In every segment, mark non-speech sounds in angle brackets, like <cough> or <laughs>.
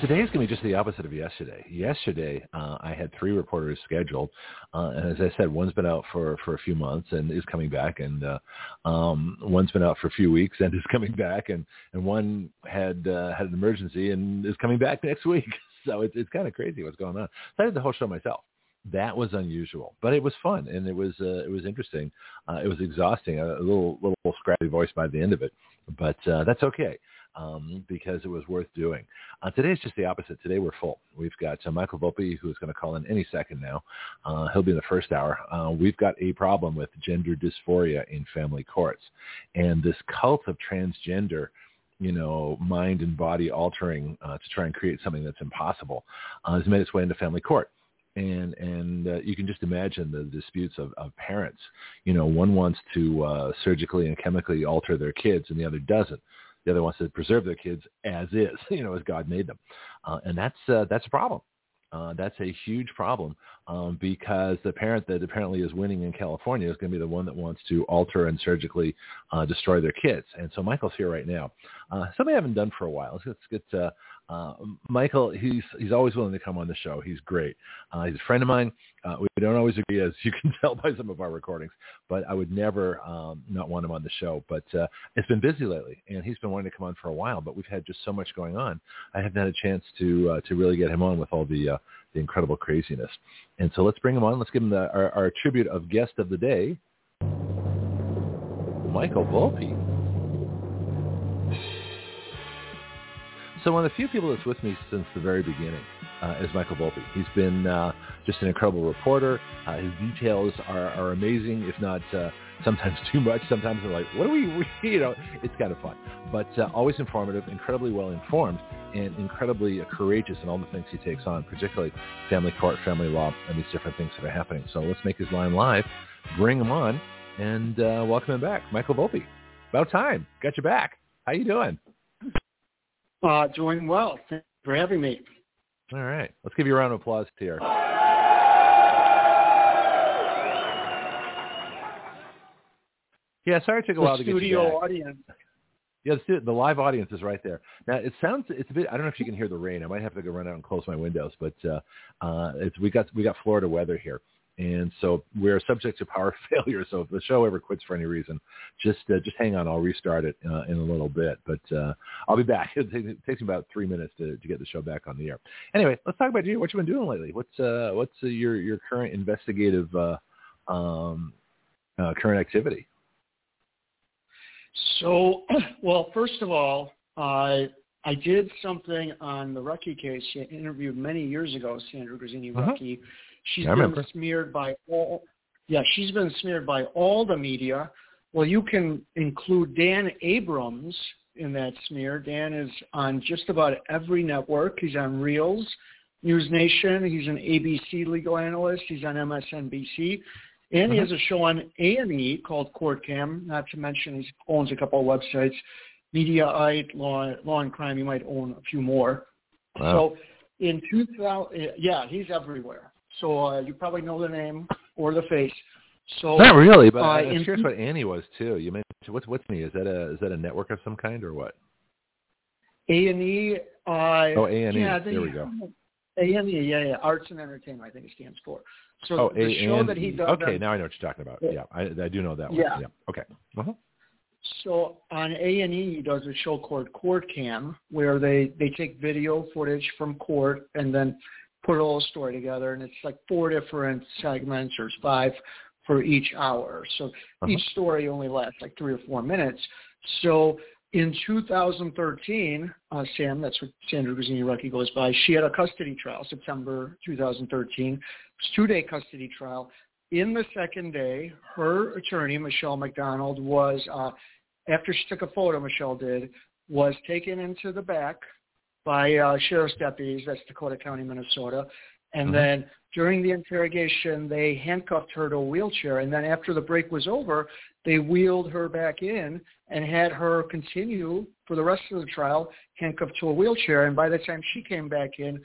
Today is going to be just the opposite of yesterday. Yesterday, uh, I had three reporters scheduled, uh, and as I said, one's been out for, for a few months and is coming back, and uh, um, one's been out for a few weeks and is <laughs> coming back, and and one had uh, had an emergency and is coming back <laughs> next week. So it's it's kind of crazy what's going on. So I did the whole show myself that was unusual, but it was fun and it was uh, it was interesting. Uh, it was exhausting, a, a little little scrappy voice by the end of it, but uh, that's okay um, because it was worth doing. Uh, is just the opposite. Today we're full. We've got uh, Michael Volpe, who's going to call in any second now. Uh, he'll be in the first hour. Uh, we've got a problem with gender dysphoria in family courts. And this cult of transgender you know, mind and body altering uh, to try and create something that's impossible uh, has made its way into family court and and uh, you can just imagine the disputes of, of parents. You know, one wants to uh, surgically and chemically alter their kids, and the other doesn't. The other wants to preserve their kids as is, <laughs> you know, as God made them, uh, and that's uh, that's a problem. Uh, that's a huge problem um, because the parent that apparently is winning in California is going to be the one that wants to alter and surgically uh, destroy their kids. And so Michael's here right now. Uh, something I haven't done for a while. Let's, let's get uh, Michael, he's he's always willing to come on the show. He's great. Uh, he's a friend of mine. Uh, we don't always agree, as you <laughs> can tell by some of our recordings. But I would never um, not want him on the show. But uh, it's been busy lately, and he's been wanting to come on for a while. But we've had just so much going on. I haven't had a chance to uh, to really get him on with all the uh, the incredible craziness. And so let's bring him on. Let's give him the, our, our tribute of guest of the day, Michael Volpe. So one of the few people that's with me since the very beginning uh, is Michael Volpe. He's been uh, just an incredible reporter. Uh, his details are, are amazing, if not uh, sometimes <laughs> too much. Sometimes they're like, what are <laughs> we, you know, it's kind of fun. But uh, always informative, incredibly well informed, and incredibly courageous in all the things he takes on, particularly family court, family law, and these different things that are happening. So let's make his line live, bring him on, and uh, welcome him back. Michael Volpe. About time. Got you back. How you doing? Uh, doing well. Thanks for having me. All right. Let's give you a round of applause here. Yeah, sorry it took a while the to get studio you back. audience. Yeah, the, the live audience is right there. Now it sounds it's a bit. I don't know if you can hear the rain. I might have to go run out and close my windows. But uh, uh, it's we got we got Florida weather here, and so we're subject to power <laughs> failure. So if the show ever quits for any reason, just uh, just hang on. I'll restart it uh, in a little bit, but uh, I'll be back. <laughs> It takes, it takes me about three minutes to, to get the show back on the air. Anyway, let's talk about you. What you've been doing lately? What's uh, what's uh, your your current investigative uh, um, uh, current activity? So, <clears throat> well, first of all, I I did something on the Rucki case. I interviewed many years ago, Sandra Grazzini Uh-huh. She's been smeared by all. Yeah, she's been smeared by all the media. Well, you can include Dan Abrams in that smear. Dan is on just about every network. He's on Reels, News Nation. He's an ABC legal analyst. He's on MSNBC. And he Uh-huh. has a show on A&E called Court Cam, not to mention he owns a couple of websites, Mediaite, Law, Law and Crime. He might own a few more. Wow. So in 2000, yeah, he's everywhere. So uh, you probably know the name or the face. So Not really, but uh, I'm curious what Annie was too. You mentioned what's what's me? Is that a is that a network of some kind or what? A&E. Uh, Oh, A&E. Yeah, There we go. A&E, yeah, yeah, Arts and Entertainment, I think it stands for. So Oh, the A show that he E. does. Okay, on- now I know what you're talking about. Yeah. Yeah, I, I do know that one. Yeah. Yeah. Okay. Uh-huh. So on A and E, he does a show called Court Cam, where they they take video footage from court and then put a whole story together, and it's like four different segments or five for each hour. So Uh-huh. each story only lasts like three or four minutes. So in 2013, uh, Sam, that's what Sandra Grazzini Rucki goes by, she had a custody trial, September 2013. It was two-day custody trial. In the second day, her attorney, Michelle McDonald, was, uh, after she took a photo, Michelle did, was taken into the back by uh, sheriff's deputies, that's Dakota County, Minnesota, And mm-hmm. then during the interrogation, they handcuffed her to a wheelchair. And then after the break was over, they wheeled her back in and had her continue for the rest of the trial handcuffed to a wheelchair. And by the time she came back in,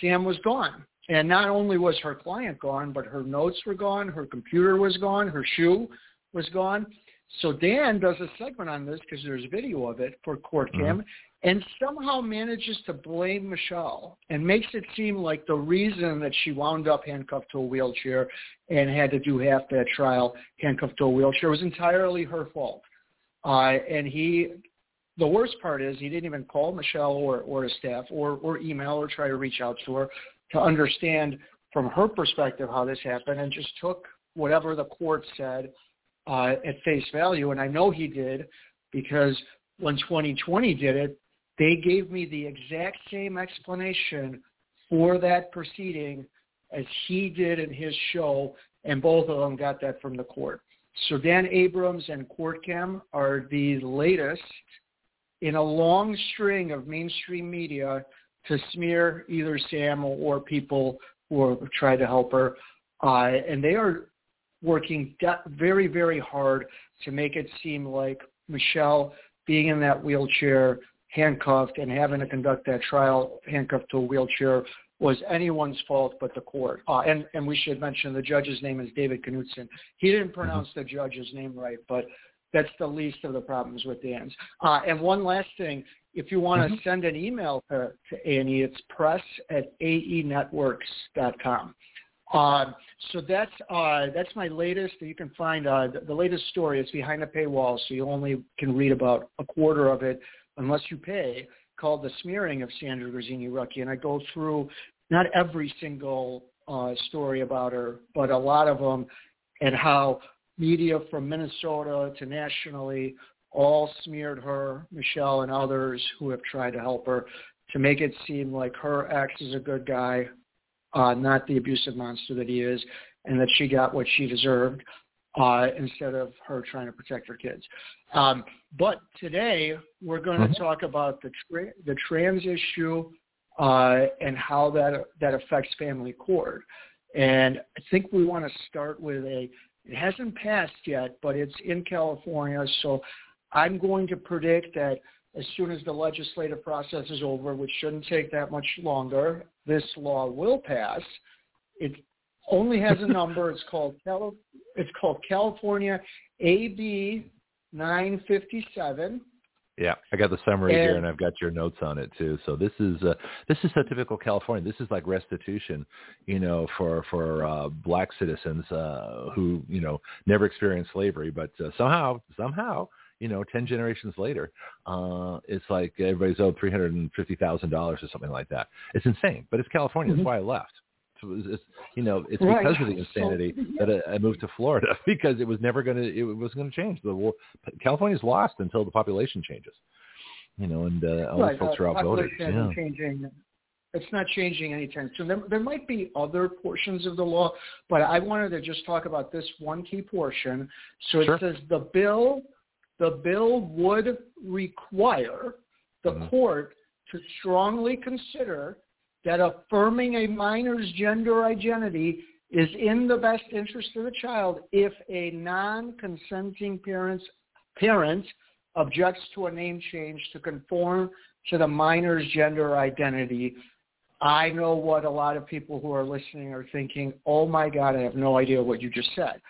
Sam was gone. And not only was her client gone, but her notes were gone, her computer was gone, her shoe was gone. So Dan does a segment on this because there's video of it for Court Cam, mm-hmm and somehow manages to blame Michelle and makes it seem like the reason that she wound up handcuffed to a wheelchair and had to do half that trial handcuffed to a wheelchair was entirely her fault. Uh, and he, the worst part is he didn't even call Michelle or, or his staff or, or email or try to reach out to her to understand from her perspective how this happened and just took whatever the court said uh, at face value. And I know he did because when 2020 did it, they gave me the exact same explanation for that proceeding as he did in his show, and both of them got that from the court. So Dan Abrams and CourtCam are the latest in a long string of mainstream media to smear either Sam or people who try to help her. Uh, and they are working very, very hard to make it seem like Michelle being in that wheelchair handcuffed and having to conduct that trial handcuffed to a wheelchair was anyone's fault but the court. Uh, and, and we should mention the judge's name is David Knutson. He didn't mm-hmm. pronounce the judge's name right, but that's the least of the problems with Dan's. Uh, and one last thing, if you want to mm-hmm. send an email to, to Annie, it's press at aenetworks.com. Uh, so that's uh, that's my latest. You can find uh, the, the latest story. It's behind a paywall, so you only can read about a quarter of it unless you pay, called The Smearing of Sandra Grazzini Rucki. And I go through not every single uh, story about her, but a lot of them and how media from Minnesota to nationally all smeared her, Michelle and others who have tried to help her to make it seem like her ex is a good guy, uh, not the abusive monster that he is, and that she got what she deserved uh, instead of her trying to protect her kids. Um, but today we're going to mm-hmm. talk about the tra- the trans issue uh, and how that that affects family court. And I think we want to start with a. It hasn't passed yet, but it's in California. So I'm going to predict that as soon as the legislative process is over, which shouldn't take that much longer, this law will pass. It only has a <laughs> number. It's called it's called California AB 957. Yeah, I got the summary and, here, and I've got your notes on it too. So this is uh, this is so typical California. This is like restitution, you know, for for uh, black citizens uh, who you know never experienced slavery, but uh, somehow somehow you know, 10 generations later, uh, it's like everybody's owed $350,000 or something like that. It's insane, but it's California. Mm-hmm. That's why I left. It's, you know, it's right. because of the <laughs> insanity that I moved to Florida <laughs> because it was never going to, it was going to change. The war, California's lost until the population changes. You know, and uh, all right. these folks uh, are outvoted. Yeah. Changing. It's not changing anytime soon. There, there might be other portions of the law, but I wanted to just talk about this one key portion. So it sure. says the bill, the bill would require the mm-hmm. court to strongly consider that affirming a minor's gender identity is in the best interest of the child if a non-consenting parent, parent objects to a name change to conform to the minor's gender identity. I know what a lot of people who are listening are thinking, oh my God, I have no idea what you just said.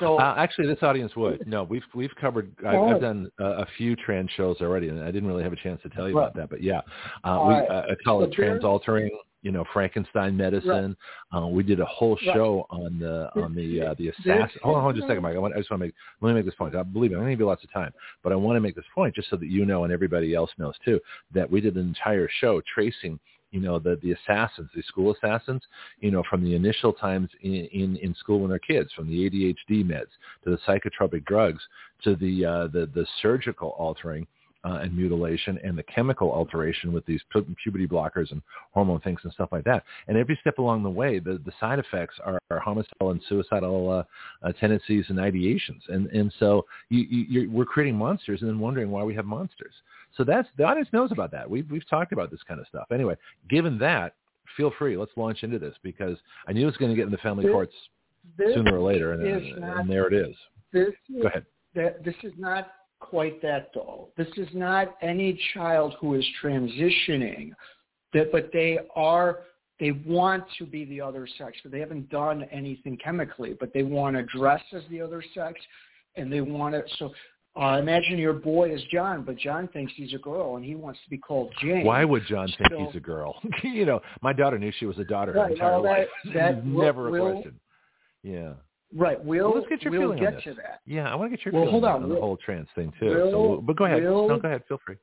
So uh, actually, this audience would no. We've we've covered. I've, I've done a, a, few trans shows already, and I didn't really have a chance to tell you right. about that. But yeah, uh, we uh, I call it trans altering. You know, Frankenstein medicine. Right. Uh, we did a whole show right. on the on the uh, the assassin. Hold on, hold on just a second, Mike. I, want, I just want to make let me make this point. I believe me, I'm going to give you lots of time, but I want to make this point just so that you know and everybody else knows too that we did an entire show tracing you know, the, the assassins, the school assassins, you know, from the initial times in, in, in school when they're kids, from the ADHD meds to the psychotropic drugs to the, uh, the, the surgical altering uh, and mutilation and the chemical alteration with these pu- puberty blockers and hormone things and stuff like that. And every step along the way, the, the side effects are, are homicidal and suicidal uh, uh, tendencies and ideations. And, and so you, you, we're creating monsters and then wondering why we have monsters. So that's the audience knows about that. We've we've talked about this kind of stuff. Anyway, given that, feel free. Let's launch into this because I knew it was going to get in the family This- courts This sooner or later, and, and, uh, not- and there it is. This Go ahead. that this is not quite that though. This is not any child who is transitioning, that but they are they want to be the other sex, but they haven't done anything chemically, but they want to dress as the other sex, and they want to. So uh, imagine your boy is John, but John thinks he's a girl, and he wants to be called Jane. Why would John think he's a girl? <laughs> you know, my daughter knew she was a daughter her Right, entire well, that- life. <laughs> that will- Never a question. Yeah. Right. We'll Well, let's get your we'll feeling on this. to that. Yeah, I want to get your Well, feeling hold on, on. the whole trans thing too. we'll- so, but go ahead. we'll- no, go ahead. Feel free.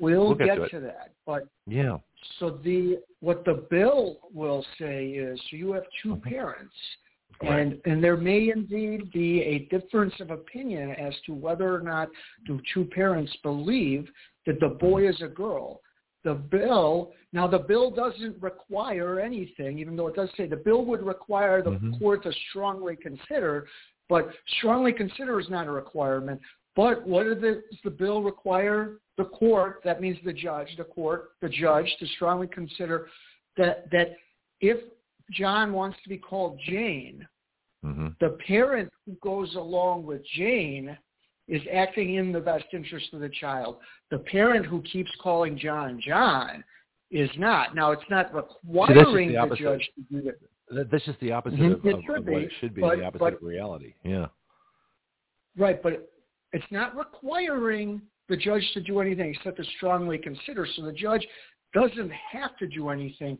We'll, We'll get get, to to that, but Yeah. So the what the bill will say is so you have two Okay. parents, Right. and and there may indeed be a difference of opinion as to whether or not do two parents believe that the boy is a girl. The bill now the bill doesn't require anything, even though it does say the bill would require the Mhm. court to strongly consider, but strongly consider is not a requirement. But what does the, does the bill require the court? That means the judge, the court, the judge to strongly consider that that if John wants to be called Jane, hmm the parent who goes along with Jane is acting in the best interest of the child. The parent who keeps calling John John is not. Now it's not requiring the, opposite. judge to do that. That's just the opposite Mhm. of, It of, of what it should be. but- the opposite but- of reality. Yeah. Right, but it's not requiring the judge to do anything except to strongly consider. So the judge doesn't have to do anything,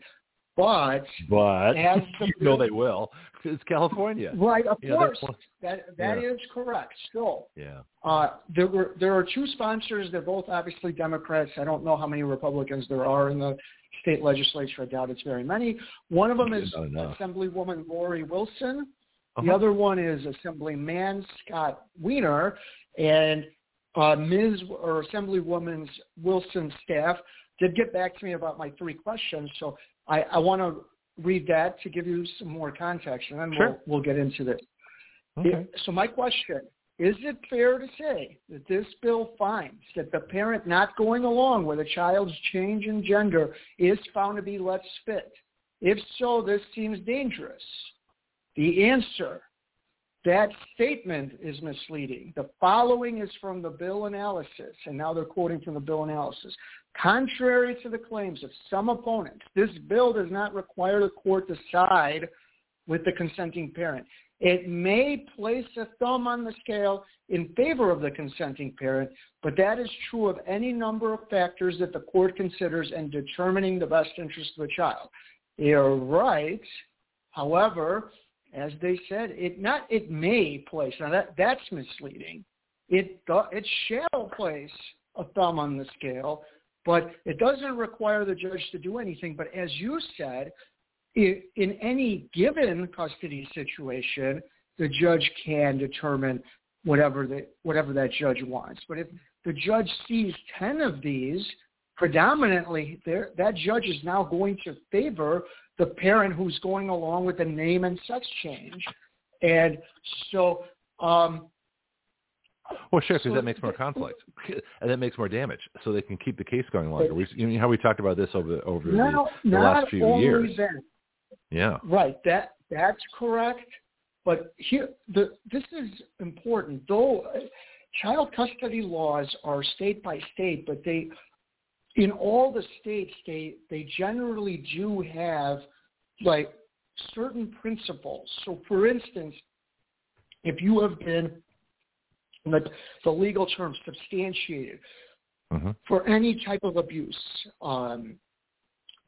but But As <laughs> the you know they will. It's California. right, of course, that that Yeah. is correct. Still, Yeah. uh, there were there are two sponsors. They're both obviously Democrats. I don't know how many Republicans there are in the state legislature. I doubt it's very many. One of them is Assemblywoman Lori Wilson. The Uh-huh. other one is Assemblyman Scott Wiener, and uh, Ms. or Assemblywoman Wilson's staff did get back to me about my three questions. So I, I want to read that to give you some more context, and then Sure. we'll, we'll get into this. Okay. So my question, is it fair to say that this bill finds that the parent not going along with a child's change in gender is found to be less fit? If so, this seems dangerous. The answer, that statement is misleading. The following is from the bill analysis, and now they're quoting from the bill analysis. Contrary to the claims of some opponents, this bill does not require the court to side with the consenting parent. It may place a thumb on the scale in favor of the consenting parent, but that is true of any number of factors that the court considers in determining the best interest of the child. They are right. However, as they said, it not it may place. Now that that's misleading. It it shall place a thumb on the scale, but it doesn't require the judge to do anything. But as you said, in any given custody situation, the judge can determine whatever the whatever that judge wants. But if the judge sees ten of these, predominantly that judge is now going to favor the parent who's going along with the name and sex change. And so um, Well, sure, because So that makes more <laughs> conflict, and that makes more damage, so they can keep the case going longer. We, you know how we talked about this over over the, the not last few years. that, Yeah. Right. That that's correct. But here, the this is important. Though child custody laws are state by state, but they, in all the states, they they generally do have like certain principles. So, for instance, if you have been the, the legal term substantiated hmm for any type of abuse, um,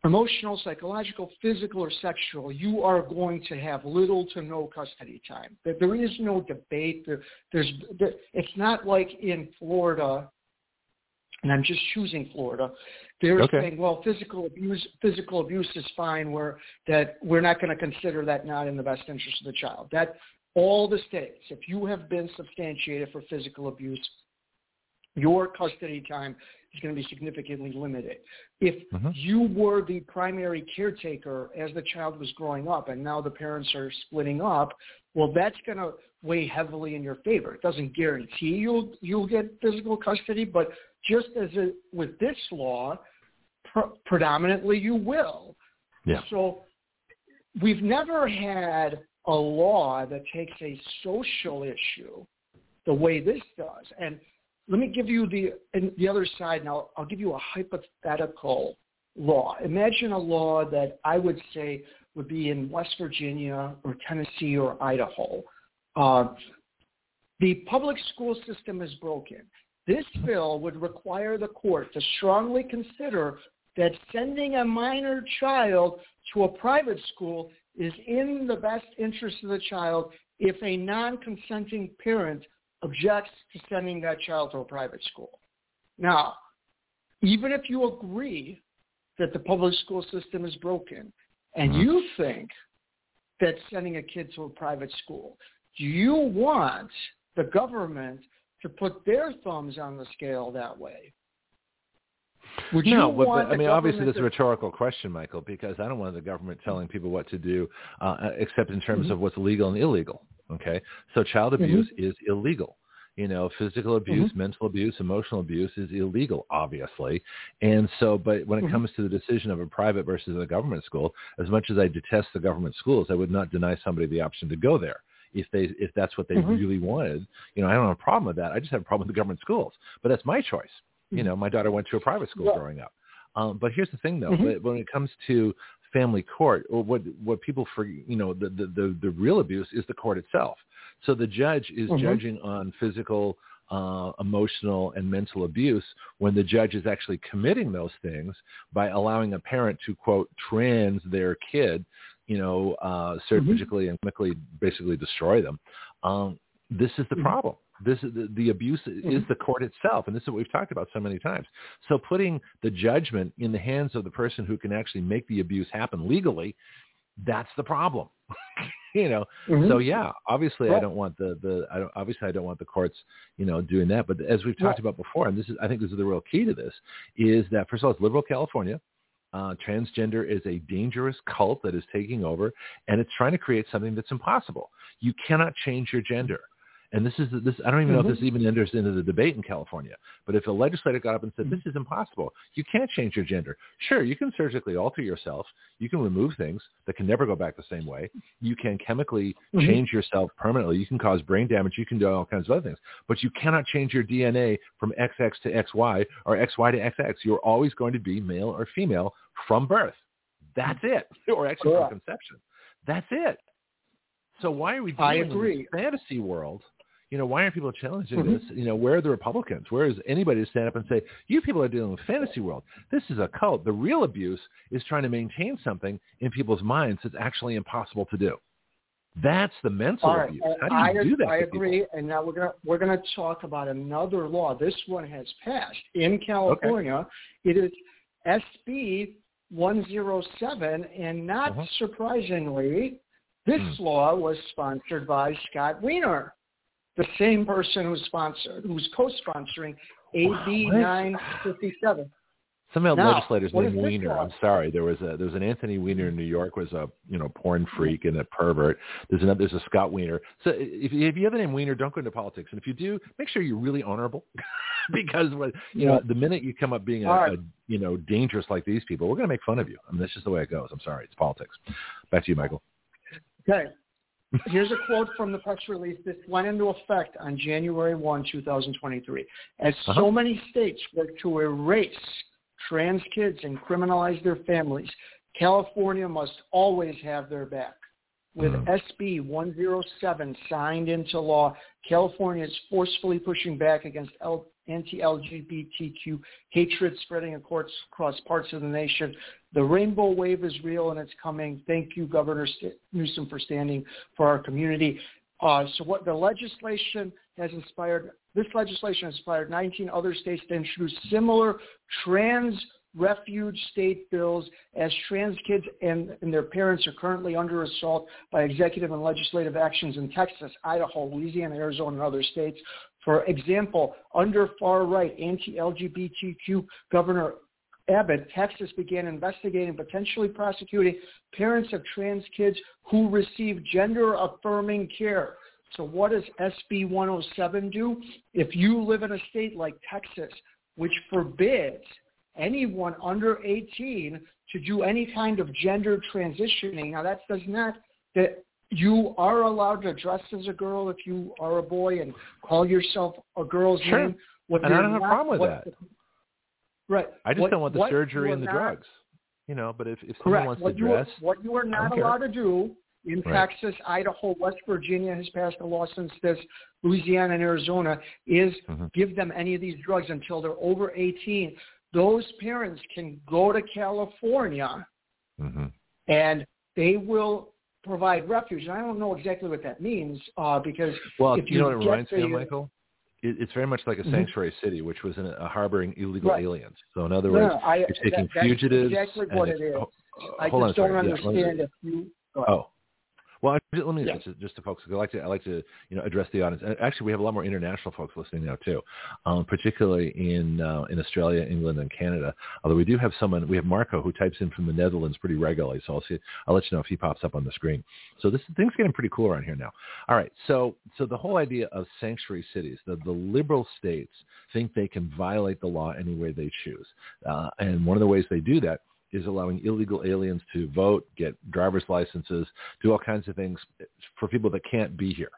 emotional, psychological, physical, or sexual, you are going to have little to no custody time. There there is no debate. There, there's, there, it's not like in Florida, and I'm just choosing Florida. They're Okay. saying, well, physical abuse, physical abuse is fine. Where that we're not going to consider that not in the best interest of the child. That all the states, if you have been substantiated for physical abuse, your custody time is going to be significantly limited. If Mhm. you were the primary caretaker as the child was growing up and now the parents are splitting up, well, that's going to weigh heavily in your favor. It doesn't guarantee you'll you'll get physical custody, but just as it, with this law, pr- predominantly you will. Yeah. So we've never had a law that takes a social issue the way this does. And let me give you the the other side, and I'll, I'll give you a hypothetical law. Imagine a law that I would say would be in West Virginia or Tennessee or Idaho. Uh, the public school system is broken. This bill would require the court to strongly consider that sending a minor child to a private school is in the best interest of the child if a non-consenting parent objects to sending that child to a private school. Now, even if you agree that the public school system is broken and mm-hmm. you think that sending a kid to a private school, do you want the government to put their thumbs on the scale that way? Would no, but, but I mean, obviously, this is a rhetorical question, Michael, because I don't want the government telling people what to do, uh, except in terms mm-hmm. of what's legal and illegal. Okay, so child abuse mm-hmm. is illegal. You know, physical abuse, mm-hmm. mental abuse, emotional abuse is illegal, obviously. And so, but when it mm-hmm. comes to the decision of a private versus a government school, as much as I detest the government schools, I would not deny somebody the option to go there if they if that's what they mm-hmm. really wanted. You know, I don't have a problem with that. I just have a problem with the government schools. But that's my choice. You know, my daughter went to a private school yeah. growing up. Um, but here's the thing, though. Mm-hmm. When it comes to family court, or what what people for you know the, the the the real abuse is the court itself. So the judge is mm-hmm. judging on physical, uh, emotional, and mental abuse when the judge is actually committing those things by allowing a parent to quote trans their kid, you know, uh, mm-hmm. surgically mm-hmm. and chemically basically destroy them. Um, this is the mm-hmm. problem. This is the, the abuse mm-hmm. is the court itself, and this is what we've talked about so many times. So putting the judgment in the hands of the person who can actually make the abuse happen legally, that's the problem. <laughs> you know, mm-hmm. so yeah, obviously I don't want the the I don't, obviously I don't want the courts, you know, doing that. But as we've talked about before, and this is I think this is the real key to this, is that first of all, it's liberal California. Uh, transgender is a dangerous cult that is taking over, and it's trying to create something that's impossible. You cannot change your gender. And this is this. I don't even know mm-hmm. if this even enters into the debate in California. But if a legislator got up and said, "This is impossible. You can't change your gender." Sure, you can surgically alter yourself. You can remove things that can never go back the same way. You can chemically mm-hmm. change yourself permanently. You can cause brain damage. You can do all kinds of other things. But you cannot change your DNA from XX to XY or XY to XX. You're always going to be male or female from birth. That's it. <laughs> Or actually from conception. That's it. So why are we dealing I agree. in this fantasy world you know, why aren't people challenging mm-hmm. this? You know, where are the Republicans? Where is anybody to stand up and say, you people are dealing with fantasy world. This is a cult. The real abuse is trying to maintain something in people's minds that's actually impossible to do. That's the mental right. abuse. How do you I, do that? I agree. People? And now we're gonna we're gonna talk about another law. This one has passed in California. Okay. It is SB 107, and not uh-huh. surprisingly, this hmm. law was sponsored by Scott Wiener the same person who's sponsor, who's co-sponsoring AB wow, 957. Some of the legislators named Weiner. I'm sorry. There was a there was an Anthony Weiner in New York who was a you know porn freak and a pervert. There's another there's a Scott Wiener. So if, if you have the name Weiner, don't go into politics. And if you do, make sure you're really honorable, <laughs> because you yeah. know the minute you come up being a, right. a you know dangerous like these people, we're going to make fun of you. I mean that's just the way it goes. I'm sorry. It's politics. Back to you, Michael. Okay. Here's a quote from the press release. This went into effect on January 1, 2023. As uh-huh. so many states work to erase trans kids and criminalize their families, California must always have their back. With mm-hmm. SB 107 signed into law, California is forcefully pushing back against L- anti-LGBTQ hatred spreading across, across parts of the nation. The rainbow wave is real and it's coming. Thank you, Governor Newsom, for standing for our community. Uh, so what the legislation has inspired, this legislation has inspired 19 other states to introduce similar trans refuge state bills as trans kids and, and, their parents are currently under assault by executive and legislative actions in Texas, Idaho, Louisiana, Arizona, and other states. For example, under far-right anti-LGBTQ Governor Abbott, Texas began investigating, potentially prosecuting parents of trans kids who receive gender-affirming care. So what does SB 107 do? If you live in a state like Texas, which forbids anyone under 18 to do any kind of gender transitioning. Now that does not that you are allowed to dress as a girl if you are a boy and call yourself a girl's sure. name. What and I don't have a problem with that. The, right. I just what, don't want the surgery and the not, drugs. You know, but if, if someone wants what to dress, you, what you are not allowed to do in right. Texas, Idaho, West Virginia has passed a law since this, Louisiana and Arizona, is mm-hmm. give them any of these drugs until they're over 18. Those parents can go to California mm-hmm. and they will provide refuge. And I don't know exactly what that means uh, because well, if you, know what it reminds me of, Michael? It, it's very much like a Mhm. sanctuary city, which was in a, harboring illegal Right. aliens. So in other words, no, I, you're taking that, that's fugitives. exactly what it's- oh, I hold on just don't. Yeah, me- understand if you. Oh. Well, I- let me Yeah. just, just to folks. I like to I like to you know address the audience. Actually, we have a lot more international folks listening now too, um, particularly in uh, in Australia, England, and Canada. Although we do have someone, we have Marco who types in from the Netherlands pretty regularly. So I'll see. I'll let you know if he pops up on the screen. So this things getting pretty cool around here now. All right. So so the whole idea of sanctuary cities, the the liberal states think they can violate the law any way they choose, uh, and one of the ways they do that is allowing illegal aliens to vote, get driver's licenses, do all kinds of things for people that can't be here.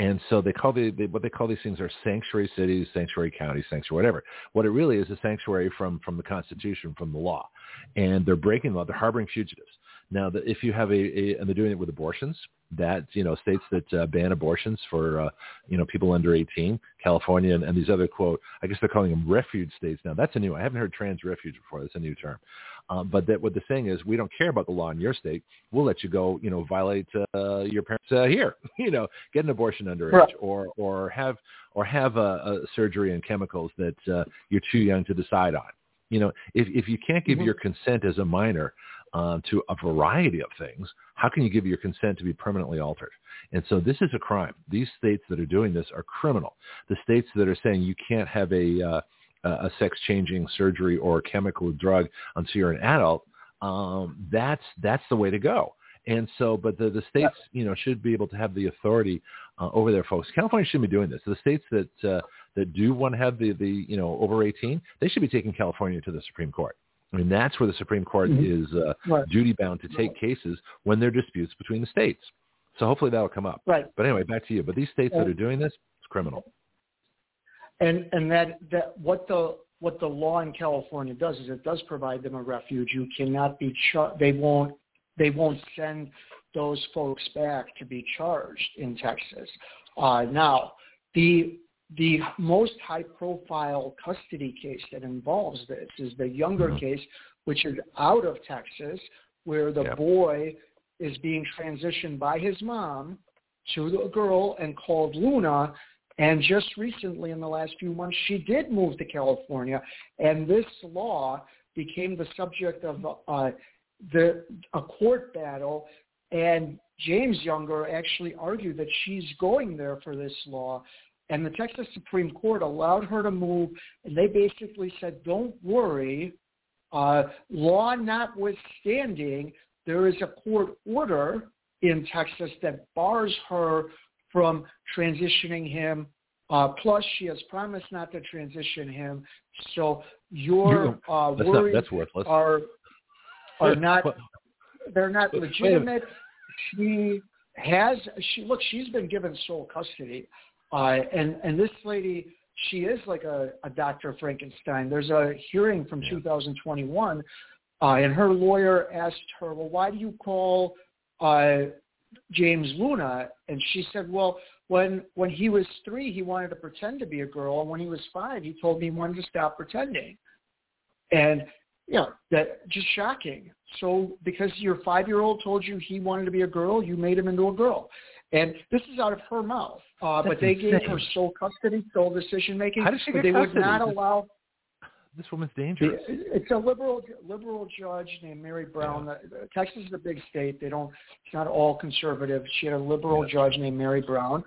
And so they call the, they, what they call these things are sanctuary cities, sanctuary counties, sanctuary whatever. What it really is a sanctuary from from the Constitution, from the law, and they're breaking the law. They're harboring fugitives. Now, the, if you have a, a, and they're doing it with abortions, that you know states that uh, ban abortions for uh, you know people under 18, California and, and these other quote, I guess they're calling them refuge states now. That's a new. I haven't heard trans refuge before. That's a new term. Um, but that what they're saying is we don't care about the law in your state. We'll let you go. You know, violate uh, your parents uh, here. <laughs> you know, get an abortion underage Right. or or have or have a, a surgery and chemicals that uh, you're too young to decide on. You know, if if you can't give Mhm. your consent as a minor um, to a variety of things, how can you give your consent to be permanently altered? And so this is a crime. These states that are doing this are criminal. The states that are saying you can't have a uh, a sex changing surgery or a chemical drug until you're an adult, um, that's that's the way to go. And so, but the, the states, you know, should be able to have the authority uh, over their folks. California shouldn't be doing this. The states that uh, that do want to have the, the you know over 18, they should be taking California to the Supreme Court. I mean, that's where the Supreme Court Mhm. is uh, Right. duty bound to take cases when there are disputes between the states. So hopefully that'll come up. Right. But anyway, back to you. But these states that are doing this, it's criminal. And and that that what the what the law in California does is it does provide them a refuge. You cannot be char- they won't they won't send those folks back to be charged in Texas. Uh, now, the the most high profile custody case that involves this is the Younger Mhm. case, which is out of Texas, where the Yeah. boy is being transitioned by his mom to a girl and called Luna. And just recently, in the last few months, she did move to California, and this law became the subject of uh, the a court battle. And James Younger actually argued that she's going there for this law, and the Texas Supreme Court allowed her to move, and they basically said, "Don't worry, uh, law notwithstanding, there is a court order in Texas that bars her from transitioning him. Uh, plus, she has promised not to transition him. So your uh, That's not, worries that's worthless. are are <laughs> not they're not Wait a minute. legitimate. She has she look she's been given sole custody, uh, and and this lady she is like a, a Dr. Frankenstein. There's a hearing from Yeah. 2021, uh, and her lawyer asked her, well, why do you call uh, James Luna? And she said, well, when when he was three, he wanted to pretend to be a girl, and when he was five, he told me he wanted to stop pretending. And you know, that just shocking. So because your five-year-old told you he wanted to be a girl, you made him into a girl. And this is out of her mouth. Uh, but they gave her sole custody, sole decision making. How did she but get they would not allow. This woman's dangerous. It's a liberal liberal judge named Mary Brown. The- Texas is a big state. They don't. It's not all conservative. She had a liberal Yeah. judge named Mary Brown,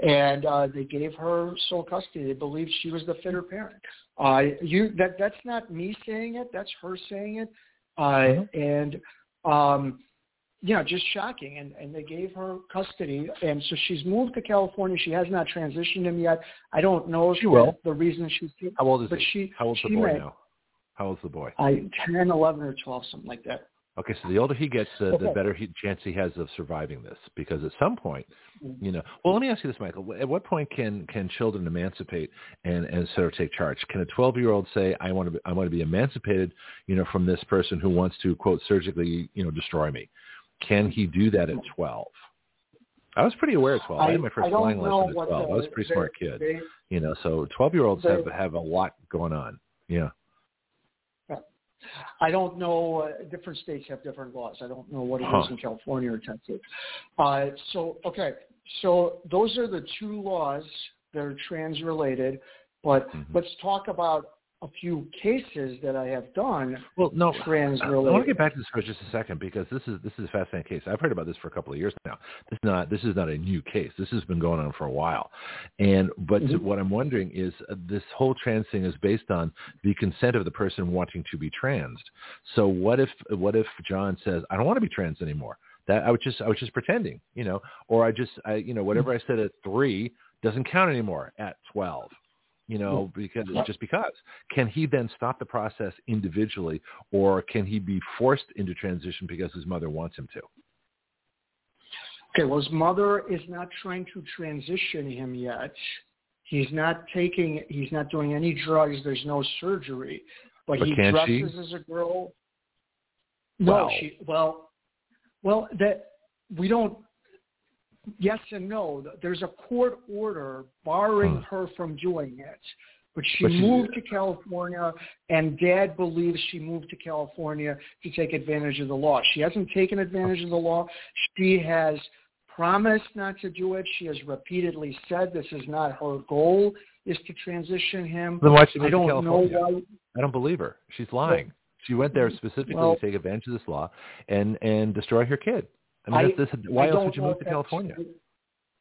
and uh, they gave her sole custody. They believed she was the fitter parent. Uh, you that that's not me saying it. That's her saying it. Uh, Mhm. And um, you know, just shocking. And and they gave her custody, and so she's moved to California. She has not transitioned him yet. I don't know if She will. the reason she's How old is but he? she How old's the boy may- now? How old's the boy? I 10, 11, or 12, something like that. Okay, so the older he gets, the, Okay. the better he, chance he has of surviving this. Because at some point, Mm-hmm. you know. Well, let me ask you this, Michael. At what point can can children emancipate and and sort of take charge? Can a 12 year old say, "I want to be, I want to be emancipated," you know, from this person who wants to quote surgically, you know, destroy me? Can he do that at 12? I was pretty aware at 12. I, had my first I flying lesson at 12. the- I was a pretty they- smart kid, they- you know. So 12 year olds they- have have a lot going on. Yeah. I don't know. Uh, different states have different laws. I don't know what it is Huh. in California or Texas. Uh, so okay, so those are the two laws that are trans-related. But Mhm. let's talk about a few cases that I have done Well, no, I trans-related. want to get back to this for just a second because this is this is a fascinating case. I've heard about this for a couple of years now. This is not this is not a new case. This has been going on for a while, and but Mhm. what I'm wondering is uh, this whole trans thing is based on the consent of the person wanting to be transed. So what if what if John says I don't want to be trans anymore? That I was just I was just pretending, you know, or I just I you know whatever I said at three doesn't count anymore at twelve you know, because just because. Can he then stop the process individually, or can he be forced into transition because his mother wants him to? Okay, well, his mother is not trying to transition him yet. He's not taking, he's not doing any drugs. There's no surgery, but, But he dresses she? as a girl. No, Wow. she. Well, well, that we don't. Yes and no. There's a court order barring Hmm. her from doing it. But she But she- moved to California, and Dad believes she moved to California to take advantage of the law. She hasn't taken advantage of the law. She has promised not to do it. She has repeatedly said this is not her goal, is to transition him. Then why she I move to don't know California? why. I don't believe her. She's lying. She went there specifically Well- to take advantage of this law and and destroy her kid. I mean, I- this, why I else would you move to California?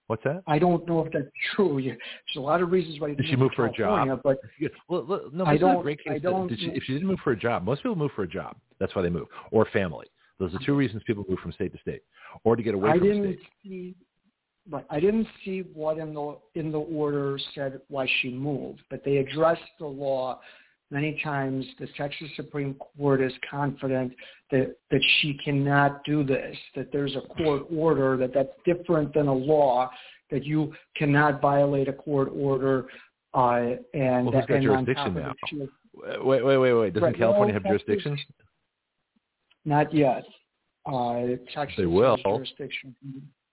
What's that? I don't know if that's true. There's a lot of reasons why you Did she move for a California, job? But Yeah, Well, look, no, I a don't- great I don't- Did she, if she didn't move for a job, most people move for a job. That's why they move, or family. Those are two reasons people move from state to state, or to get away I from didn't state. see. But I didn't see what in the in the order said why she moved, but they addressed the law many times. The Texas Supreme Court is confident that that she cannot do this. That there's a court order that that's different than a law. That you cannot violate a court order. Uh, and Well, who's got jurisdiction now? she- Wait, wait, wait, wait. Doesn't Right, California well, have Texas- jurisdiction? Not yet. Uh, Texas They will. jurisdiction.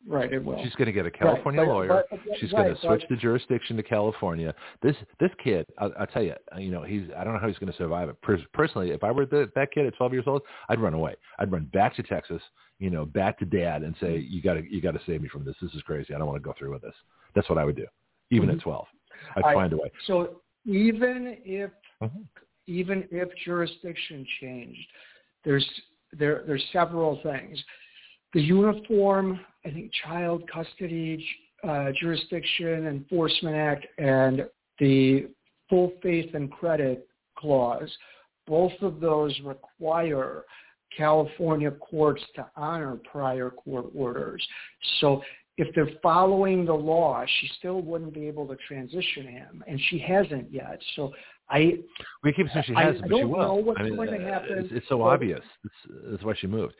Right, it will. She's going to get a California Right, but- lawyer. but- but- She's right, going to switch the jurisdiction to California. This this kid, I'll, I'll tell you, uh, you know, he's I don't know how he's going to survive it. Per- personally, if I were the, that kid at 12 years old, I'd run away. I'd run back to Texas, you know, back to dad and say, you got to you got to save me from this. This is crazy. I don't want to go through with this. That's what I would do, even at 12. I'd I- find a way. So even if Mhm. even if jurisdiction changed, there's there there's several things. The uniform, I think, child custody uh, jurisdiction enforcement act and the full faith and credit clause, both of those require California courts to honor prior court orders. So if they're following the law, she still wouldn't be able to transition him, and she hasn't yet. So I, We keep saying she I- has, I but don't she will. know what's I mean, going to uh, happen, It's, it's so obvious. That's why she moved.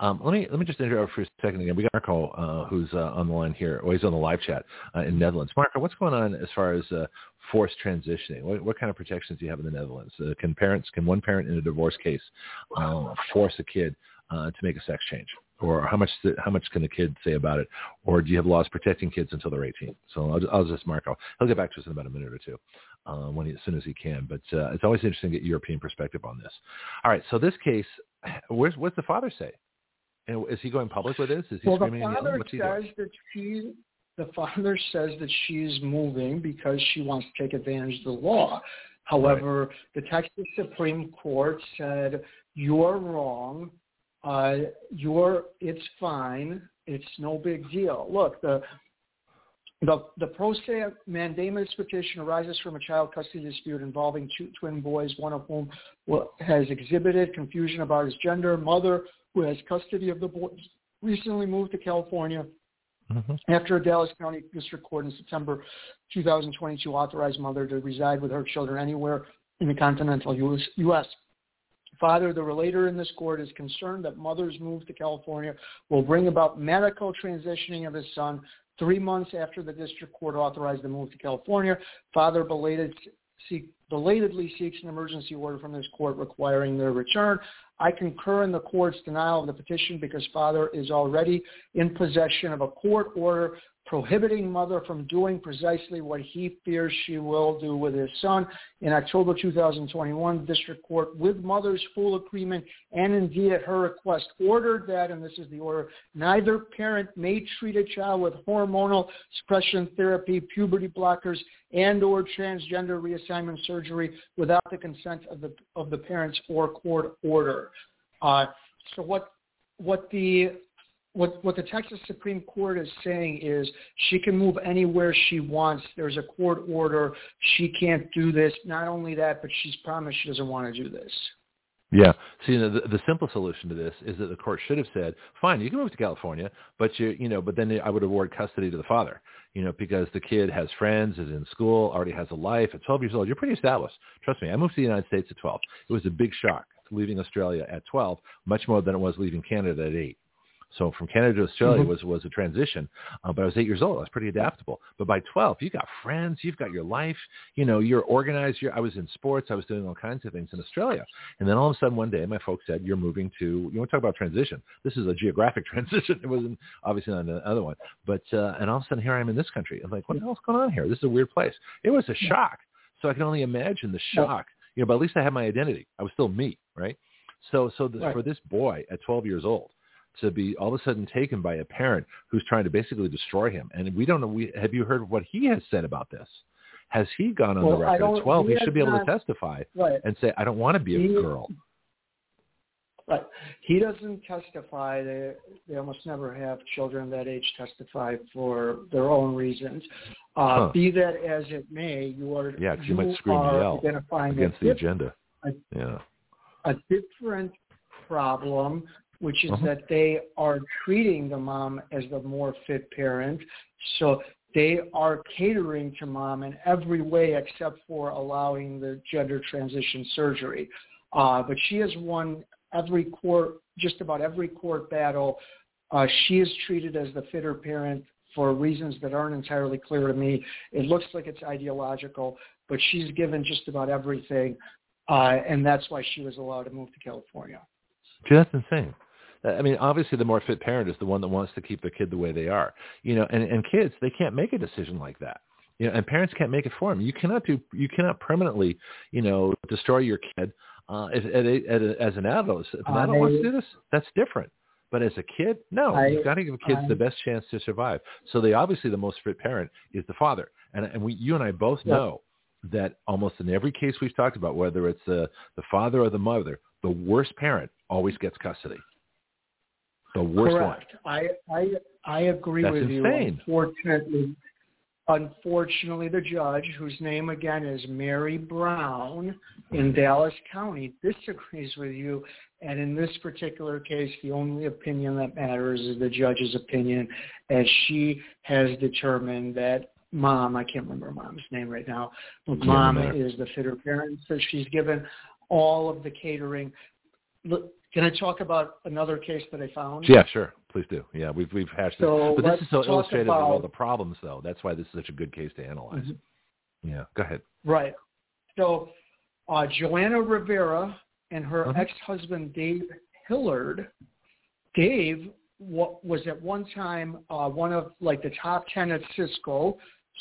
Um, let me let me just interrupt for a second again. We got Marco uh, who's uh, on the line here. Well, he's on the live chat uh, in Netherlands. Marco, what's going on as far as uh, forced transitioning? What, what kind of protections do you have in the Netherlands? Uh, can parents, can one parent in a divorce case um, force a kid uh, to make a sex change? Or how much how much can the kid say about it? Or do you have laws protecting kids until they're 18? So I'll, I'll just Marco. He'll get back to us in about a minute or two uh, when he, as soon as he can. But uh, it's always interesting to get European perspective on this. All right, so this case, where's what's the father say? And is he going public with this? Is he well, the screaming yelling? father What's he says that she, the father says that she's moving because she wants to take advantage of the law. However, the Texas Supreme Court said you're wrong. Uh, you're it's fine. It's no big deal. Look, the the, the pro se mandamus petition arises from a child custody dispute involving two twin boys, one of whom has exhibited confusion about his gender. Mother, who has custody of the boys, recently moved to California Mhm. after a Dallas County District Court in September 2022 authorized mother to reside with her children anywhere in the continental U.S. Father, the relator in this court is concerned that mother's move to California will bring about medical transitioning of his son three months after the district court authorized the move to California. Father belated, seek, belatedly seeks an emergency order from this court requiring their return. I concur in the court's denial of the petition because father is already in possession of a court order prohibiting mother from doing precisely what he fears she will do with his son. In October 2021, district court, with mother's full agreement and indeed at her request, ordered that, and this is the order, neither parent may treat a child with hormonal suppression therapy, puberty blockers, and or transgender reassignment surgery without the consent of the, of the parents or court order. Uh, so what, what the what what the Texas Supreme Court is saying is she can move anywhere she wants. There's a court order. She can't do this. Not only that, but she's promised she doesn't want to do this. Yeah. So you know, the, the simple solution to this is that the court should have said, "Fine, you can move to California, but you you know, but then I would award custody to the father, you know, because the kid has friends, is in school, already has a life. At 12 years old, you're pretty established. Trust me, I moved to the United States at 12. It was a big shock leaving Australia at 12, much more than it was leaving Canada at eight. So from Canada to Australia mm-hmm. was was a transition. Uh, but I was eight years old. I was pretty adaptable. But by 12, you've got friends. You've got your life. You know, you're organized. You're, I was in sports. I was doing all kinds of things in Australia. And then all of a sudden one day, my folks said, "You're moving to." You want to talk about transition? This is a geographic <laughs> transition. It wasn't obviously not another one. But uh, and all of a sudden here I am in this country. I'm like, what the hell's going on here? This is a weird place. It was a shock. So I can only imagine the shock. You know, but at least I had my identity. I was still me, right? So so this, right. for this boy at 12 years old to be all of a sudden taken by a parent who's trying to basically destroy him. And we don't know. We, have you heard what he has said about this? Has he gone on well, the record at 12? He, he should be able not, to testify right. and say, I don't want to be a he, girl. Right. He doesn't testify. They, they almost never have children that age testify for their own reasons. Uh, huh. Be that as it may, you are yeah, you, you might scream yell identifying against the agenda. A, yeah. A different problem which is uh-huh. that they are treating the mom as the more fit parent. So they are catering to mom in every way except for allowing the gender transition surgery. Uh, but she has won every court, just about every court battle. Uh, she is treated as the fitter parent for reasons that aren't entirely clear to me. It looks like it's ideological, but she's given just about everything, uh, and that's why she was allowed to move to California. Gee, that's insane. I mean, obviously, the more fit parent is the one that wants to keep the kid the way they are. You know, and and kids they can't make a decision like that. You know, and parents can't make it for them. You cannot do. You cannot permanently, you know, destroy your kid. Uh, as, as, as an adult, if an adult wants to do this, that's different. But as a kid, no, I, you've got to give kids I, the best chance to survive. So they obviously the most fit parent is the father, and and we, you and I both yeah. know that almost in every case we've talked about, whether it's the the father or the mother, the worst parent always gets custody. The worst Correct. one. I I I agree That's with insane. you. Unfortunately, unfortunately, the judge, whose name again is Mary Brown in Dallas County, disagrees with you. And in this particular case, the only opinion that matters is the judge's opinion, as she has determined that mom, I can't remember mom's name right now, but mom is the fitter parent. So she's given all of the catering. Look, can I talk about another case that I found? Yeah, sure. Please do. Yeah, we've we've hashed so this, but this is so illustrative about, of all the problems, though. That's why this is such a good case to analyze. Mm-hmm. Yeah, go ahead. Right. So, uh, Joanna Rivera and her uh-huh. ex-husband Dave Hillard. Dave was at one time uh, one of like the top ten at Cisco.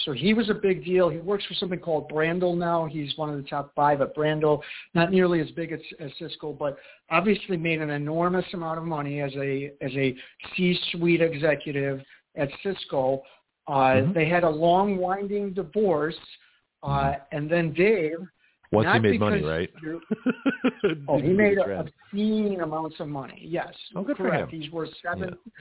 So he was a big deal. He works for something called Brandel now. He's one of the top five at Brandel. Not nearly as big as, as Cisco, but obviously made an enormous amount of money as a as a C-suite executive at Cisco. Uh, mm-hmm. They had a long, winding divorce, uh, mm-hmm. and then Dave. Once he made money, right? <laughs> oh, he made obscene amounts of money. Yes, oh, good correct. For him. He's worth seven. Yeah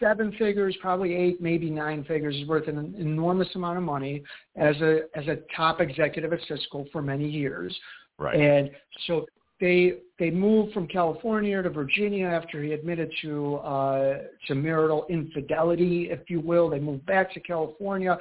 seven figures, probably eight, maybe nine figures, is worth an enormous amount of money as a as a top executive at Cisco for many years. Right. And so they they moved from California to Virginia after he admitted to uh, to marital infidelity, if you will. They moved back to California.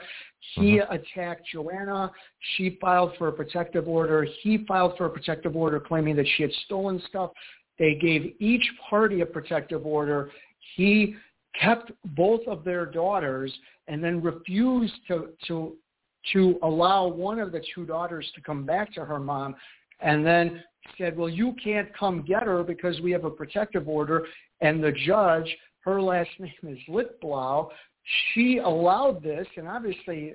He mm-hmm. attacked Joanna. She filed for a protective order. He filed for a protective order claiming that she had stolen stuff. They gave each party a protective order. He kept both of their daughters and then refused to to to allow one of the two daughters to come back to her mom and then said, well, you can't come get her because we have a protective order. And the judge, her last <laughs> name is Lichtblau, she allowed this. And obviously,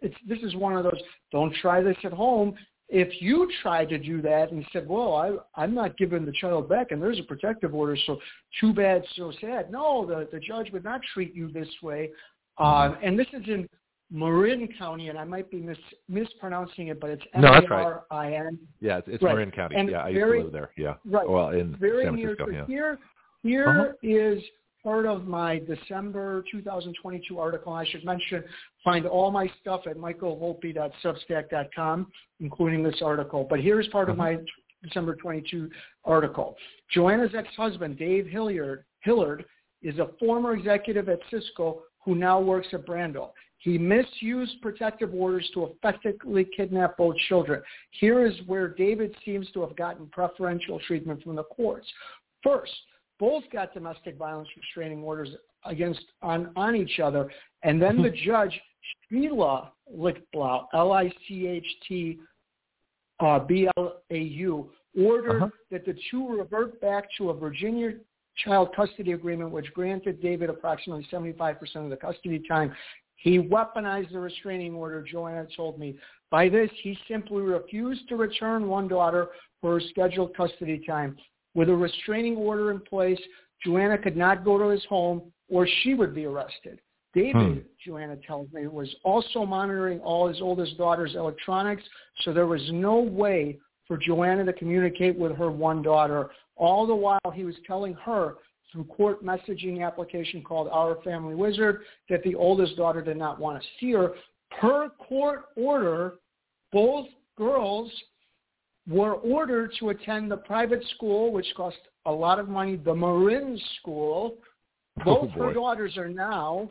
it's, this is one of those, don't try this at home. If you tried to do that and said, well, I, I'm not giving the child back and there's a protective order, so too bad, so sad. No, the, the judge would not treat you this way. Um, and this is in Marin County, and I might be mis- mispronouncing it, but it's M A R I N. Yeah, it's, it's right. Marin County. And yeah, I very, used to live there. Yeah. Right. Well, in very San Francisco. Near, yeah. Here, here uh-huh. is part of my December 2022 article. I should mention, find all my stuff at michaelvolpe.substack.com, including this article. But here's part of mm-hmm. my December 22 article. Joanna's ex-husband, Dave Hilliard, Hillard, is a former executive at Cisco who now works at Brandel. He misused protective orders to effectively kidnap both children. Here is where David seems to have gotten preferential treatment from the courts. First, both got domestic violence restraining orders against on, on each other, and then the <laughs> judge, Sheila Lichtblau, L-I-C-H-T uh, B-L-A-U, ordered uh-huh. that the two revert back to a Virginia child custody agreement, which granted David approximately 75% of the custody time he weaponized the restraining order, Joanna told me. By this, he simply refused to return one daughter for her scheduled custody time. With a restraining order in place, Joanna could not go to his home or she would be arrested. David, hmm. Joanna tells me, was also monitoring all his oldest daughter's electronics, so there was no way for Joanna to communicate with her one daughter. All the while he was telling her through court messaging application called Our Family Wizard that the oldest daughter did not want to see her. Per court order, both girls were ordered to attend the private school, which cost a lot of money, the Marin School. Oh, both oh her daughters are now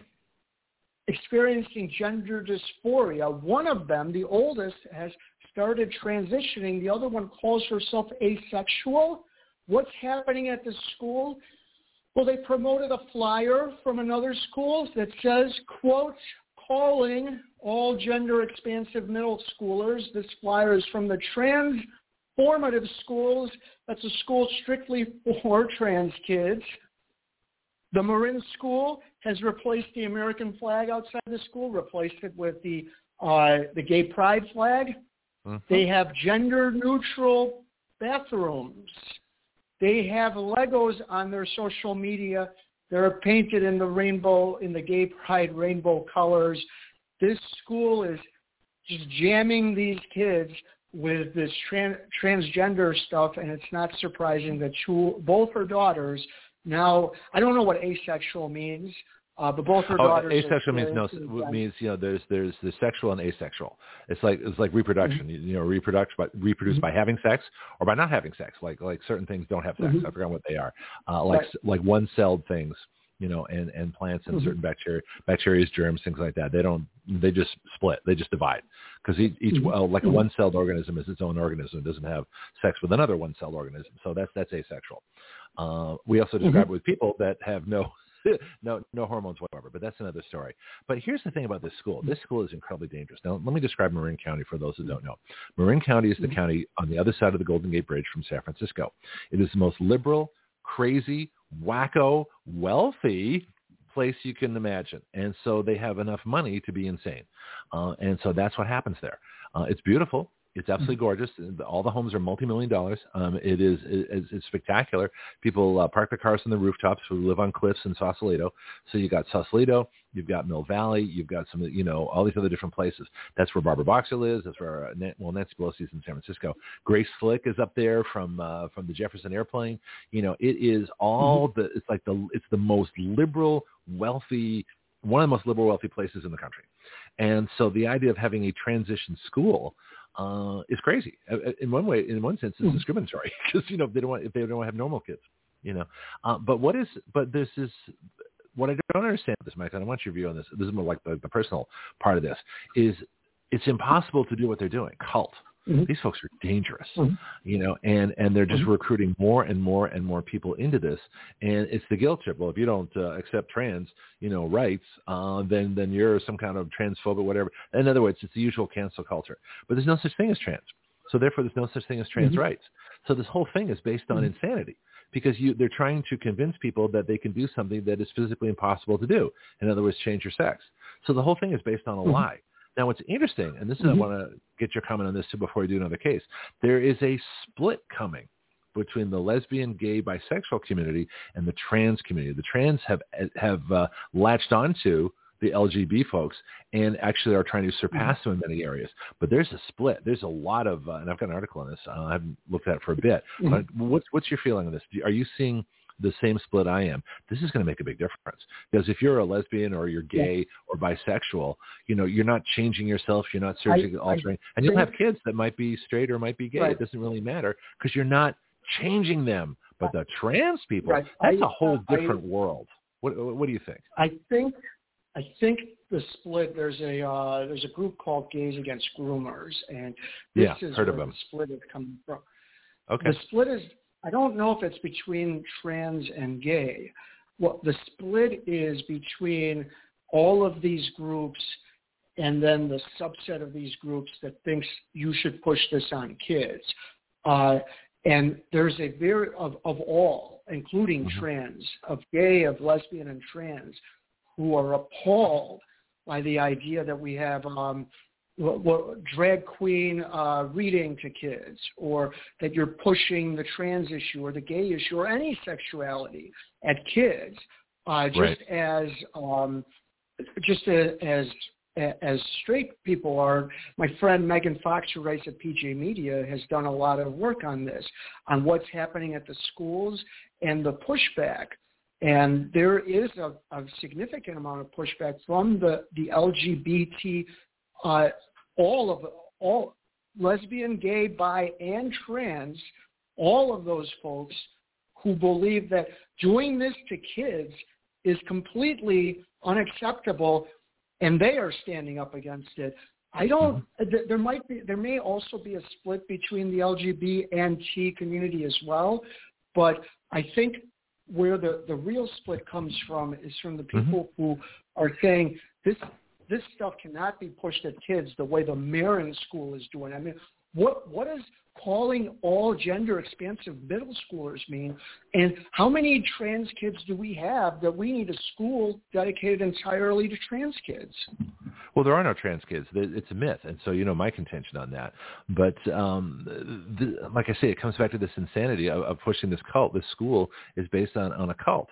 experiencing gender dysphoria. One of them, the oldest, has started transitioning. The other one calls herself asexual. What's happening at the school well, they promoted a flyer from another school that says, quote, calling all gender expansive middle schoolers. This flyer is from the transformative schools. That's a school strictly for <laughs> trans kids. The Marin School has replaced the American flag outside the school, replaced it with the uh, the gay pride flag. Mm-hmm. They have gender neutral bathrooms. They have Legos on their social media. They're painted in the rainbow, in the gay pride rainbow colors. This school is just jamming these kids with this tran- transgender stuff, and it's not surprising that two, both her daughters now, I don't know what asexual means. Uh, but both her oh, daughters. Asexual means no means you know there's there's the sexual and asexual. It's like it's like reproduction. Mm-hmm. You, you know, reproduce by reproduce mm-hmm. by having sex or by not having sex. Like like certain things don't have sex. Mm-hmm. I forgot what they are. Uh, like right. like one celled things. You know, and and plants and mm-hmm. certain bacteria, bacteria, germs, things like that. They don't. They just split. They just divide because each, each mm-hmm. well, like a mm-hmm. one-celled organism is its own organism. It doesn't have sex with another one-celled organism. So that's that's asexual. Uh, we also describe it with people that have no <laughs> no, no hormones whatsoever. But that's another story. But here's the thing about this school. This school is incredibly dangerous. Now, let me describe Marin County for those who don't know. Marin County is the mm-hmm. county on the other side of the Golden Gate Bridge from San Francisco. It is the most liberal, crazy, wacko, wealthy place you can imagine. And so they have enough money to be insane. Uh, and so that's what happens there. Uh, it's beautiful. It's absolutely mm-hmm. gorgeous. All the homes are multi-million dollars. Um, it is it, it's spectacular. People uh, park their cars on the rooftops We live on cliffs in Sausalito. So you got Sausalito, you've got Mill Valley, you've got some you know all these other different places. That's where Barbara Boxer lives. That's where uh, well Nancy Pelosi's in San Francisco. Grace Slick is up there from uh, from the Jefferson Airplane. You know it is all mm-hmm. the it's like the it's the most liberal, wealthy, one of the most liberal, wealthy places in the country. And so the idea of having a transition school uh, is crazy. Uh, uh, in one way, in one sense, it's Mhm. discriminatory <laughs> because you know they don't want if they don't have normal kids, you know. Uh, but what is but this is what I don't understand this, Mike. And I want your view on this. This is more like the, the personal part of this. Is it's impossible to do what they're doing. Cult. Mhm. These folks are dangerous, Mhm. you know, and and they're just Mhm. recruiting more and more and more people into this, and it's the guilt trip. Well, if you don't uh, accept trans, you know, rights, uh, then then you're some kind of transphobic, whatever. In other words, it's the usual cancel culture. But there's no such thing as trans, so therefore there's no such thing as trans Mhm. rights. So this whole thing is based on Mhm. insanity because you they're trying to convince people that they can do something that is physically impossible to do. In other words, change your sex. So the whole thing is based on a Mhm. lie. Now, what's interesting, and this is I Mhm. want to get your comment on this too before we do another case. There is a split coming between the lesbian, gay, bisexual community and the trans community. The trans have have uh, latched onto the LGB folks and actually are trying to surpass them in many areas. But there's a split. There's a lot of, uh, and I've got an article on this. Uh, I haven't looked at it for a bit. Mhm. But what's what's your feeling on this? Are you seeing the same split I am? This is going to make a big difference because if you're a lesbian or you're gay or bisexual, you know you're not changing yourself. You're not surgically I altering, and you'll have kids that might be straight or might be gay. Right. It doesn't really matter because you're not changing them. But the trans people, Right. that's I- a whole I- different world. What what do you think? I think I think the split there's a uh, there's a group called Gays Against Groomers, and this Yeah, is heard where of them. the split is coming from. Okay. The split is I don't know if it's between trans and gay. What the split is between all of these groups and then the subset of these groups that thinks you should push this on kids. Uh, and there's a very of, of all, including Mhm. trans, of gay, of lesbian, and trans, who are appalled by the idea that we have um, what, what, drag queen uh, reading to kids, or that you're pushing the trans issue or the gay issue or any sexuality at kids, uh, just Right. as um, just a, as as straight people are. My friend Megan Fox, who writes at PJ Media, has done a lot of work on this, on what's happening at the schools and the pushback. And there is a, a significant amount of pushback from the the LGBT, uh, all of all lesbian, gay, bi, and trans, all of those folks who believe that doing this to kids is completely unacceptable and they are standing up against it. I don't. Mm-hmm. Uh, th- There might be. There may also be a split between the LGBT and T community as well, but I think where the the real split comes from is from the mm-hmm. people who are saying this this stuff cannot be pushed at kids the way the Marin School is doing. I mean, what what does calling all gender expansive middle schoolers mean? And how many trans kids do we have that we need a school dedicated entirely to trans kids? Well, there are no trans kids. It's a myth, and so you know my contention on that. But um, the, like I say, it comes back to this insanity of, of pushing this cult. This school is based on on a cult.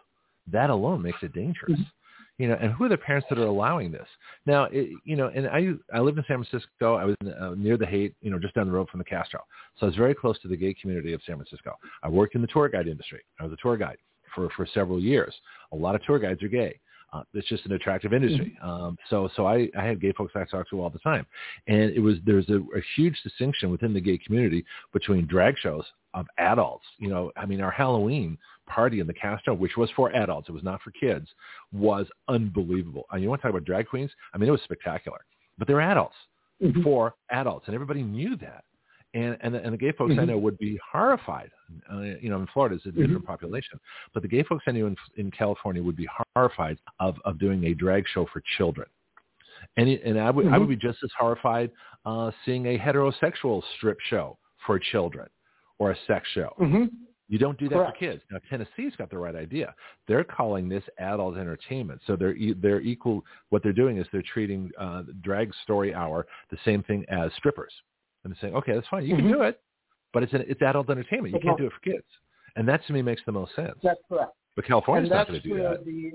That alone makes it dangerous. You know, and who are the parents that are allowing this? Now, it, you know, and I I lived in San Francisco. I was uh, near the Haight, you know, just down the road from the Castro. So I was very close to the gay community of San Francisco. I worked in the tour guide industry. I was a tour guide for for several years. A lot of tour guides are gay. Uh, it's just an attractive industry. Um, so so I, I had gay folks I talked to all the time, and it was there's a, a huge distinction within the gay community between drag shows of adults. You know, I mean, our Halloween party in the Castro, which was for adults, it was not for kids, was unbelievable. And you want to talk about drag queens? I mean, it was spectacular. But they're adults Mhm. for adults, and everybody knew that. And and the, and the gay folks I Mhm. know would be horrified. Uh, you know, in Florida, it's a different population, but the gay folks I knew in in California would be horrified of of doing a drag show for children. And it- and I would I would be just as horrified uh, seeing a heterosexual strip show for children or a sex show. hmm You don't do that Correct. for kids. Now Tennessee's got the right idea. They're calling this adult entertainment. So they're they're equal. What they're doing is they're treating uh, drag story hour the same thing as strippers, and saying, okay, that's fine, you Mhm. can do it, but it's an, it's adult entertainment. You But can't no. do it for kids, and that to me makes the most sense. That's correct. But California's not going to do that. the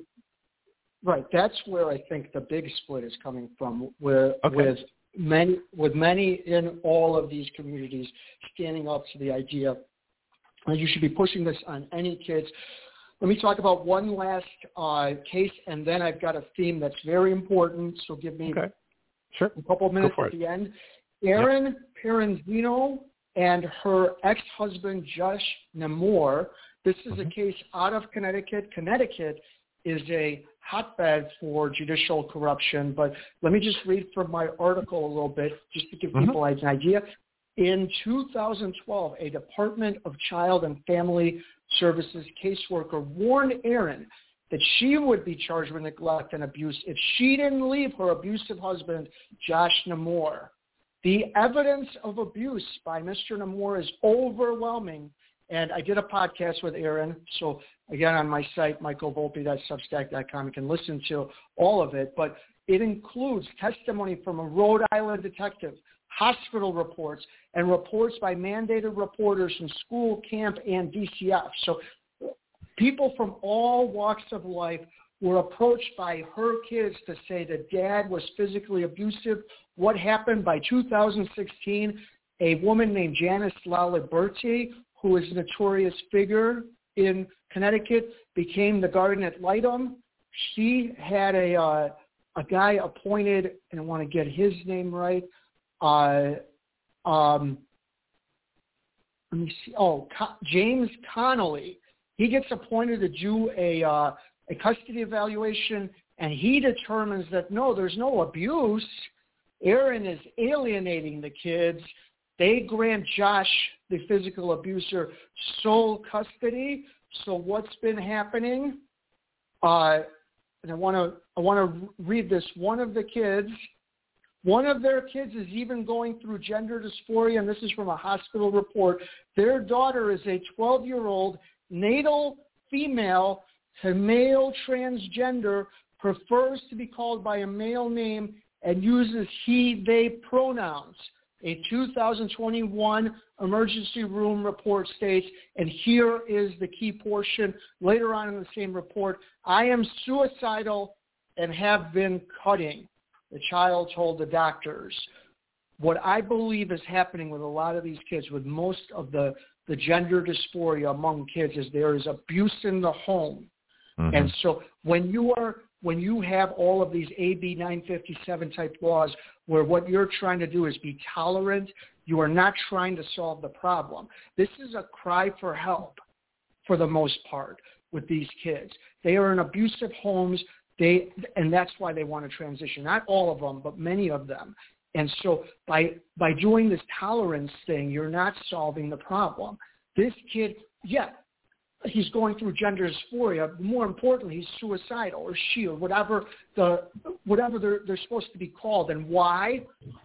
right. That's where I think the big split is coming from, where Okay. with many with many in all of these communities standing up to the idea that you should be pushing this on any kids. Let me talk about one last uh, case, and then I've got a theme that's very important. So give me Okay, sure. a couple of minutes at it. the end. Erin yep. Perenzino and her ex-husband Josh Namor. This is mm-hmm. a case out of Connecticut. Connecticut is a hotbed for judicial corruption. But let me just read from my article a little bit just to give mm-hmm. people an idea. In 2012, a Department of Child and Family Services caseworker warned Erin that she would be charged with neglect and abuse if she didn't leave her abusive husband, Josh Namor. The evidence of abuse by Mr. Namor is overwhelming. And I did a podcast with Erin. So again, on my site, michaelvolpe.substack.com, you can listen to all of it. But it includes testimony from a Rhode Island detective, hospital reports, and reports by mandated reporters from school, camp, and DCF. So people from all walks of life were approached by her kids to say that dad was physically abusive. What happened by 2016? A woman named Janice Laliberti, who is a notorious figure in Connecticut, became the guardian ad litem. She had a uh, a guy appointed, and I want to get his name right. Uh, um, let me see. Oh, Co- James Connolly. He gets appointed to do a uh, a custody evaluation, and he determines that no, there's no abuse. Erin is alienating the kids. They grant Josh, the physical abuser, sole custody. So what's been happening? Uh, and I want to I want to read this. One of the kids, one of their kids is even going through gender dysphoria, and this is from a hospital report. Their daughter is a 12-year-old natal female to male transgender, prefers to be called by a male name, and uses he, they pronouns. A 2021 emergency room report states, and here is the key portion later on in the same report, I am suicidal and have been cutting, the child told the doctors. What I believe is happening with a lot of these kids, with most of the, the gender dysphoria among kids, is there is abuse in the home. Mm-hmm. And so when you are when you have all of these AB 957 type laws where what you're trying to do is be tolerant, you are not trying to solve the problem. This is a cry for help for the most part with these kids. They are in abusive homes. They, and that's why they want to transition. Not all of them, but many of them. And so by, by doing this tolerance thing, you're not solving the problem. This kid, yeah, he's going through gender dysphoria. More importantly, he's suicidal or she or whatever the whatever they're they're supposed to be called. And why?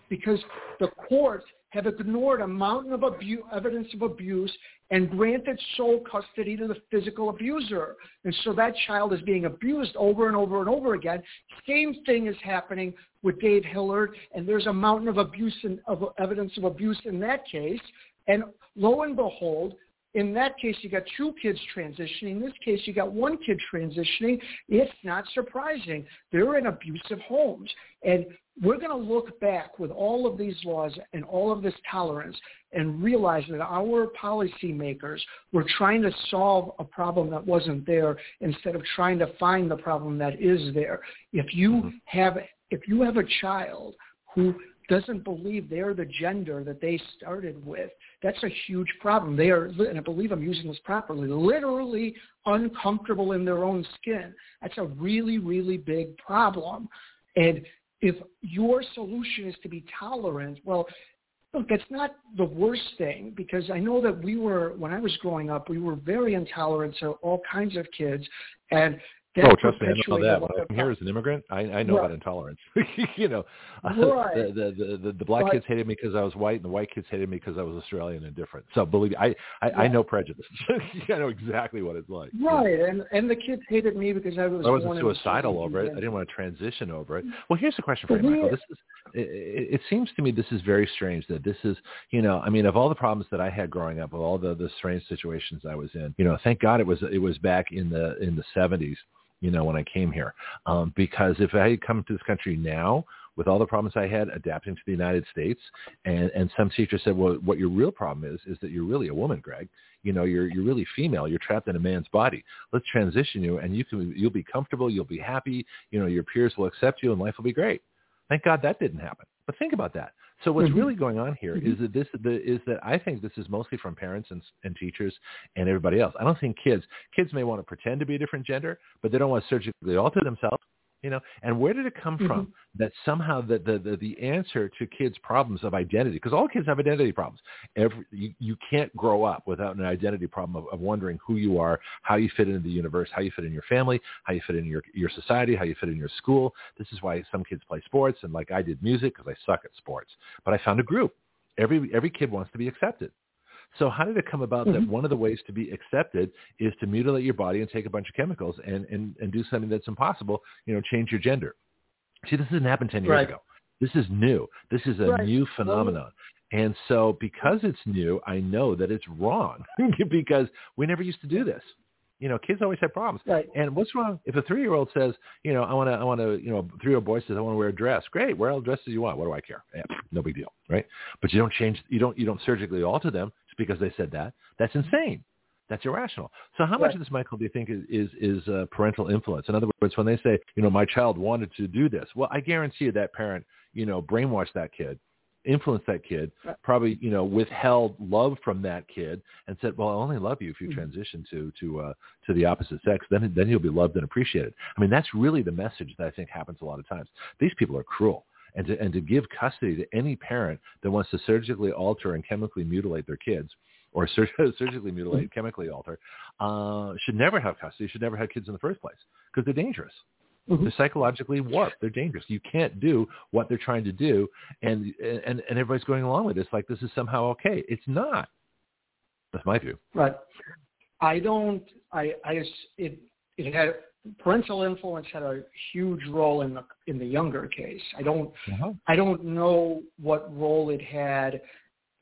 Because the courts have ignored a mountain of abuse, evidence of abuse and granted sole custody to the physical abuser. And so that child is being abused over and over and over again. Same thing is happening with Dave Hillard, and there's a mountain of abuse and of evidence of abuse in that case. And lo and behold, in that case, you got two kids transitioning. In this case, you got one kid transitioning. It's not surprising. They're in abusive homes. And we're going to look back with all of these laws and all of this tolerance and realize that our policymakers were trying to solve a problem that wasn't there instead of trying to find the problem that is there. If you mm-hmm. have if you have a child who doesn't believe they're the gender that they started with, that's a huge problem. They are, and I believe I'm using this properly, literally uncomfortable in their own skin. That's a really, really big problem. And if your solution is to be tolerant, well, look, that's not the worst thing because I know that we were, when I was growing up, we were very intolerant to all kinds of kids. And oh, trust me, I know that. When I'm here as an immigrant, I, I know right. about intolerance. <laughs> you know, <laughs> right. the, the, the the black but, kids hated me because I was white, and the white kids hated me because I was Australian and different. So believe me, I I, yeah. I know prejudice. <laughs> I know exactly what it's like. Right, yeah. and and the kids hated me because I was. I wasn't suicidal over it. I didn't want to transition over it. Mm. Well, here's the question for you, Michael. This is. It, it seems to me this is very strange that this is, you know, I mean, of all the problems that I had growing up, of all the the strange situations I was in, you know, thank God it was it was back in the in the 70s you know, when I came here. Um, because if I had come to this country now with all the problems I had adapting to the United States, and, and some teacher said, well, what your real problem is, is that you're really a woman, Greg. You know, you're, you're really female. You're trapped in a man's body. Let's transition you and you can, you'll be comfortable. You'll be happy. You know, your peers will accept you and life will be great. Thank God that didn't happen. But think about that. So what's Mhm. really going on here is Mhm. that this the, is that I think this is mostly from parents and, and teachers and everybody else. I don't think kids kids may want to pretend to be a different gender, but they don't want to surgically alter themselves. You know, and where did it come from Mhm. that somehow the, the, the, the answer to kids' problems of identity, because all kids have identity problems. Every, you, you can't grow up without an identity problem of, of wondering who you are, how you fit into the universe, how you fit in your family, how you fit in your, your society, how you fit in your school. This is why some kids play sports, and like I did music because I suck at sports. But I found a group. Every, every kid wants to be accepted. So how did it come about that Mhm. one of the ways to be accepted is to mutilate your body and take a bunch of chemicals and, and, and do something that's impossible, you know, change your gender? See, this didn't happen 10 years Right. ago. This is new. This is a Right. new phenomenon. And so because it's new, I know that it's wrong <laughs> because we never used to do this. You know, kids always have problems. Right. And what's wrong if a three-year-old says, you know, I want to, I want to, you know, a three-year-old boy says, I want to wear a dress. Great, wear all the dresses you want. What do I care? Yeah, no big deal, right? But you don't change, you don't, you don't surgically alter them because they said that. That's insane. That's irrational. So how much Right. of this, Michael, do you think is is, is uh, parental influence? In other words, when they say, you know, my child wanted to do this, well, I guarantee you that parent, you know, brainwashed that kid, influenced that kid, Right. probably, you know, withheld love from that kid, and said, well, I only love you if you Mhm. transition to to uh, to the opposite sex. Then then you'll be loved and appreciated. I mean, that's really the message that I think happens a lot of times. These people are cruel. And to, and to give custody to any parent that wants to surgically alter and chemically mutilate their kids or sur- <laughs> surgically mutilate, chemically alter, uh, should never have custody, should never have kids in the first place because they're dangerous. Mhm. They're psychologically warped. They're dangerous. You can't do what they're trying to do, and and and everybody's going along with this like this is somehow okay. It's not. That's my view. Right. I don't. I. I. It. It had parental influence had a huge role in the in the Younger case. I don't. I don't know what role it had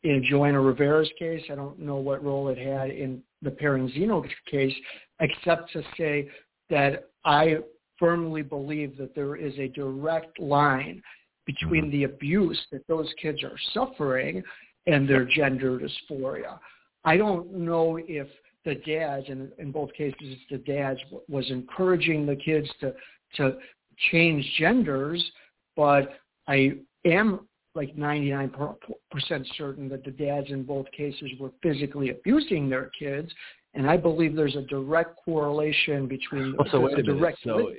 in Joanna Rivera's case. I don't know what role it had in the Perenzino case, except to say that I firmly believe that there is a direct line between Mhm. the abuse that those kids are suffering and their gender dysphoria. I don't know if the dads, and in both cases it's the dads, was encouraging the kids to to change genders, but I am like 99% certain that the dads in both cases were physically abusing their kids, and I believe there's a direct correlation between Well, so there's wait a minute. direct So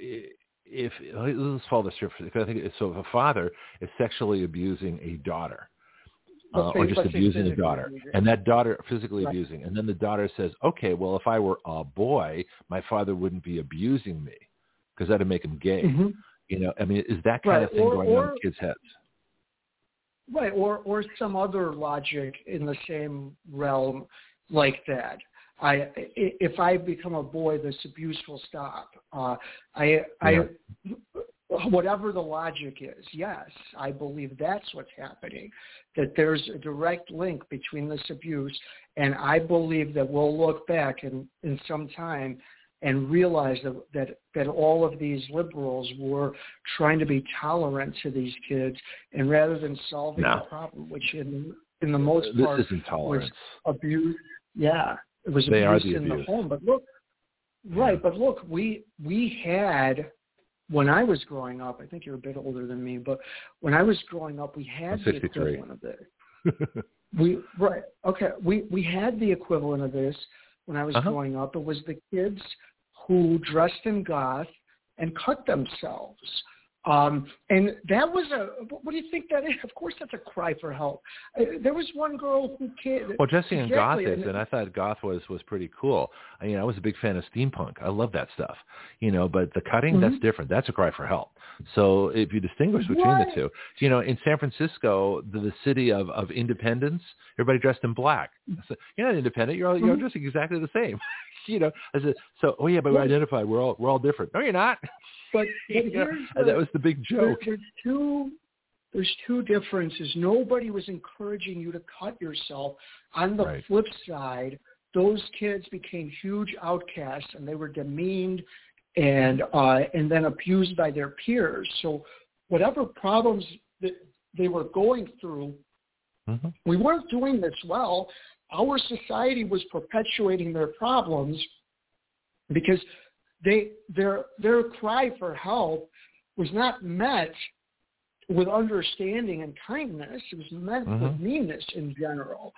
if let's follow this here. Because I think so. If a father is sexually abusing a daughter, uh, or just abusing the daughter, and that daughter physically Right. abusing, and then the daughter says, "Okay, well, if I were a boy, my father wouldn't be abusing me because that'd make him gay." Mhm. You know, I mean, is that kind Right, of thing or- going on in kids' heads? Right, or or some other logic in the same realm like that. I if I become a boy, this abuse will stop. Uh, I I whatever the logic is, yes, I believe that's what's happening. That there's a direct link between this abuse, and I believe that we'll look back in in some time and realize that, that that all of these liberals were trying to be tolerant to these kids, and rather than solving No. the problem, which in in the most this part is intolerance. abuse, yeah, it was They abuse the in the home. But look, right, but look, we we had when I was growing up. I think you're a bit older than me, but when I was growing up, we had the 53. equivalent of this. <laughs> We right okay. We we had the equivalent of this when I was Uh-huh. growing up. It was the kids who dressed in goth and cut themselves. Um, and that was a. What do you think that is? Of course, that's a cry for help. Uh, there was one girl who came. Well, Jesse and Exactly, Goth is, and- I thought Goth was was pretty cool. I mean, I was a big fan of steampunk. I love that stuff, you know. But the cutting, that's Mhm. different. That's a cry for help. So if you distinguish between Right. the two, you know, in San Francisco, the, the city of of independence, everybody dressed in black. So, you're not independent. You're all you're all Mhm. dressing exactly the same. <laughs> you know, I said, so oh yeah, but we Right. identify. We're all we're all different. No, you're not. But, <laughs> but You know, here's and the, that was the big there- joke. there's two. There's two differences. Nobody was encouraging you to cut yourself. On the Right. flip side, those kids became huge outcasts, and they were demeaned and uh, and then abused by their peers. So whatever problems that they were going through, Mhm. we weren't doing this well. Our society was perpetuating their problems because they their their cry for help was not met with understanding and kindness. It was meant Mhm. with meanness in general.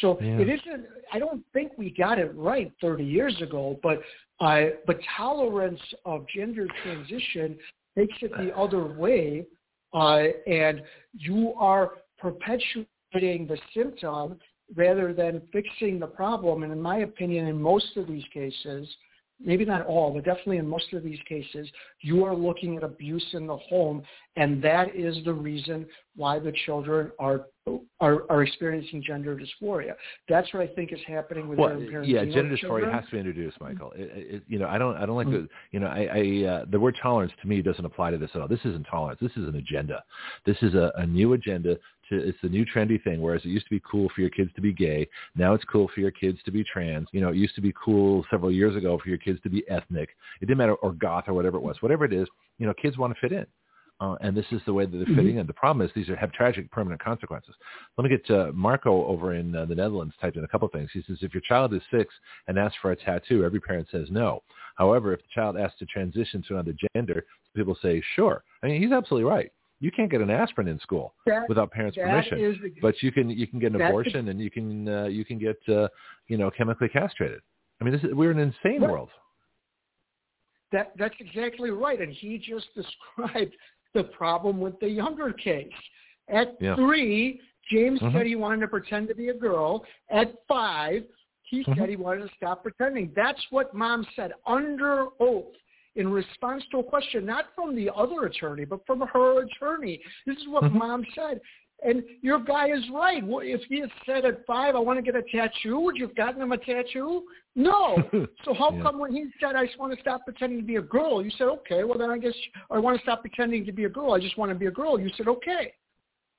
So Yeah. it isn't. I don't think we got it right 30 years ago, but I but tolerance of gender transition takes it the other way, uh, and you are perpetuating the symptom rather than fixing the problem. And in my opinion, in most of these cases, maybe not all, but definitely in most of these cases, you are looking at abuse in the home, and that is the reason why the children are are, are experiencing gender dysphoria. That's what I think is happening with well, their parents. yeah, gender dysphoria has to be introduced, Michael. It, it, you know, I don't, I don't like Mm-hmm. the, you know, I, I uh, the word tolerance to me doesn't apply to this at all. This isn't tolerance. This is an agenda. This is a, a new agenda. To, it's the new trendy thing. Whereas it used to be cool for your kids to be gay, now it's cool for your kids to be trans. You know, it used to be cool several years ago for your kids to be ethnic. It didn't matter, or goth, or whatever it was. Whatever it is, you know, kids want to fit in. Uh, and this is the way that they're fitting in. The problem is these are, have tragic permanent consequences. Let me get uh, Marco over in uh, the Netherlands typed in a couple of things. He says, if your child is six and asks for a tattoo, every parent says no. However, if the child asks to transition to another gender, people say sure. I mean, he's absolutely right. You can't get an aspirin in school That- without parents' permission, is but you can you can get an abortion and you can uh, you can get uh, you know chemically castrated. I mean, this is, we're in an insane world. That that's exactly right, and he just <laughs> described the problem with the Younger case. At Yeah. three, James Mhm. said he wanted to pretend to be a girl. At five, he Mhm. said he wanted to stop pretending. That's what mom said under oath in response to a question, not from the other attorney, but from her attorney. This is what Mhm. mom said. And your guy is right. If he had said at five, I want to get a tattoo, would you have gotten him a tattoo? No. <laughs> So how Yeah. come when he said, I just want to stop pretending to be a girl, you said, okay, well then I guess I want to stop pretending to be a girl. I just want to be a girl. You said, okay.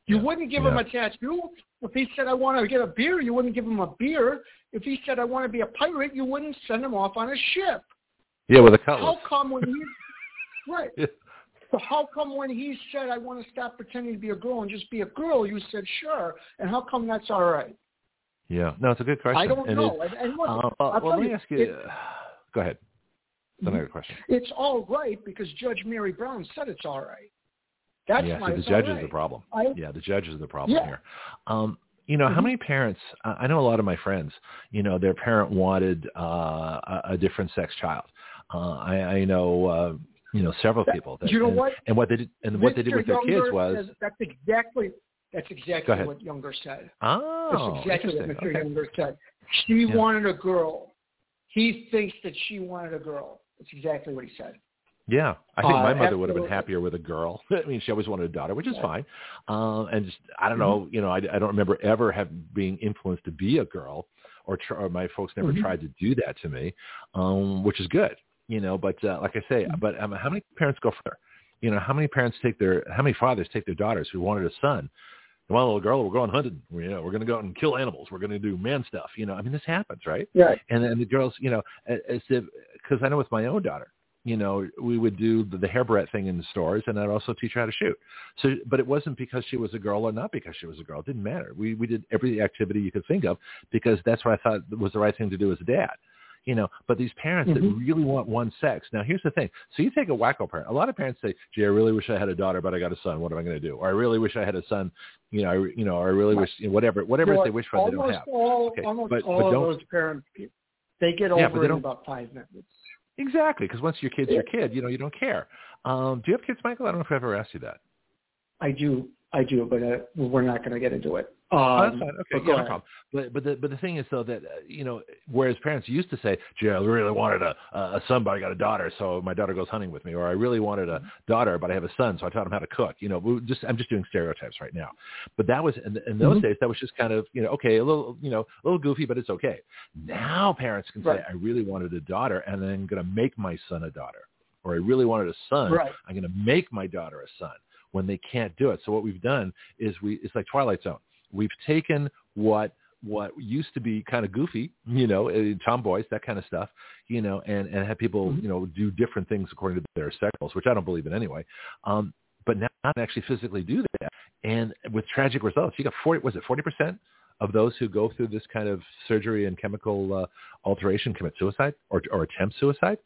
You Yeah. wouldn't give him a tattoo. If he said, I want to get a beer, you wouldn't give him a beer. If he said, I want to be a pirate, you wouldn't send him off on a ship. Yeah, with a color. How come when he, <laughs> right. So how come when he said, I want to stop pretending to be a girl and just be a girl, you said, sure. And how come that's all right? Yeah, no, it's a good question. I don't and know. It, And, and look, uh, I'll well, let me ask you. it- go ahead. It's another question. it's all right because Judge Mary Brown said it's all right. That's yeah, so the judge all is the problem. I, Yeah, the judge is the problem Yeah. here. Um, you know, how Mhm. many parents? I I know a lot of my friends. You know, their parent wanted uh, a, a different sex child. Uh, I, I know, uh, you know, several people. That, you know and, what? And what they did, and what they did Mr. with their kids was, says- that's exactly that's exactly what Younger said. oh, That's exactly what. Mr. Okay. Younger said. She Yeah. wanted a girl. He thinks that she wanted a girl. That's exactly what he said. Yeah, I think Uh, my mother would have been happier with a girl. <laughs> I mean, she always wanted a daughter, which is Yeah. fine. Um, and just, I don't Mm-hmm. know, you know, I, I don't remember ever have being influenced to be a girl, or, tr- or my folks never Mhm. tried to do that to me, um, which is good, you know. But uh, like I say, Mhm. but um, how many parents go further? You know, how many parents take their, how many fathers take their daughters who wanted a son? Want a little girl. We're going hunting. We, you know, we're going to go out and kill animals. We're going to do man stuff. You know, I mean, this happens, right? Right. and then the girls, you know, as if because I know with my own daughter, you know, we would do the, the hair barrette thing in the stores, and I'd also teach her how to shoot. So, but it wasn't because she was a girl or not because she was a girl. It didn't matter. We we did every activity you could think of because that's what I thought was the right thing to do as a dad. You know, but these parents that Mhm. really want one sex. Now, here's the thing. So you take a wacko parent. A lot of parents say, "Gee, I really wish I had a daughter, but I got a son. What am I going to do?" Or I really wish I had a son. You know, I, you know, or I really Right. wish you know, whatever, whatever they wish for, they don't almost have. all, Okay, almost but- all but of don't- those parents, they get Yeah, over they it in about five minutes. Exactly, because once your kid's your kid, you know, you don't care. Um, do you have kids, Michael? I don't know if I've ever asked you that. I do, I do, but uh, we're not going to get into it. Um, Oh, that's fine. Okay, but yeah, no problem. But but the but the thing is though that uh, you know, whereas parents used to say, "Gee, I really wanted a a son, but I got a daughter, so my daughter goes hunting with me," or "I really wanted a daughter, but I have a son, so I taught him how to cook." You know, we just I'm just doing stereotypes right now. But that was in, in those Mhm. days, that was just kind of you know, okay, a little you know, a little goofy, but it's okay. Now parents can Right. say, "I really wanted a daughter, and I'm going to make my son a daughter," or "I really wanted a son, Right. I'm going to make my daughter a son." When they can't do it, so what we've done is we it's like Twilight Zone we've taken what what used to be kind of goofy, you know, uh, tomboys, that kind of stuff, you know, and and have people, Mhm. you know, do different things according to their sex roles, which I don't believe in anyway. Um, but now I can actually physically do that, and with tragic results. You got forty, was it forty percent of those who go through this kind of surgery and chemical uh, alteration commit suicide or or attempt suicide?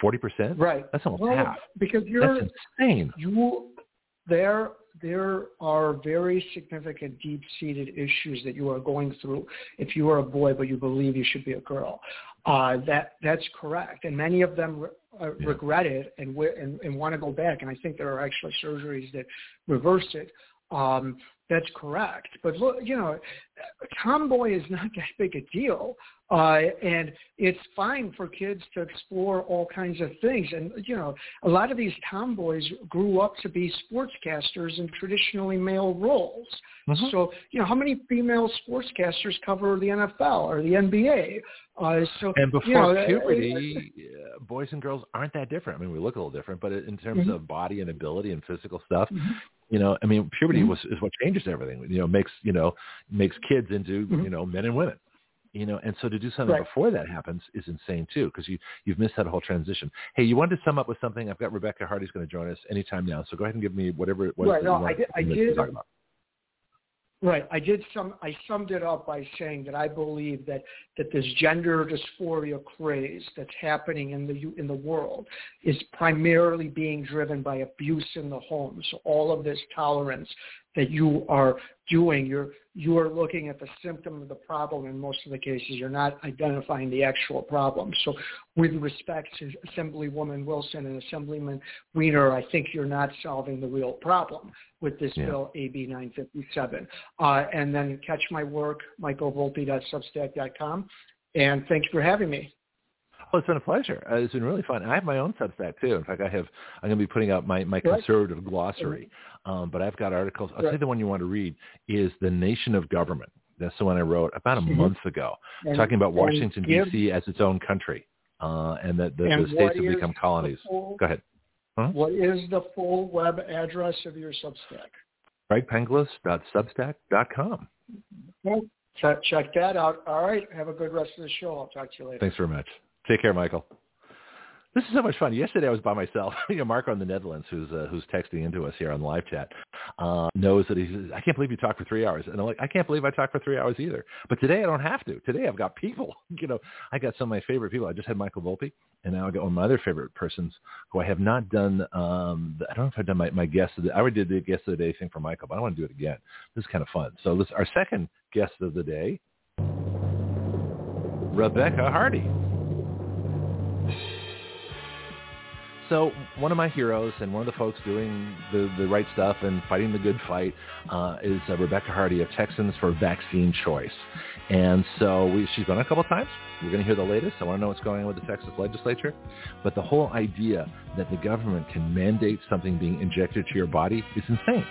Forty percent, Right. That's almost Well, half. because you're That's insane. you there there are very significant deep-seated issues that you are going through if you are a boy but you believe you should be a girl. Uh, that that's correct, and many of them re- uh, yeah. regret it and, and and want to go back. And I think there are actually surgeries that reverse it. Um, that's correct. But look, you know, tomboy is not <laughs> that big a deal. Uh, and it's fine for kids to explore all kinds of things. And, you know, a lot of these tomboys grew up to be sportscasters in traditionally male roles. Mm-hmm. So, you know, how many female sportscasters cover the NFL or the NBA? Uh, so, and before you know, puberty, uh, boys and girls aren't that different. I mean, we look a little different, but in terms mm-hmm. of body and ability and physical stuff, mm-hmm. you know, I mean, puberty mm-hmm. was is what changes everything. You know, makes you know makes kids into mm-hmm. you know men and women you know, and so to do something right. before that happens is insane too, because you you've missed that whole transition. Hey, you wanted to sum up with something? I've got Rebecca Hardy's going to join us anytime now, so go ahead and give me whatever it was. Right, no, I did. I did Right. I did some. I summed it up by saying that I believe that that this gender dysphoria craze that's happening in the in the world is primarily being driven by abuse in the home. So all of this tolerance that you are doing, you're you are looking at the symptom of the problem in most of the cases. You're not identifying the actual problem. So with respect to Assemblywoman Wilson and Assemblyman Wiener, I think you're not solving the real problem with this yeah. bill AB 957. Uh, and then catch my work, michaelvolpe.substack.com. And thank you for having me. <laughs> Well, it's been a pleasure. Uh, it's been really fun. I have my own Substack too. In fact, I have. I'm going to be putting out my my conservative glossary. Um, but I've got articles. I'll right. say the one you want to read is "The Nation of Government." That's the one I wrote about a mm-hmm. month ago, and, talking about Washington D.C. as its own country, uh, and that the, the states have become colonies. Full, Go ahead. Huh? What is the full web address of your Substack? GregPenglis.substack.com. Well, check, check that out. All right. Have a good rest of the show. I'll talk to you later. Thanks very much. Take care, Michael. This is so much fun. Yesterday I was by myself. <laughs> you know, Marco in the Netherlands, who's uh, who's texting into us here on live chat, uh, knows that he says, "I can't believe you talked for three hours," and I'm like, "I can't believe I talked for three hours either." But today I don't have to. Today I've got people. <laughs> you know, I got some of my favorite people. I just had Michael Volpe, and now I got one of my other favorite persons who I have not done. Um, I don't know if I've done my my guest. Of the, I already did the guest of the day thing for Michael, but I want to do it again. This is kind of fun. So this our second guest of the day, Rebecca Hardy. So one of my heroes and one of the folks doing the, the right stuff and fighting the good fight uh, is uh, Rebecca Hardy of Texans for Vaccine Choice. And so we, she's been on a couple times. We're going to hear the latest. I want to know what's going on with the Texas legislature. But the whole idea that the government can mandate something being injected to your body is insane.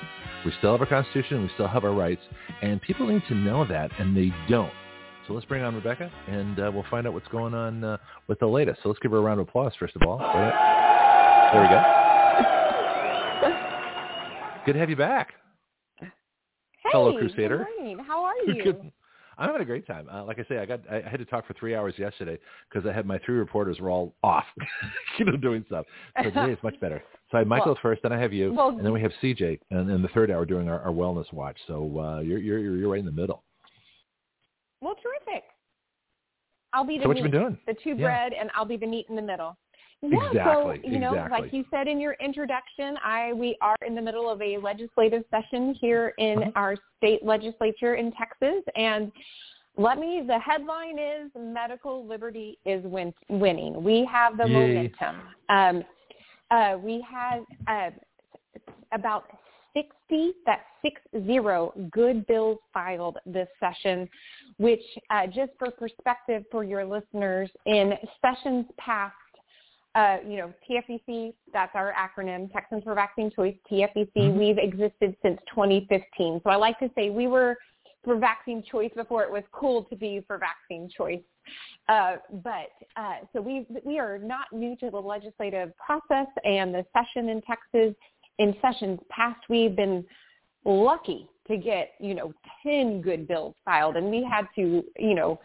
We still have our Constitution. We still have our rights. And people need to know that, and they don't. So let's bring on Rebecca, and uh, we'll find out what's going on uh, with the latest. So let's give her a round of applause, first of all. There we go. <laughs> Good to have you back. Hey, fellow Crusader. Good morning. How are <laughs> you? Good. I'm having a great time. Uh, like I say, I got I had to talk for three hours yesterday because I had my three reporters were all off, <laughs> you know, doing stuff. So today is much better. So I have Michael well, first, then I have you, well, and then we have CJ, and in the third hour doing our, our wellness watch. So uh, you're you're you're right in the middle. Well, terrific. I'll be the so what meat, you been doing? the two yeah. bread, and I'll be the meat in the middle. Yeah, exactly. So, you know, exactly. like you said in your introduction, I we are in the middle of a legislative session here in uh-huh. our state legislature in Texas, and let me. The headline is "Medical Liberty is win, winning." We have the Yay. momentum. Um, uh, we have uh, about 60, that six zero good bills filed this session, which uh, just for perspective for your listeners, in sessions past uh, you know, TFVC, that's our acronym, Texans for Vaccine Choice, TFVC, mm-hmm. we've existed since 2015. So I like to say we were for vaccine choice before it was cool to be for vaccine choice. Uh, but uh, so we we are not new to the legislative process and the session in Texas. In sessions past, we've been lucky to get you know 10 good bills filed, and we had to you know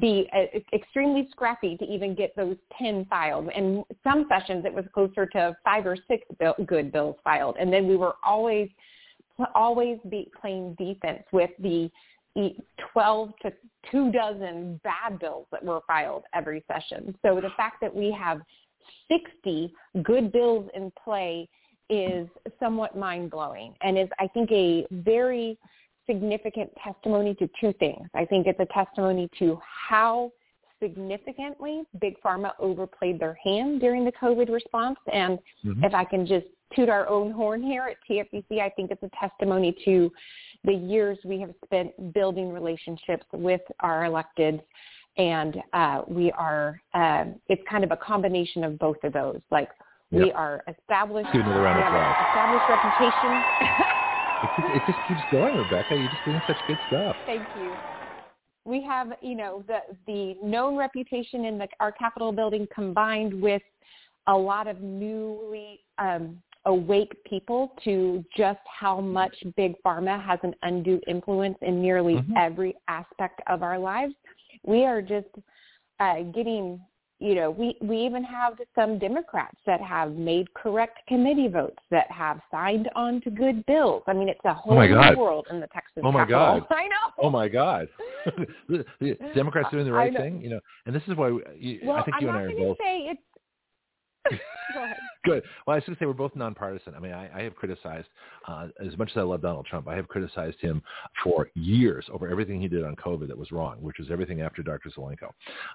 be uh, extremely scrappy to even get those 10 filed. And some sessions it was closer to five or six bill, good bills filed. And then we were always, always be playing defense with the 12 to two dozen bad bills that were filed every session. So the fact that we have 60 good bills in play is somewhat mind-blowing and is, I think, a very significant testimony to two things. I think it's a testimony to how significantly Big Pharma overplayed their hand during the COVID response. And mm-hmm. if I can just toot our own horn here at TFVC, I think it's a testimony to the years we have spent building relationships with our electeds. And uh, we are, uh, it's kind of a combination of both of those. Like yep. we are established, we have an established reputation. <laughs> it, just, it just keeps going, Rebecca. You're just doing such good stuff. Thank you we have, you know, the the known reputation in the, our Capitol building combined with a lot of newly um, awake people to just how much big pharma has an undue influence in nearly mm-hmm. every aspect of our lives. We are just uh, getting you know, we, we even have some Democrats that have made correct committee votes that have signed on to good bills. I mean, it's a oh whole oh new world in the Texas Oh my Capitol. God! <laughs> I know. Oh my God! <laughs> <laughs> Democrats doing the right thing, you know, and this is why we, you, well, I think I'm you and I are both. Say it's <laughs> Good. Well, I was going to say we're both nonpartisan. I mean, I, I have criticized, uh, as much as I love Donald Trump, I have criticized him for years over everything he did on COVID that was wrong, which was everything after Dr. Zelenko.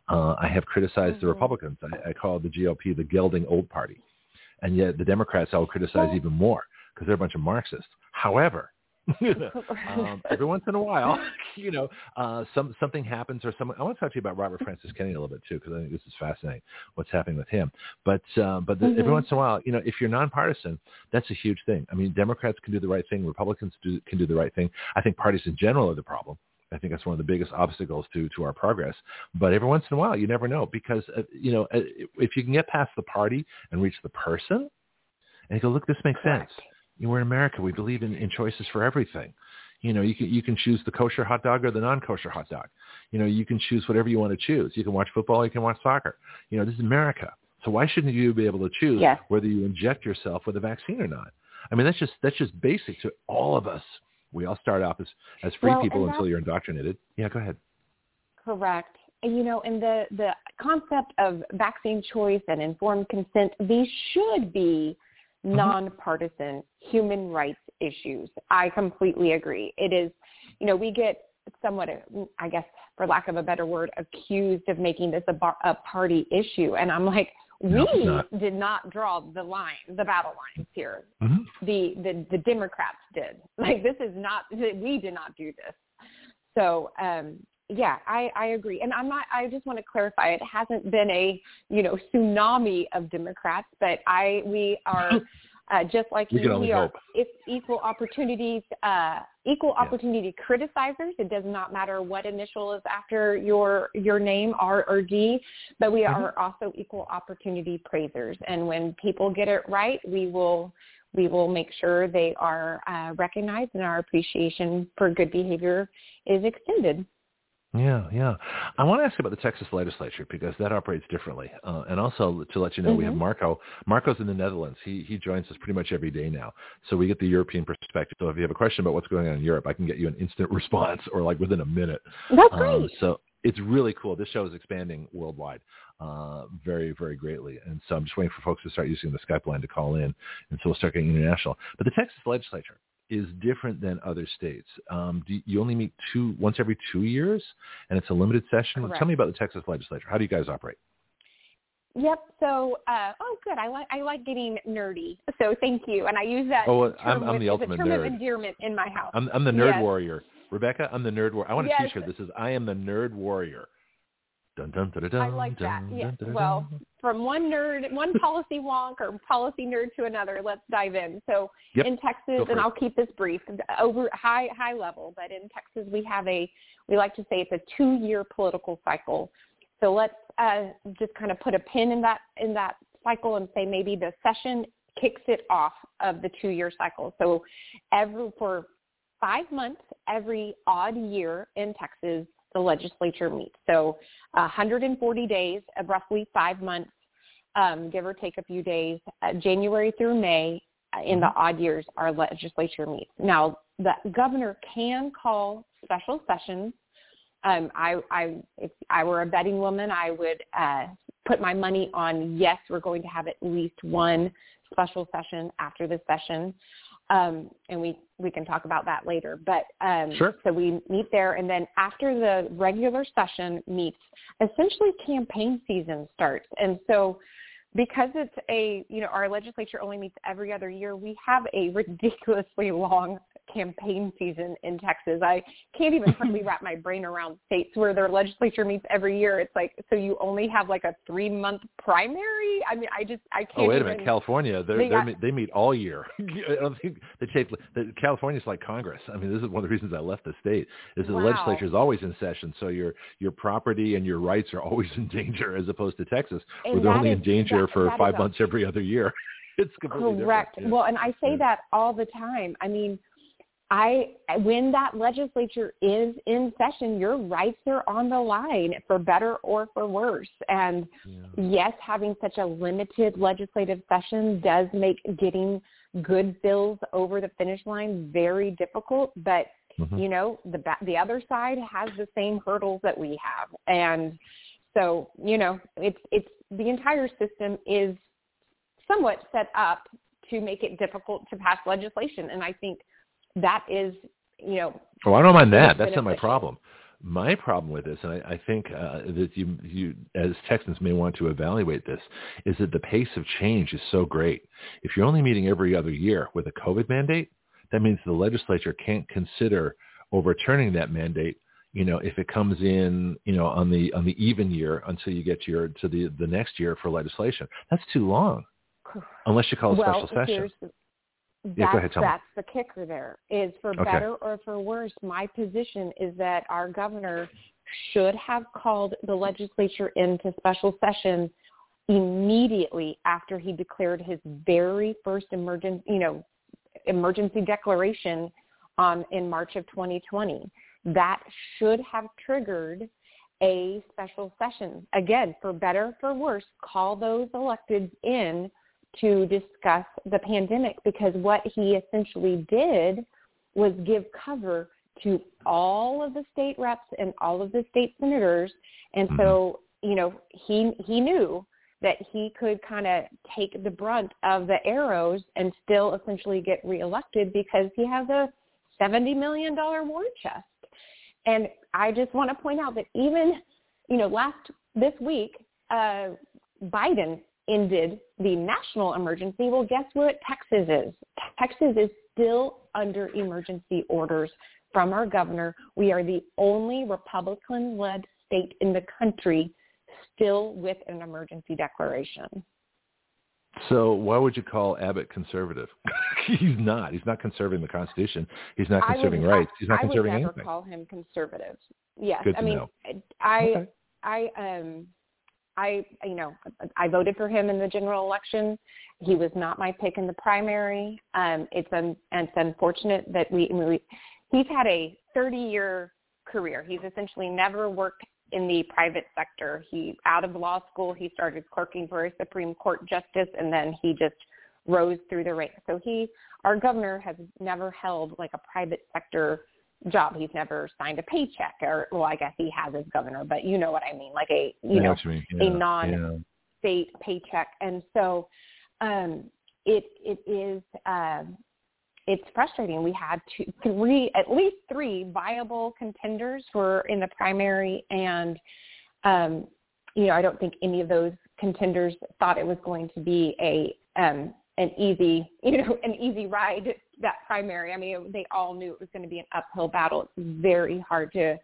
Uh, I have criticized mm-hmm. the Republicans. I, I call the GOP the gelding old party. And yet the Democrats I will criticize even more because they're a bunch of Marxists. However, <laughs> um, every once in a while, <laughs> you know, uh, some something happens or someone. I want to talk to you about Robert Francis Kennedy a little bit too, because I think this is fascinating. What's happening with him? But uh, but the, mm-hmm. every once in a while, you know, if you're nonpartisan, that's a huge thing. I mean, Democrats can do the right thing, Republicans do, can do the right thing. I think parties in general are the problem. I think that's one of the biggest obstacles to to our progress. But every once in a while, you never know because uh, you know uh, if you can get past the party and reach the person, and you go, look, this makes Correct. sense we're in America. We believe in, in choices for everything. You know, you can you can choose the kosher hot dog or the non-kosher hot dog. You know, you can choose whatever you want to choose. You can watch football. You can watch soccer. You know, this is America. So why shouldn't you be able to choose yes. whether you inject yourself with a vaccine or not? I mean, that's just that's just basic to all of us. We all start off as as free well, people until you're indoctrinated. Yeah, go ahead. Correct. And you know, and the the concept of vaccine choice and informed consent, these should be. Nonpartisan human rights issues. I completely agree. It is, you know, we get somewhat, I guess, for lack of a better word, accused of making this a, bar, a party issue, and I'm like, we no, did not draw the line, the battle lines here. Mm-hmm. The, the the Democrats did. Like this is not. We did not do this. So um, yeah, I, I agree. And I'm not, I just want to clarify, it hasn't been a, you know, tsunami of Democrats, but I, we are, <laughs> uh, just like we you, we are equal opportunities, uh, equal opportunity yeah. criticizers. It does not matter what initial is after your, your name, R or D, but we mm-hmm. are also equal opportunity praisers. And when people get it right, we will, we will make sure they are uh, recognized and our appreciation for good behavior is extended. Yeah, yeah. I want to ask you about the Texas legislature because that operates differently. Uh, and also to let you know, mm-hmm. we have mm-hmm. Marco. Marco's in the Netherlands. He he joins us pretty much every day now. So we get the European perspective. So if you have a question about what's going on in Europe, I can get you an instant <laughs> response or like within a minute. That's um, great. so it's really cool. This show is expanding worldwide uh, very, very greatly. And so I'm just waiting for folks to start using the Skype line to call in. And so we'll start getting international. But the Texas legislature, is different than other states. Um, do you only meet two once every two years, and it's a limited session. Correct. Tell me about the Texas legislature. How do you guys operate? Yep. So, uh, oh, good. I like I like getting nerdy. So, thank you. And I use that. Oh, I'm, I'm the ultimate a term nerd. of endearment in my house. I'm, I'm the nerd yes. warrior. Rebecca, I'm the nerd warrior. I want a yes. T-shirt. This is I am the nerd warrior. Dun, dun, dun, I like that. Yeah. Well, from one nerd, one policy wonk or policy nerd to another, let's dive in. So yep. in Texas, and. I'll keep this brief, over high high level, but in Texas we have a we like to say it's a two year political cycle. So let's uh, just kind of put a pin in that in that cycle and say maybe the session kicks it off of the two year cycle. So every for five months every odd year in Texas the legislature meets. So 140 days, of roughly five months, um, give or take a few days, uh, January through May, uh, in the odd years, our legislature meets. Now, the governor can call special sessions. Um, I, I, if I were a betting woman, I would uh, put my money on yes, we're going to have at least one special session after the session. Um, and we, we can talk about that later. But um, sure. so we meet there, and then after the regular session meets, essentially campaign season starts. And so because it's a, you know, our legislature only meets every other year, we have a ridiculously <laughs> long campaign season in Texas. I can't even <laughs> hardly wrap my brain around states where their legislature meets every year. It's like so you only have like a three month primary. I mean, I just I oh, can't. Oh wait even, a minute, California, they're, they, they're, got, they meet all year. <laughs> I don't think they take the, California's like Congress. I mean, this is one of the reasons I left the state. Is wow. the legislature is always in session, so your your property and your rights are always in danger, as opposed to Texas, and where they're only is, in danger that, for that five a, months every other year. <laughs> it's completely correct. Well, and I say yeah. that all the time. I mean I when that legislature is in session, your rights are on the line for better or for worse. And yeah. yes, having such a limited legislative session does make getting good bills over the finish line very difficult, but mm-hmm. you know, the the other side has the same hurdles that we have. And so, you know, it's it's the entire system is somewhat set up to make it difficult to pass legislation and I think that is, you know. Oh, I don't mind that. That's not my problem. My problem with this, and I, I think uh, that you, you, as Texans, may want to evaluate this, is that the pace of change is so great. If you're only meeting every other year with a COVID mandate, that means the legislature can't consider overturning that mandate you know, if it comes in, you know, on the on the even year until you get to your to the the next year for legislation, that's too long. Unless you call a well, special session. That's, yeah, go ahead, that's the kicker there is for okay. better or for worse, my position is that our governor should have called the legislature into special session immediately after he declared his very first emergency, you know, emergency declaration um, in March of 2020. That should have triggered a special session. Again, for better for worse, call those electeds in to discuss the pandemic because what he essentially did was give cover to all of the state reps and all of the state senators. And so you know he he knew that he could kind of take the brunt of the arrows and still essentially get reelected because he has a 70 million dollar war chest. And i just want to point out that even you know last this week uh biden ended the national emergency. Well, guess what Texas is? Texas is still under emergency orders from our governor. We are the only Republican-led state in the country still with an emergency declaration. So why would you call Abbott conservative? <laughs> He's not. He's not conserving the Constitution. He's not conserving would, rights. He's not conserving anything. I would never anything. call him conservative. Yes, Good I mean, know. I, okay. I, um, I, you know, I voted for him in the general election. He was not my pick in the primary. Um, it's un, it's unfortunate that we, we he's had a 30-year career. He's essentially never worked in the private sector. He out of law school, he started clerking for a Supreme Court justice, and then he just rose through the ranks. So he, our governor, has never held like a private sector job. He's never signed a paycheck, or well, I guess he has as governor, but you know what I mean, like a you I know you yeah, a non-state yeah. paycheck, and so um, it it is um, it's frustrating. We had two, three, at least three viable contenders were in the primary, and um, you know I don't think any of those contenders thought it was going to be a um, an easy, <laughs> you know, an easy ride that primary. I mean, they all knew it was going to be an uphill battle. It's very hard to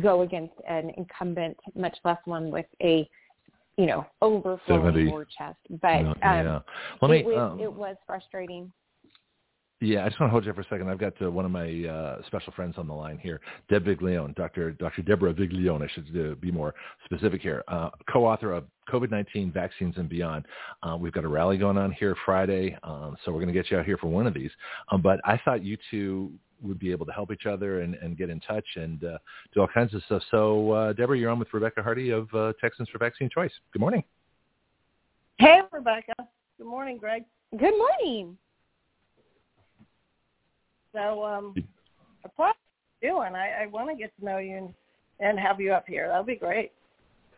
go against an incumbent, much less one with a, you know, overflowing war chest. But no, um, yeah. Let me, it, was, um, it was frustrating. Yeah, I just want to hold you for a second. I've got uh, one of my uh, special friends on the line here, Deb Viglione, Dr. Dr. Deborah Viglione. I should uh, be more specific here. Uh, co-author of COVID-19 Vaccines and Beyond. Uh, we've got a rally going on here Friday, um, so we're going to get you out here for one of these. Um, but I thought you two would be able to help each other and, and get in touch and uh, do all kinds of stuff. So, uh, Deborah, you're on with Rebecca Hardy of uh, Texans for Vaccine Choice. Good morning. Hey, Rebecca. Good morning, Greg. Good morning. So, um, what you doing? I, I want to get to know you and, and have you up here. That'll be great.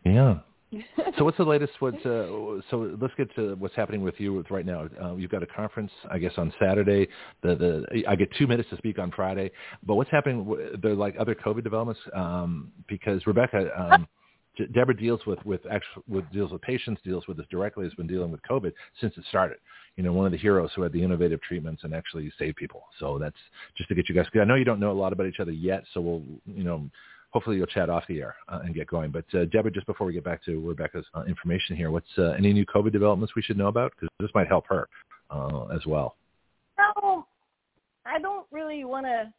Yeah. <laughs> so what's the latest? What uh, so let's get to what's happening with you with right now. Uh, you've got a conference, I guess, on Saturday. The the I get two minutes to speak on Friday. But what's happening? There like other COVID developments um, because Rebecca. Um, Deborah deals with with actual with deals with patients, deals with this directly. Has been dealing with COVID since it started. You know, one of the heroes who had the innovative treatments and actually saved people. So that's just to get you guys. I know you don't know a lot about each other yet, so we'll you know hopefully you'll chat off the air uh, and get going. But uh, Deborah, just before we get back to Rebecca's uh, information here, what's uh, any new COVID developments we should know about? Because this might help her uh, as well. No, I don't really want to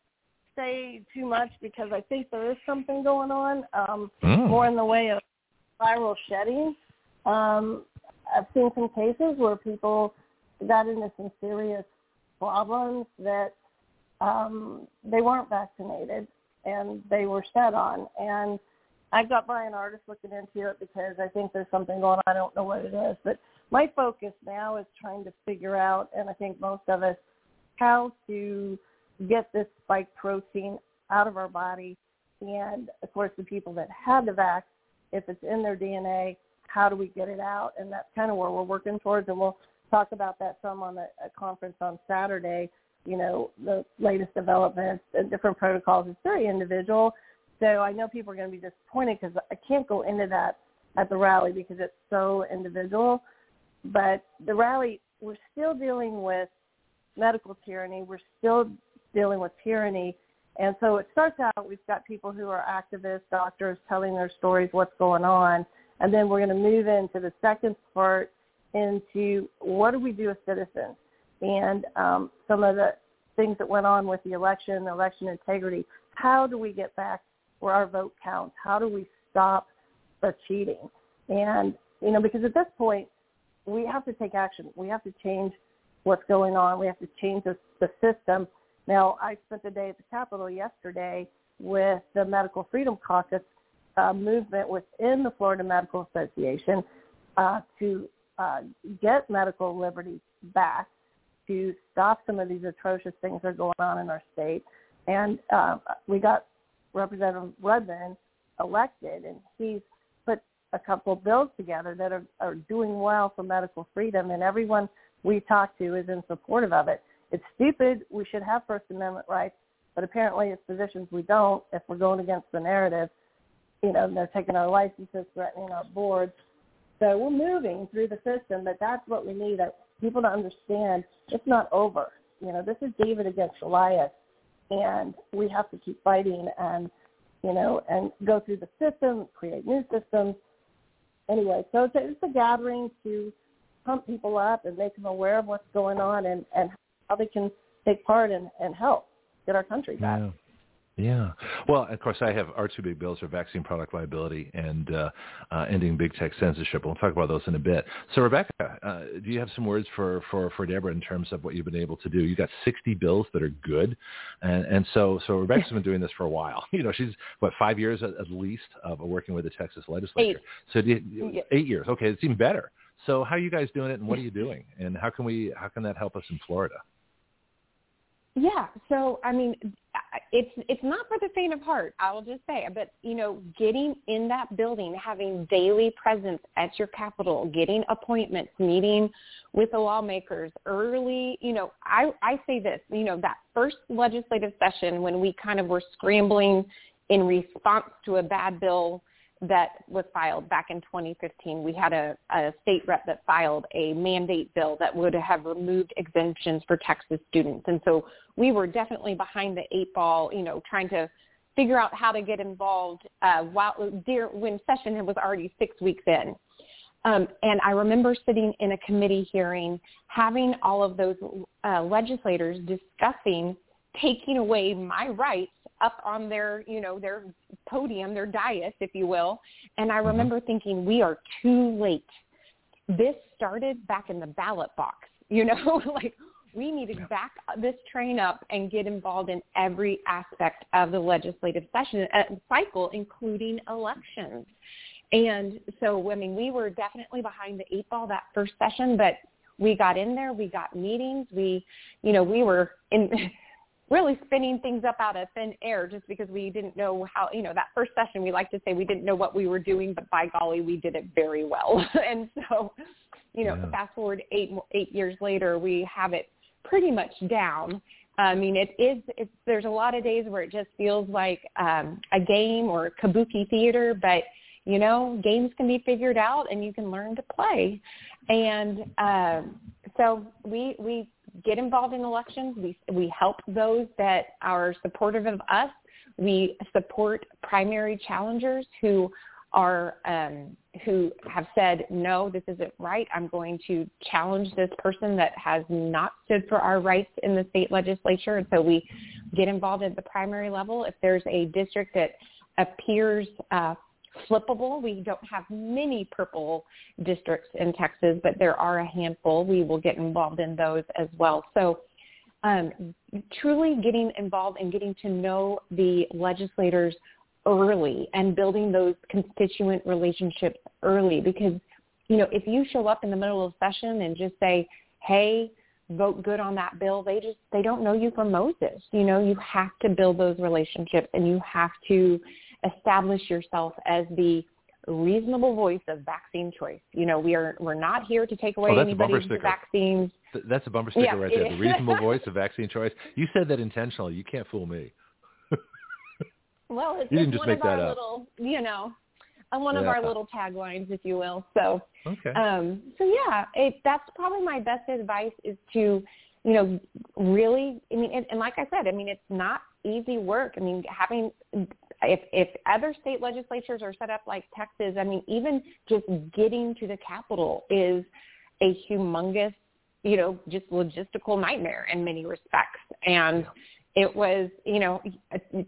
say too much because I think there is something going on, um, mm. more in the way of viral shedding. Um, I've seen some cases where people got into some serious problems that um, they weren't vaccinated and they were set on. And I got Bryan Ardis looking into it because I think there's something going on. I don't know what it is, but my focus now is trying to figure out, and I think most of us, how to get this spike protein out of our body. And of course, the people that had the vax, if it's in their DNA, how do we get it out? And that's kind of where we're working towards. And we'll talk about that some on the conference on Saturday you know, the latest developments and different protocols. It's very individual. So I know people are going to be disappointed because I can't go into that at the rally because it's so individual. But the rally, we're still dealing with medical tyranny. We're still dealing with tyranny. And so it starts out, we've got people who are activists, doctors telling their stories, what's going on. And then we're going to move into the second part into what do we do as citizens? and um, some of the things that went on with the election, election integrity. How do we get back where our vote counts? How do we stop the cheating? And, you know, because at this point, we have to take action. We have to change what's going on. We have to change the, the system. Now, I spent the day at the Capitol yesterday with the Medical Freedom Caucus uh, movement within the Florida Medical Association uh, to uh, get medical liberty back to stop some of these atrocious things that are going on in our state. And uh, we got Representative Rudman elected, and he's put a couple of bills together that are, are doing well for medical freedom, and everyone we talk to is in supportive of it. It's stupid. We should have First Amendment rights, but apparently as physicians we don't if we're going against the narrative. You know, they're taking our licenses, threatening our boards. So we're moving through the system, but that's what we need people to understand it's not over. You know, this is David against Goliath, and we have to keep fighting and, you know, and go through the system, create new systems. Anyway, so it's a, it's a gathering to pump people up and make them aware of what's going on and, and how they can take part and, and help get our country back. Yeah. Yeah. Well, of course, I have our two big bills are vaccine product liability and uh, uh, ending big tech censorship. We'll talk about those in a bit. So, Rebecca, uh, do you have some words for, for, for Deborah in terms of what you've been able to do? You got 60 bills that are good, and and so so Rebecca's <laughs> been doing this for a while. <laughs> You know, she's what five years at, at least of working with the Texas legislature. Eight. So you, eight years. Okay, it's even better. So, how are you guys doing it, and what are <laughs> you doing, and how can we how can that help us in Florida? Yeah. So I mean, it's it's not for the faint of heart. I will just say, but you know, getting in that building, having daily presence at your capital, getting appointments, meeting with the lawmakers early. You know, I I say this. You know, that first legislative session when we kind of were scrambling in response to a bad bill that was filed back in 2015. We had a, a state rep that filed a mandate bill that would have removed exemptions for Texas students. And so we were definitely behind the eight ball, you know, trying to figure out how to get involved uh, while when session was already six weeks in. Um, and I remember sitting in a committee hearing, having all of those uh, legislators discussing taking away my rights up on their, you know, their podium, their dais, if you will. And I mm-hmm. remember thinking, we are too late. This started back in the ballot box, <laughs> you know, <laughs> like we need to back this train up and get involved in every aspect of the legislative session uh, cycle, including elections. And so, I mean, we were definitely behind the eight ball that first session, but we got in there, we got meetings, we, you know, we were in <laughs> really spinning things up out of thin air just because we didn't know how, you know, that first session we like to say we didn't know what we were doing, but by golly, we did it very well. <laughs> and so, you know, yeah. fast forward eight eight years later, we have it pretty much down. I mean, it is. It's, there's a lot of days where it just feels like um, a game or kabuki theater, but you know, games can be figured out and you can learn to play. And uh, so we we get involved in elections. We we help those that are supportive of us. We support primary challengers who are um, who have said no, this isn't right. I'm going to challenge this person that has not stood for our rights in the state legislature. And so we get involved at the primary level. If there's a district that appears uh, flippable. We don't have many purple districts in Texas, but there are a handful. We will get involved in those as well. So um, truly getting involved and getting to know the legislators early and building those constituent relationships early because, you know, if you show up in the middle of session and just say, hey, vote good on that bill, they just, they don't know you from Moses. You know, you have to build those relationships and you have to establish yourself as the reasonable voice of vaccine choice. You know, we are we're not here to take away oh, anybody's vaccines. that's a bumper sticker yeah, right there. The <laughs> reasonable voice of vaccine choice. You said that intentionally. You can't fool me. well, it's you didn't just one make of our that up. little, you know, uh, one of our little taglines, if you will. So, okay. um, so yeah, it, that's probably my best advice is to, you know, really. I mean, and like I said, I mean, it's not easy work. I mean, having if if other state legislatures are set up like Texas, I mean, even just getting to the Capitol is a humongous, you know, just logistical nightmare in many respects. And it was, you know,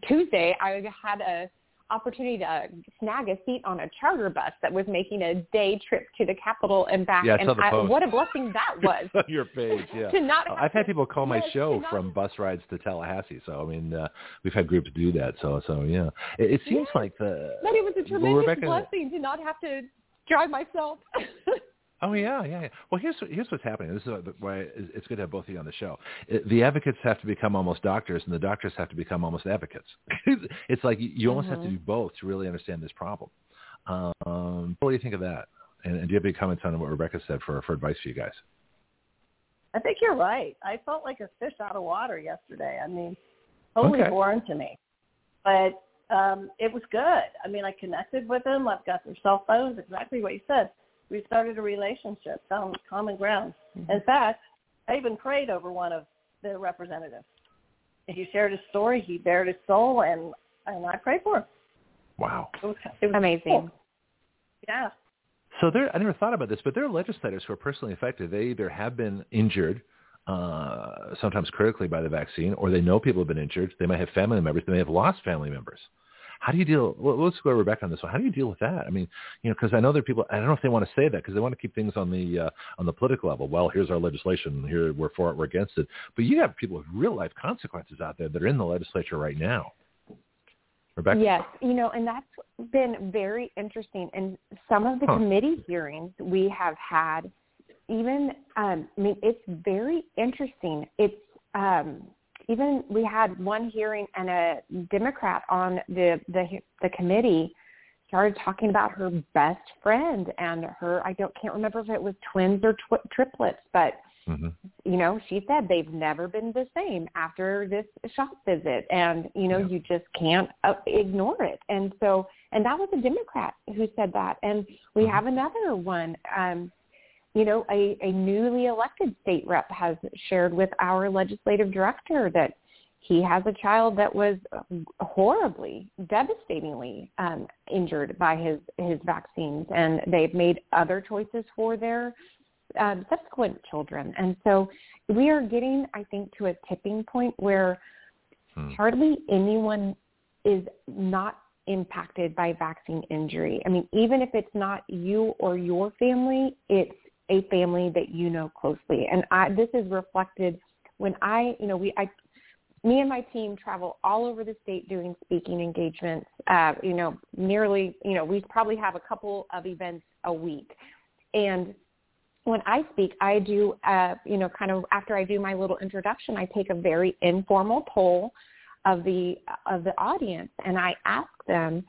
Tuesday I had a opportunity to snag a seat on a charter bus that was making a day trip to the capital and back. Yeah, and I, I, what a blessing that <laughs> was. on your page, yeah. to not I've had people call my yes, show from bus rides to Tallahassee. So I mean, uh, we've had groups do that. So so yeah, it, it seems yeah. like the. But it was a tremendous Rebecca, blessing to not have to drive myself. <laughs> Oh yeah, yeah, yeah. Well, here's here's what's happening. This is why it's good to have both of you on the show. The advocates have to become almost doctors, and the doctors have to become almost advocates. <laughs> it's like you almost mm-hmm. have to mm-hmm. do both to really understand this problem. Um, what do you think of that? And, and do you have any comments on what Rebecca said for for advice for you guys? I think you're right. I felt like a fish out of water yesterday. I mean, totally okay. foreign to me, but um, it was good. I mean, I connected with them. I've got their cell phones. Exactly what you said we started a relationship, found common ground. Mm-hmm. In fact, I even prayed over one of the representatives. He shared his story. He bared his soul, and and I prayed for him. Wow, it was, it was amazing. Cool. Yeah. So there, I never thought about this, but there are legislators who are personally affected. They either have been injured, uh, sometimes critically by the vaccine, or they know people have been injured. They might have family members. They may have lost family members. How do you deal? Well, let's go Rebecca on this one. How do you deal with that? I mean, you know, because I know there are people. I don't know if they want to say that because they want to keep things on the uh, on the political level. Well, here's our legislation. Here we're for it. We're against it. But you have people with real life consequences out there that are in the legislature right now. Rebecca. Yes, you know, and that's been very interesting. And some of the huh. committee hearings we have had, even, um, I mean, it's very interesting. It's um, even we had one hearing and a Democrat on the the the committee started talking about her best friend and her I don't can't remember if it was twins or tw- triplets, but mm-hmm. you know she said they've never been the same after this shop visit, and you know yeah. you just can't uh, ignore it. And so and that was a Democrat who said that, and we mm-hmm. have another one. um you know, a, a newly elected state rep has shared with our legislative director that he has a child that was horribly, devastatingly um, injured by his his vaccines, and they've made other choices for their um, subsequent children. And so we are getting, I think, to a tipping point where hmm. hardly anyone is not impacted by vaccine injury. I mean, even if it's not you or your family, it's a family that you know closely. And I, this is reflected when I, you know, we, I, me and my team travel all over the state doing speaking engagements. Uh, you know, nearly, you know, we probably have a couple of events a week. And when I speak, I do, uh, you know, kind of after I do my little introduction, I take a very informal poll of the of the audience, and I ask them,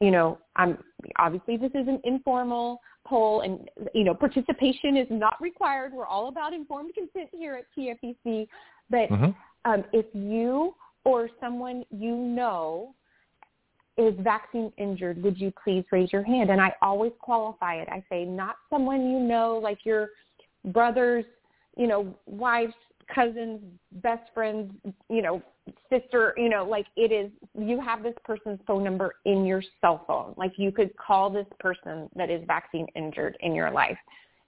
you know, I'm obviously this is an informal poll, and you know, participation is not required. We're all about informed consent here at TFVC, but mm-hmm. um, if you or someone you know is vaccine injured, would you please raise your hand? And I always qualify it. I say not someone you know, like your brother's, you know, wife's, cousin's, best friend's, you know, sister, you know, like it is, you have this person's phone number in your cell phone. Like you could call this person that is vaccine injured in your life.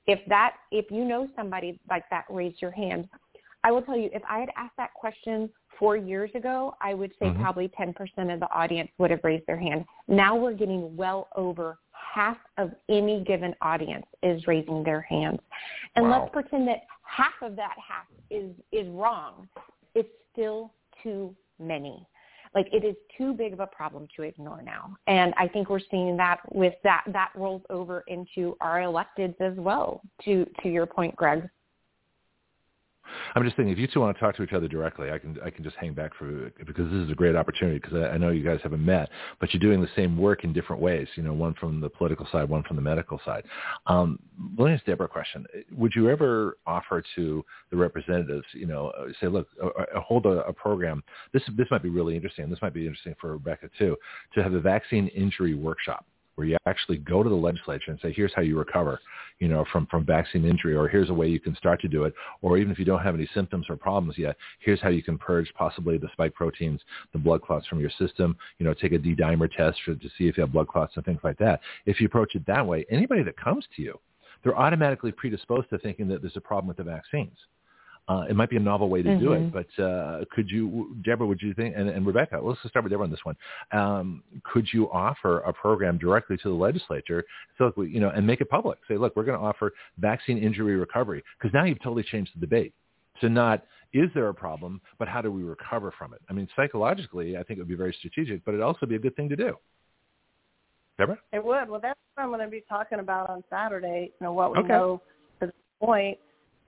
If that, if you know somebody like that, raise your hand. I will tell you, if I had asked that question four years ago, I would say mm-hmm. probably 10% of the audience would have raised their hand. Now we're getting well over half of any given audience is raising their hands. And wow. let's pretend that half of that half is, is wrong. It's still too many. Like it is too big of a problem to ignore now. And I think we're seeing that with that, that rolls over into our electeds as well, to, to your point, Greg. I'm just thinking if you two want to talk to each other directly, I can I can just hang back for because this is a great opportunity because I, I know you guys haven't met, but you're doing the same work in different ways. You know, one from the political side, one from the medical side. Um, let me ask Deborah a question. Would you ever offer to the representatives, you know, say, look, uh, uh, hold a, a program. This this might be really interesting. This might be interesting for Rebecca too, to have a vaccine injury workshop where you actually go to the legislature and say, here's how you recover, you know, from, from vaccine injury, or here's a way you can start to do it, or even if you don't have any symptoms or problems yet, here's how you can purge possibly the spike proteins, the blood clots from your system, you know, take a D-dimer test for, to see if you have blood clots and things like that. If you approach it that way, anybody that comes to you, they're automatically predisposed to thinking that there's a problem with the vaccines. Uh, it might be a novel way to mm-hmm. do it, mm-hmm. but uh, could you, Deborah, would you think, and, and Rebecca, let's just start with Deborah on this one. Um, could you offer a program directly to the legislature, so we, you know, and make it public? Say, look, we're going to offer vaccine injury recovery, because now you've totally changed the debate. So not is there a problem, but how do we recover from it? I mean, psychologically, I think it would be very strategic, but it'd also be a good thing to do. Deborah? It would. Well, that's what I'm going to be talking about on Saturday. You know what we okay. know to this point,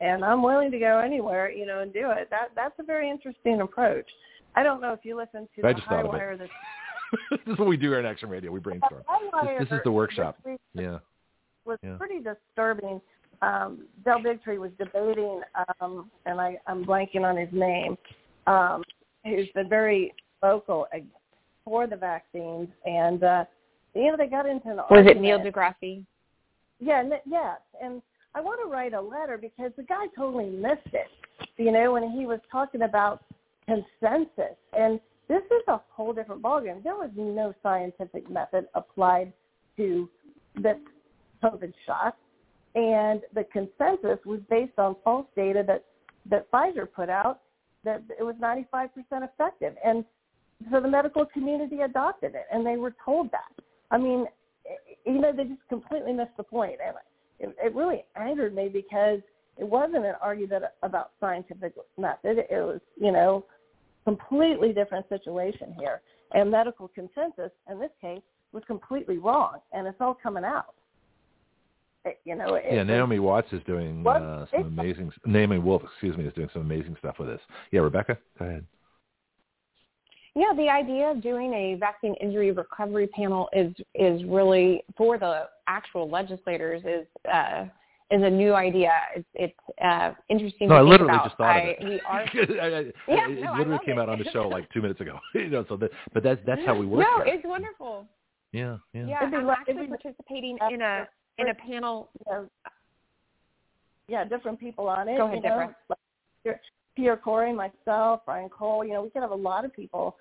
and I'm willing to go anywhere, you know, and do it. That that's a very interesting approach. I don't know if you listen to I the high wire. This <laughs> this is what we do here in Action Radio. We brainstorm. This, this is the workshop. Yeah. Was yeah. pretty disturbing. Um, Del Bigtree was debating, um, and I, I'm blanking on his name, um, who's been very vocal for the vaccines, and uh, you know they got into an was argument. it Neil deGrasse? Yeah, yes, and I want to write a letter because the guy totally missed it. You know, when he was talking about consensus, and this is a whole different ballgame. There was no scientific method applied to this COVID shot, and the consensus was based on false data that that Pfizer put out that it was 95% effective, and so the medical community adopted it, and they were told that. I mean, you know, they just completely missed the point. And it, it really angered me because it wasn't an argument about scientific method. It was, you know, completely different situation here. And medical consensus in this case was completely wrong, and it's all coming out. It, you know, it, yeah, Naomi Watts is doing uh, some amazing. Naomi Wolf, excuse me, is doing some amazing stuff with this. Yeah, Rebecca, go ahead. Yeah, the idea of doing a vaccine injury recovery panel is is really for the actual legislators is uh, is a new idea. It's it's uh, interesting. No, I literally about. just thought I, of it. We <laughs> are. yeah, it yeah, literally came it. out on the show like two minutes ago. <laughs> you know, so that, but that's that's how we work. No, here. it's wonderful. Yeah, yeah. Yeah, I'm actually participating in a in a panel. Yeah, different people on it. Go ahead, you know, Like Pierre Kory, myself, Brian Cole. You know, we could have a lot of people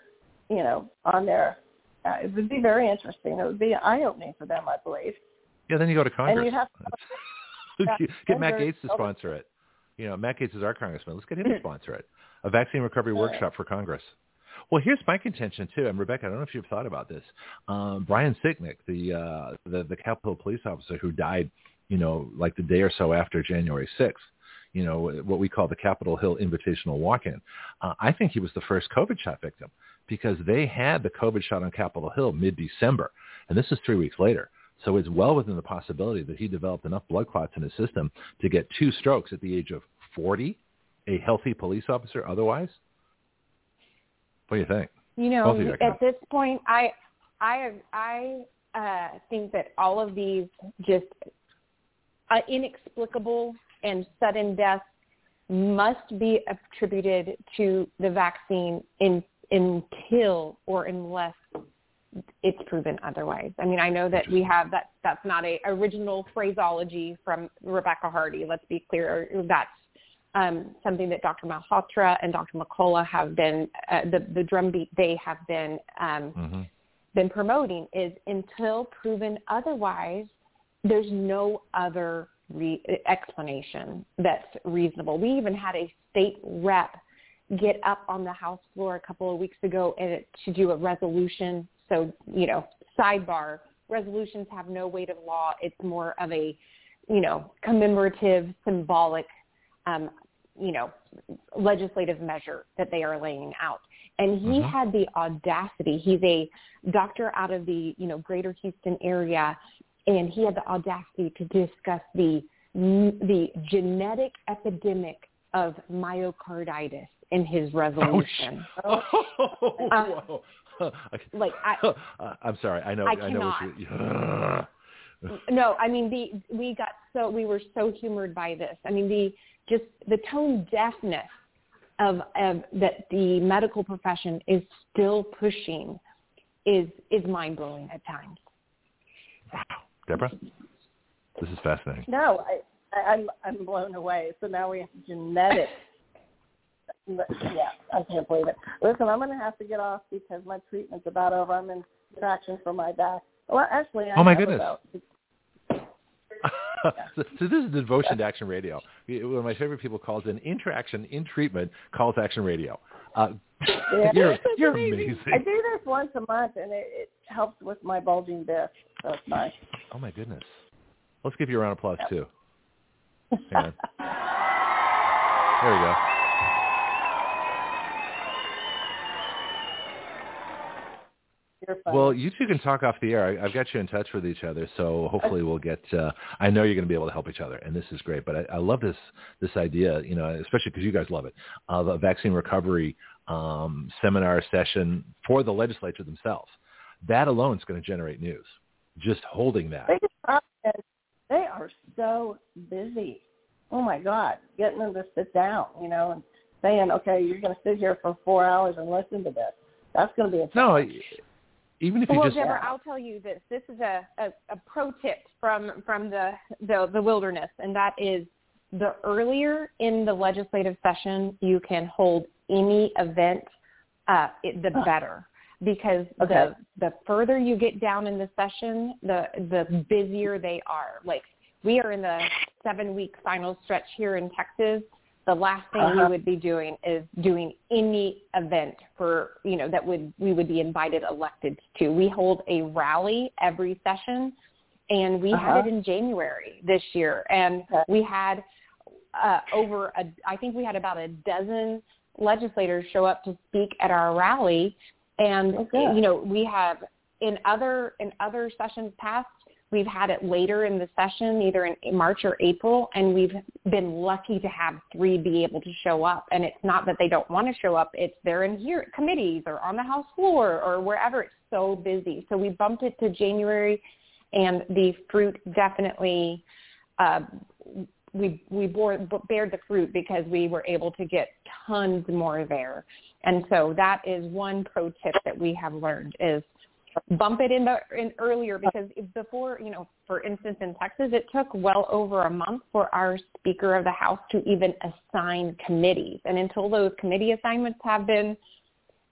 you know, on there. Uh, it would be very interesting. It would be eye-opening for them, I believe. Yeah, then you go to Congress. And you have <laughs> to, <laughs> get Matt Gaetz to sponsor it. You know, Matt Gaetz is our congressman. Let's get him to <laughs> sponsor it. A vaccine recovery workshop for Congress. Well, here's my contention too, and Rebecca, I don't know if you've thought about this. Um, Brian Sicknick, the, uh, the the Capitol police officer who died, you know, like the day or so after January 6th, you know, what we call the Capitol Hill Invitational Walk-in. Uh, I think he was the first COVID shot victim because they had the COVID shot on Capitol Hill mid-December, and this is three weeks later. So it's well within the possibility that he developed enough blood clots in his system to get two strokes at the age of 40, a healthy police officer otherwise. What do you think? You know, you at this point, I, I, I uh, think that all of these just uh, inexplicable and sudden deaths must be attributed to the vaccine in, until or unless it's proven otherwise. I mean, I know that we have that. That's not a original phraseology from Rebecca Hardy. Let's be clear. That's um, something that Dr. Malhotra and Dr. McCullough have been uh, the the drumbeat they have been um, mm-hmm. been promoting is until proven otherwise, there's no other re- explanation that's reasonable. We even had a state rep get up on the House floor a couple of weeks ago and to do a resolution so, you know, sidebar, resolutions have no weight of law. It's more of a, you know, commemorative, symbolic, um, you know, legislative measure that they are laying out. And he mm-hmm. had the audacity. He's a doctor out of the, you know, greater Houston area, and he had the audacity to discuss the the genetic epidemic of myocarditis in his resolution. <laughs> Oh, oh, <laughs> uh, like I, <laughs> I'm sorry. I know. I, I know. What you, no, I mean the we got so we were so humored by this. I mean the just the tone deafness of, of that the medical profession is still pushing is is mind blowing at times. Wow, Deborah, this is fascinating. No, I, I I'm I'm blown away. So now we have genetics yeah, I can't believe it. Listen, I'm going to have to get off because my treatment's about over. I'm in traction for my back. Well, actually, I oh my goodness. About, <laughs> so, so, this is devotion to action radio. One of my favorite people calls in interaction in treatment calls action radio. Uh, <laughs> yeah, you're you're amazing. I do this once a month, and it, it helps with my bulging disc, so it's nice. Oh my goodness! Let's give you a round of applause too. Hang on. <laughs> there we go. Well, you two can talk off the air. I, have got you in touch with each other, so hopefully we'll get. Uh, I know you're going to be able to help each other, and this is great. But I, I love this this idea, you know, especially because you guys love it, of a vaccine recovery um, seminar session for the legislature themselves. That alone is going to generate news. Just holding that. They are so busy. Oh my God, getting them to sit down, you know, and saying, okay, you're going to sit here for four hours and listen to this. That's going to be a challenge. no even if you well, just Deborah, I'll tell you this. This is a, a, a pro tip from from the, the the wilderness, and that is the earlier in the legislative session you can hold any event, uh, it, the better. Because okay. the the further you get down in the session, the the busier they are. Like we are in the seven week final stretch here in Texas, the last thing uh-huh. we would be doing is doing any event for you know that would we would be invited elected to. We hold a rally every session, and we uh-huh. had it in January this year, and we had uh, over a I think we had about a dozen legislators show up to speak at our rally, and okay. you know we have in other in other sessions past We've had it later in the session, either in March or April, and we've been lucky to have three be able to show up. And it's not that they don't want to show up; it's they're in here committees or on the House floor or wherever. It's so busy, so we bumped it to January, and the fruit definitely. Uh, we we bore bared the fruit because we were able to get tons more there. And so that is one pro tip that we have learned is bump it in, the, in earlier because before, you know, for instance, in Texas, it took well over a month for our Speaker of the House to even assign committees. And until those committee assignments have been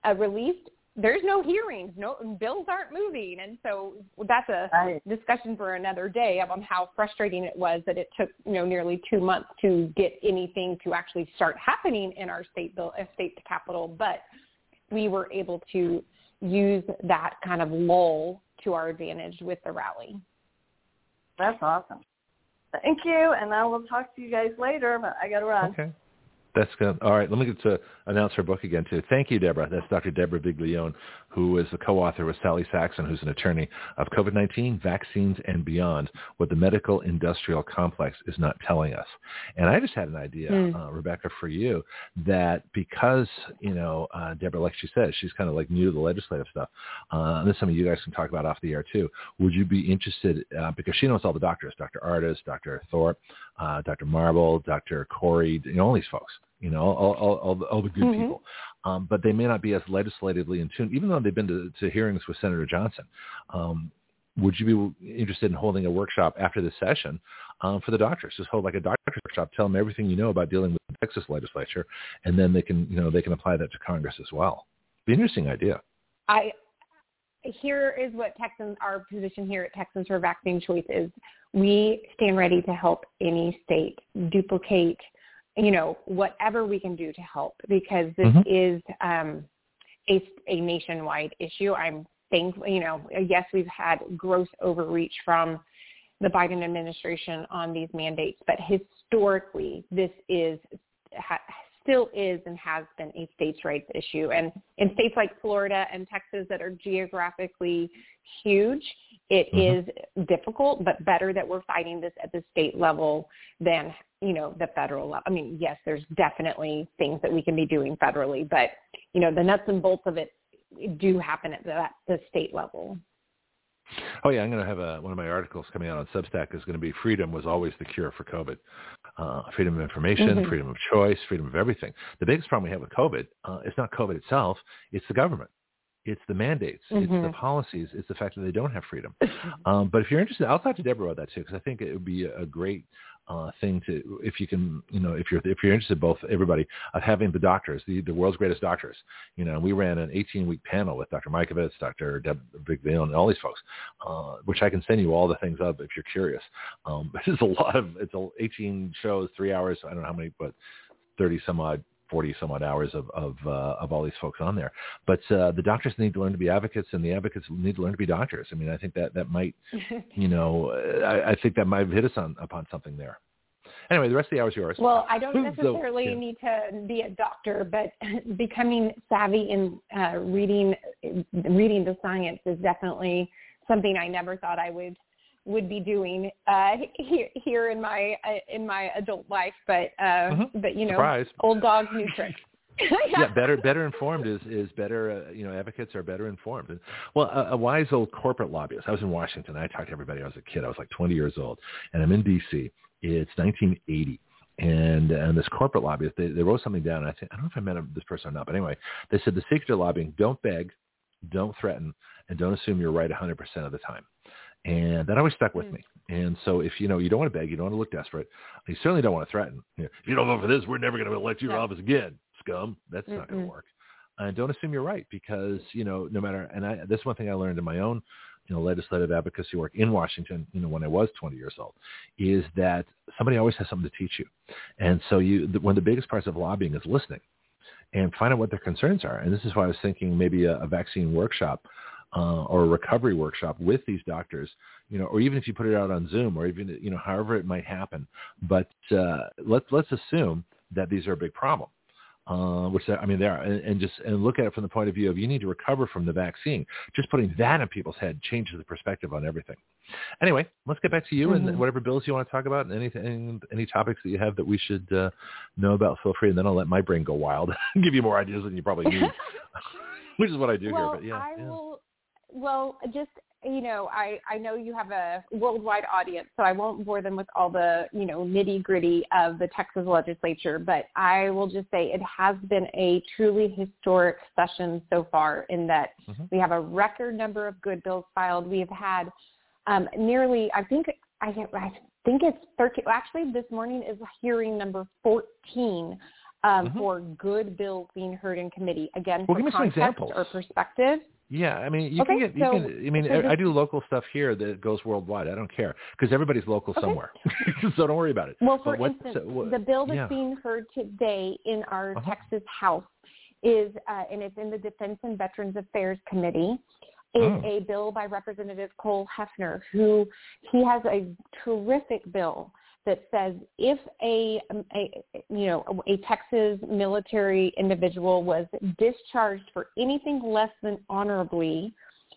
uh, released, there's no hearings, no bills aren't moving, and so that's a right. discussion for another day on how frustrating it was that it took you know nearly two months to get anything to actually start happening in our state bill, uh, state capitol. But we were able to use that kind of lull to our advantage with the rally. That's awesome. Thank you, and I will talk to you guys later, but I got to run. Okay. That's good. All right. Let me get to announce her book again, too. Thank you, Deborah. That's Dr. Deborah Viglione, who is the co-author with Sally Saxon, who's an attorney of COVID-19, vaccines, and beyond, what the medical industrial complex is not telling us. And I just had an idea, mm. uh, Rebecca, for you, that because, you know, uh, Deborah, like she says, she's kind of like new to the legislative stuff. Uh, and this is something you guys can talk about off the air too. Would you be interested, uh, because she knows all the doctors, Dr. Ardis, Dr. Thorp, uh, Dr. Marble, Dr. Kory, you know, all these folks you know, all, all, all, the, all the good mm-hmm. people. Um, but they may not be as legislatively in tune, even though they've been to, to hearings with Senator Johnson. Um, would you be interested in holding a workshop after this session um, for the doctors? Just hold like a doctor's workshop, tell them everything you know about dealing with the Texas legislature, and then they can, you know, they can apply that to Congress as well. Be an interesting idea. I here is what Texans, our position here at Texans for Vaccine Choice is. We stand ready to help any state duplicate you know, whatever we can do to help because this mm-hmm. is um, a, a nationwide issue. I'm thankful, you know, yes, we've had gross overreach from the Biden administration on these mandates, but historically, this is ha, still is and has been a states' rights issue. And in states like Florida and Texas that are geographically huge, it mm-hmm. is difficult, but better that we're fighting this at the state level than, you know, the federal level. I mean, yes, there's definitely things that we can be doing federally, but, you know, the nuts and bolts of it do happen at the, the state level. Oh yeah, I'm going to have a, one of my articles coming out on Substack is going to be freedom was always the cure for COVID. Uh, freedom of information, mm-hmm. freedom of choice, freedom of everything. The biggest problem we have with COVID uh, is not COVID itself, it's the government. It's the mandates. Mm-hmm. It's the mm-hmm. policies. It's the fact that they don't have freedom. <laughs> Um, but if you're interested, I'll talk to Deborah about that too, because I think it would be a great uh, thing to, if you can, you know, if you're if you're interested, both everybody of having the doctors, the the world's greatest doctors. You know, we ran an 18 week panel with Dr. Mikovits, Dr. Deb Viglione, and all these folks, uh, which I can send you all the things of if you're curious. Um, <laughs> but it's a lot of it's a 18 shows, three hours. I don't know how many, but 30 some odd 40 some odd hours of of, uh, of all these folks on there. But uh, the doctors need to learn to be advocates, and the advocates need to learn to be doctors. I mean, I think that that might, <laughs> you know, I, I think that might have hit us on upon something there. Anyway, the rest of the hour is yours. Well, I don't necessarily so, yeah. need to be a doctor, but <laughs> becoming savvy in uh, reading reading the science is definitely something I never thought I would would be doing uh here, here in my uh, in my adult life but uh mm-hmm. but you know Surprise. old dogs new tricks <laughs> yeah. yeah. better better informed is is better. Uh, you know, advocates are better informed. And, well, a, a wise old corporate lobbyist. I was in Washington. I talked to everybody. I was a kid. I was like 20 years old, and I'm in D.C. It's 1980, and and this corporate lobbyist they, they wrote something down. And I think I don't know if I met this person or not, but anyway, they said the secret to lobbying: don't beg, don't threaten, and don't assume you're right 100% of the time. And that always stuck with mm. me. And so if you know you don't want to beg, you don't want to look desperate, you certainly don't want to threaten. You know, if you don't vote for this, we're never going to elect you to office again, scum. That's Mm-mm. not going to work. And don't assume you're right because you know no matter. And I, this is one thing I learned in my own you know legislative advocacy work in Washington. You know when I was 20 years old, is that somebody always has something to teach you. And so you the, one of the biggest parts of lobbying is listening and find out what their concerns are. And this is why I was thinking maybe a, a vaccine workshop uh, or a recovery workshop with these doctors, you know, or even if you put it out on Zoom or even, you know, however it might happen. But uh, let's, let's assume that these are a big problem. Uh, which I mean they are, and, and, just and look at it from the point of view of you need to recover from the vaccine. Just putting that in people's head changes the perspective on everything. Anyway, let's get back to you mm-hmm. and whatever bills you want to talk about, and anything, any topics that you have that we should uh, know about. Feel free, and then I'll let my brain go wild, <laughs> and give you more ideas than you probably need, <laughs> <laughs> which is what I do well, here. But yeah, I yeah. will well, just you know, I I know you have a worldwide audience, so I won't bore them with all the you know nitty gritty of the Texas legislature. But I will just say it has been a truly historic session so far, in that mm-hmm. we have a record number of good bills filed. We have had um, nearly, I think, I, I think it's 13. Actually, this morning is hearing number 14 um, mm-hmm. for good bills being heard in committee. Again, well, for context or perspective. Yeah, I mean, you okay, can get. You so, can. I mean, so I, do local stuff here that goes worldwide. I don't care because everybody's local okay. somewhere, <laughs> so don't worry about it. Well, for what, instance, so, what, the bill that's yeah. being heard today in our uh-huh. Texas House is, uh, and it's in the Defense and Veterans Affairs Committee, is oh. a bill by Representative Cole Hefner, who he has a terrific bill that says if a, um, a you know a Texas military individual was discharged for anything less than honorably,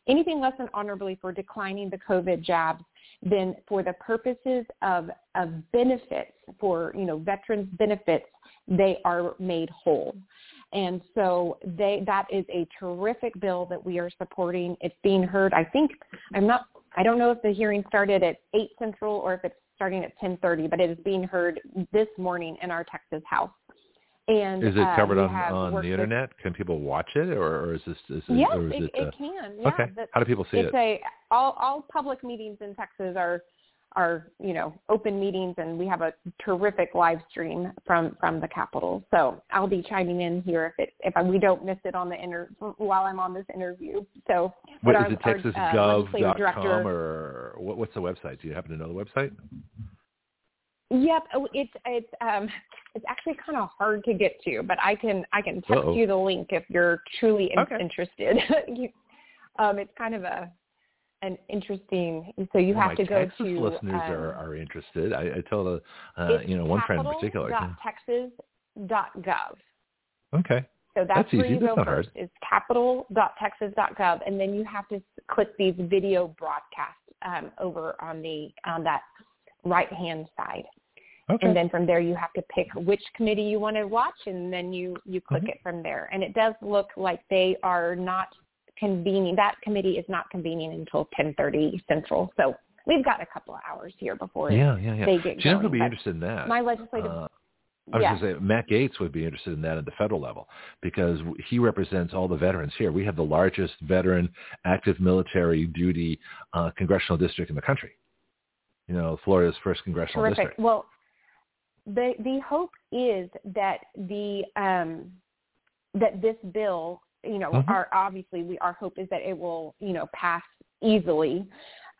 anything less than honorably for declining the COVID jabs, then for the purposes of of benefits for you know veterans benefits, they are made whole. And so they that is a terrific bill that we are supporting. It's being heard. I think I'm not I don't know if the hearing started at 8 Central or if it's starting at 10:30, but it is being heard this morning in our Texas House. And is it uh, covered on, on the internet? With, can people watch it, or, or is this? Is yes, is it, it, it uh, can. Yeah, okay. How do people see it's it? A, all all public meetings in Texas are are you know open meetings and we have a terrific live stream from from the capitol so i'll be chiming in here if it if we don't miss it on the inter while i'm on this interview so what, our, is it texasgov.com uh, or what, what's the website do you happen to know the website Yep, oh, it's it's um it's actually kind of hard to get to, but I can I can text Uh-oh. you the link if you're truly okay. interested. <laughs> you, um, it's kind of a an interesting. So you well, have to go Texas to. listeners um, are, are interested. I, I told a uh, you know one friend in particular. yeah. Capitol.texas.gov. Okay. So that's, That's where easy. you That's go first. hard. Is capitol.texas.gov, and then you have to click these video broadcasts um, over on the on that right hand side. Okay. And then from there, you have to pick which committee you want to watch, and then you you click Mhm. it from there. And it does look like they are not convening. That committee is not convening until 10:30 Central. So we've got a couple of hours here before yeah, yeah, yeah. they get know going. who'd be interested in that? My legislative, Uh, I was yeah, going to say Matt Gaetz would be interested in that at the federal level because he represents all the veterans here. We have the largest veteran active military duty uh, congressional district in the country. You know, Florida's first congressional terrific. district. Well, the the hope is that the um, that this bill, you know, Mhm. our obviously we our hope is that it will, you know, pass easily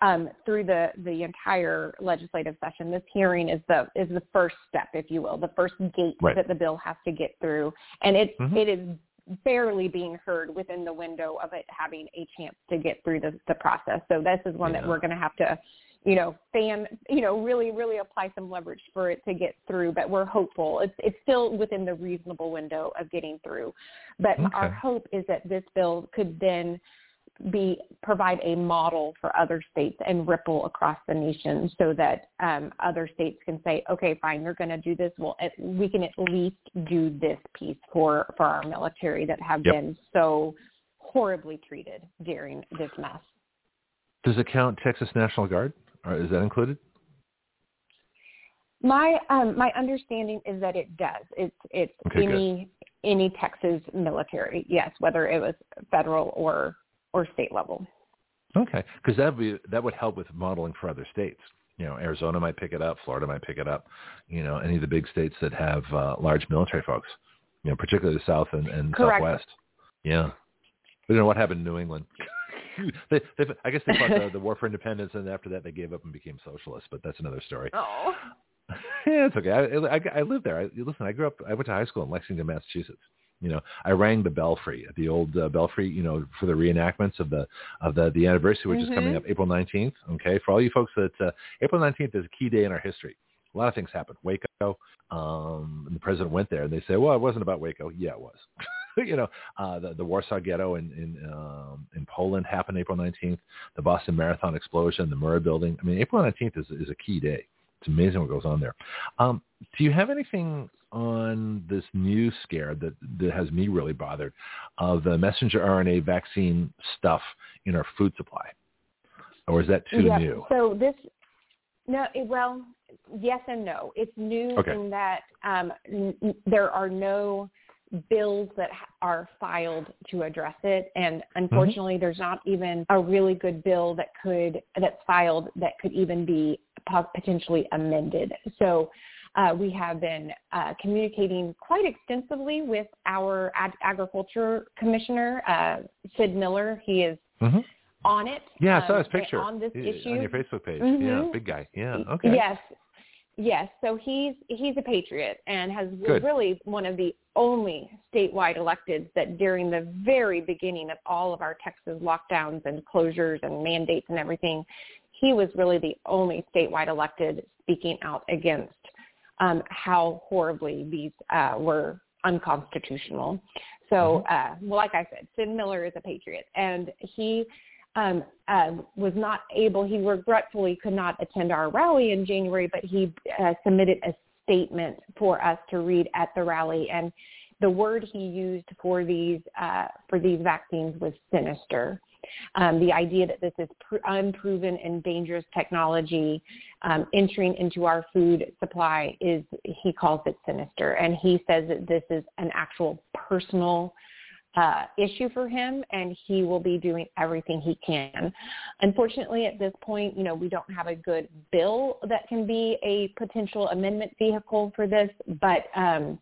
um, through the the entire legislative session. This hearing is the is the first step, if you will, the first gate Right. that the bill has to get through, and it Mhm. it is barely being heard within the window of it having a chance to get through the, the process. So this is one that we're going to have to, you know, fan, you know, really, really apply some leverage for it to get through. But we're hopeful. It's it's still within the reasonable window of getting through. But our hope is that this bill could then be provide a model for other states and ripple across the nation so that um, other states can say, okay, fine, you're going to do this. Well, at, we can at least do this piece for, for our military that have Yep. been so horribly treated during this mess. Does it count Texas National Guard? Or is that included? My um, my understanding is that it does. It's it's Okay, good. any any Texas military, yes, whether it was federal or or state level. Okay, because that be that would help with modeling for other states. You know, Arizona might pick it up, Florida might pick it up. You know, any of the big states that have uh, large military folks. You know, particularly the South and, and Correct. Southwest. Yeah, but you know what happened in New England? <laughs> they, they, I guess they fought the, the <laughs> war for independence, and after that they gave up and became socialists. But that's another story. Oh. <laughs> yeah, it's okay. I, I, I lived there. I, listen, I grew up. I went to high school in Lexington, Massachusetts. You know, I rang the belfry, the old uh, belfry. You know, for the reenactments of the of the the anniversary, which is coming Mhm. up April nineteenth. Okay, for all you folks that uh, April nineteenth is a key day in our history. A lot of things happened. Waco, um, and the president went there, and they say, "Well, it wasn't about Waco." Yeah, it was. <laughs> <laughs> you know, uh, the, the Warsaw Ghetto in in, um, in Poland happened April nineteenth. The Boston Marathon explosion, the Murrah Building. I mean, April nineteenth is is a key day. It's amazing what goes on there. Um, do you have anything on this new scare that, that has me really bothered of the messenger RNA vaccine stuff in our food supply? Or is that too Yep. new? So this, no, it, well, yes and no. It's new Okay. in that um, n- there are no bills that are filed to address it, and unfortunately, there's not even a really good bill that could that's filed that could even be po- potentially amended. So. Uh, we have been uh, communicating quite extensively with our ag- agriculture commissioner, uh, Sid Miller. He is hmm on it. Yeah, I saw um, his picture on this issue. on your Facebook page. Mhm. Yeah, big guy. Yeah, okay. Yes, yes. So he's he's a patriot and has Good. really one of the only statewide electeds that during the very beginning of all of our Texas lockdowns and closures and mandates and everything, he was really the only statewide elected speaking out against um, how horribly these uh, were unconstitutional. So, mm-hmm. uh, well, like I said, Sid Miller is a patriot, and he um, uh, was not able. He regretfully could not attend our rally in January, but he uh, submitted a statement for us to read at the rally, and the word he used for these uh, for these vaccines was sinister. Um, the idea that this is pr- unproven and dangerous technology um, entering into our food supply is, he calls it sinister. And he says that this is an actual personal uh, issue for him and he will be doing everything he can. Unfortunately, at this point, you know, we don't have a good bill that can be a potential amendment vehicle for this, but um,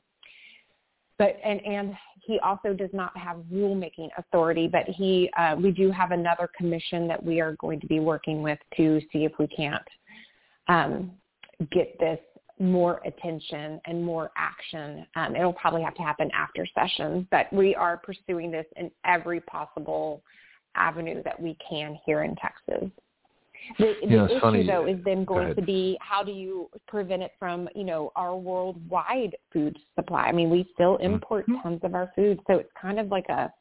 but and and he also does not have rulemaking authority, but he uh, we do have another commission that we are going to be working with to see if we can't um, get this more attention and more action. Um, it'll probably have to happen after sessions, but we are pursuing this in every possible avenue that we can here in Texas. The, the issue, funny. though, is then going to be how do you prevent it from, you know, our worldwide food supply? I mean, we still mm-hmm. import mm-hmm. tons of our food, so it's kind of like a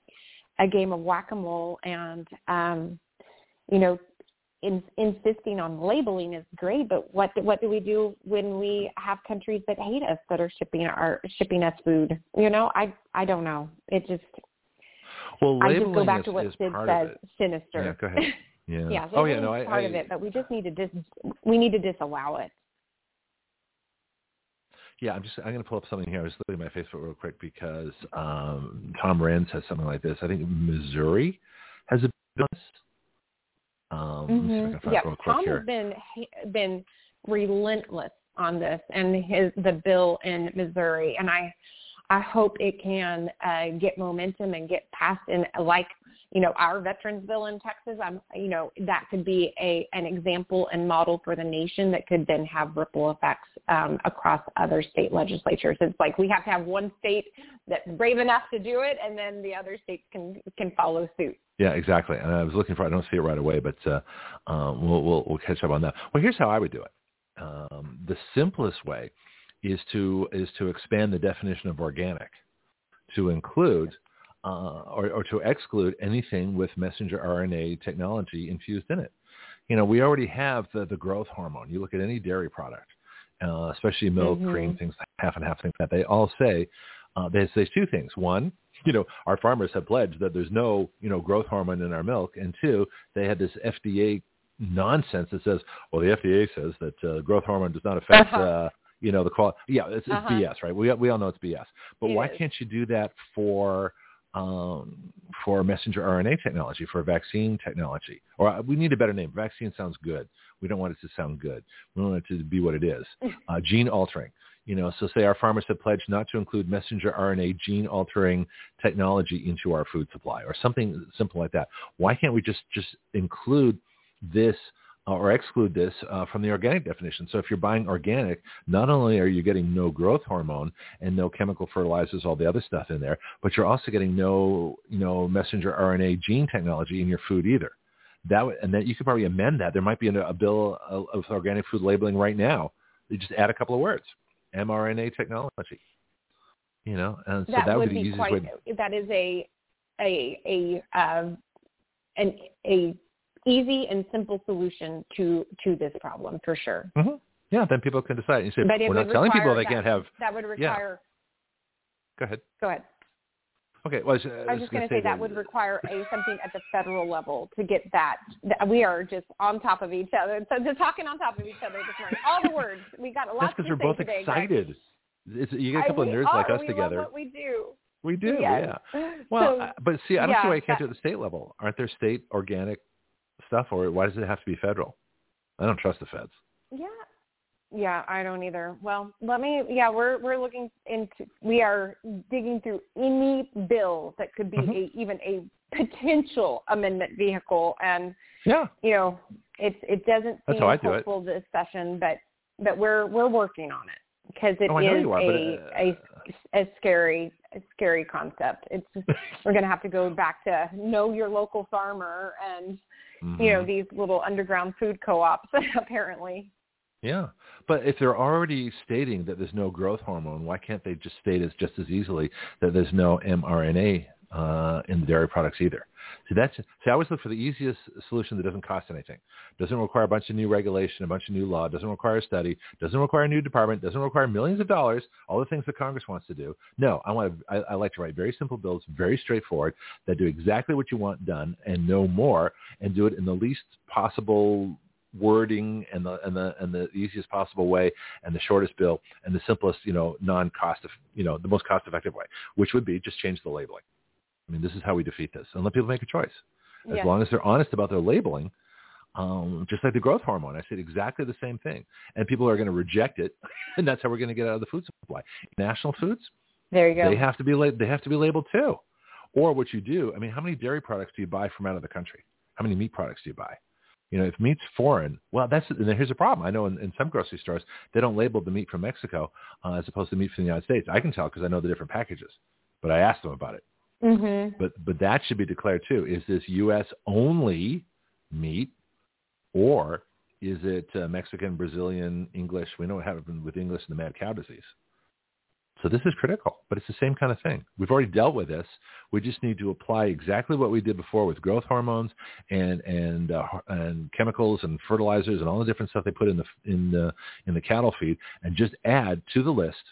a game of whack-a-mole. And, um, you know, in, insisting on labeling is great, but what what do we do when we have countries that hate us that are shipping our shipping us food? You know, I I don't know. It just well, I just go back is, to what Sid says, sinister. Yeah, go <laughs> ahead. Yeah. yeah. Oh yeah. No, I, part I, of it, but we just need to dis we need to disallow it. Yeah, I'm just I'm going to pull up something here. I was looking at my Facebook real quick because um, Tom Rand says something like this. I think Missouri has a bill. Um, mm-hmm. Yeah, Tom has been been relentless on this and his the bill in Missouri, and I I hope it can uh, get momentum and get passed And like you know, our veterans bill in Texas, I'm, you know, that could be a an example and model for the nation that could then have ripple effects um, across other state legislatures. It's like we have to have one state that's brave enough to do it, and then the other states can can follow suit. Yeah, exactly. And I was looking for. I don't see it right away, but uh, um, we'll, we'll we'll catch up on that. Well, here's how I would do it. Um, the simplest way is to is to expand the definition of organic to include uh, or, or to exclude anything with messenger RNA technology infused in it. You know, we already have the, the growth hormone. You look at any dairy product, uh, especially milk, mm-hmm. cream, things half and half, things like that. They all say uh, they say two things. One, you know, our farmers have pledged that there's no, you know, growth hormone in our milk, and two, they had this FDA nonsense that says, well, the FDA says that uh, growth hormone does not affect, uh-huh. uh, you know, the quality. Yeah, it's, it's uh-huh. BS, right? We we all know it's BS. But it why is. can't you do that for um, for messenger RNA technology, for vaccine technology. Or uh, we need a better name. Vaccine sounds good. We don't want it to sound good. We want it to be what it is. <laughs> Uh, gene altering. You know, so say our farmers have pledged not to include messenger RNA gene altering technology into our food supply or something simple like that. Why can't we just, just include this uh, or exclude this uh, from the organic definition. So if you're buying organic, not only are you getting no growth hormone and no chemical fertilizers, all the other stuff in there, but you're also getting no, you know, messenger RNA gene technology in your food either. That would, and that you could probably amend that. There might be a, a bill of organic food labeling right now. You just add a couple of words, mRNA technology. You know, and so that, that would be easiest quite, way. That is a a a um, an a easy and simple solution to to this problem for sure. Mm-hmm. Yeah, then people can decide. You say but we're not telling people they that, can't have. That would require. Yeah. Go ahead. Go ahead. Okay. Well, uh, I was, I was just going to say that would require a something at the federal level to get that. We are just on top of each other. So just talking on top of each other this morning. All the words we got a lot. That's because we're both today, excited. It's, you get a couple I, of nerds are, like us we together. Love what we do. We do, yes. yeah. <laughs> Well, so, uh, but see, I don't yeah, see why you can't that, do it at the state level. Aren't there state organic stuff, or why does it have to be federal? I don't trust the feds. Yeah, yeah, I don't either. Well, let me. Yeah, we're we're looking into. We are digging through any bill that could be Mhm. a, even a potential amendment vehicle, and Yeah. you know, it it doesn't seem I do hopeful this session, but but we're we're working on it because it Oh, is are, a, uh, a a scary scary concept. It's <laughs> we're going to have to go back to know your local farmer and mm-hmm. you know mm-hmm. these little underground food co-ops <laughs> apparently. Yeah, but if they're already stating that there's no growth hormone, why can't they just state as just as easily that there's no mRNA uh, in the dairy products either? So that's see, I always look for the easiest solution that doesn't cost anything, doesn't require a bunch of new regulation, a bunch of new law, doesn't require a study, doesn't require a new department, doesn't require millions of dollars, all the things that Congress wants to do. No, I want to. I, I like to write very simple bills, very straightforward, that do exactly what you want done and no more, and do it in the least possible wording and the and the and the easiest possible way and the shortest bill and the simplest you know non cost of you know the most cost effective way which would be just change the labeling i mean this is how we defeat this and let people make a choice as long as they're honest about their labeling um, just like the growth hormone. I said exactly the same thing. And people are going to reject it, <laughs> and that's how we're going to get out of the food supply. National foods, there you go. They have to be la- they have to be labeled too. Or what you do, I mean, how many dairy products do you buy from out of the country? How many meat products do you buy? You know, if meat's foreign, well, that's and here's a problem. I know in, in some grocery stores they don't label the meat from Mexico uh, as opposed to meat from the United States. I can tell because I know the different packages, but I asked them about it. Mm-hmm. But but that should be declared too. Is this U.S. only meat, or is it uh, Mexican, Brazilian, English? We know what happened with English and the mad cow disease. So this is critical, but it's the same kind of thing. We've already dealt with this. We just need to apply exactly what we did before with growth hormones and and uh, and chemicals and fertilizers and all the different stuff they put in the in the in the cattle feed, and just add to the list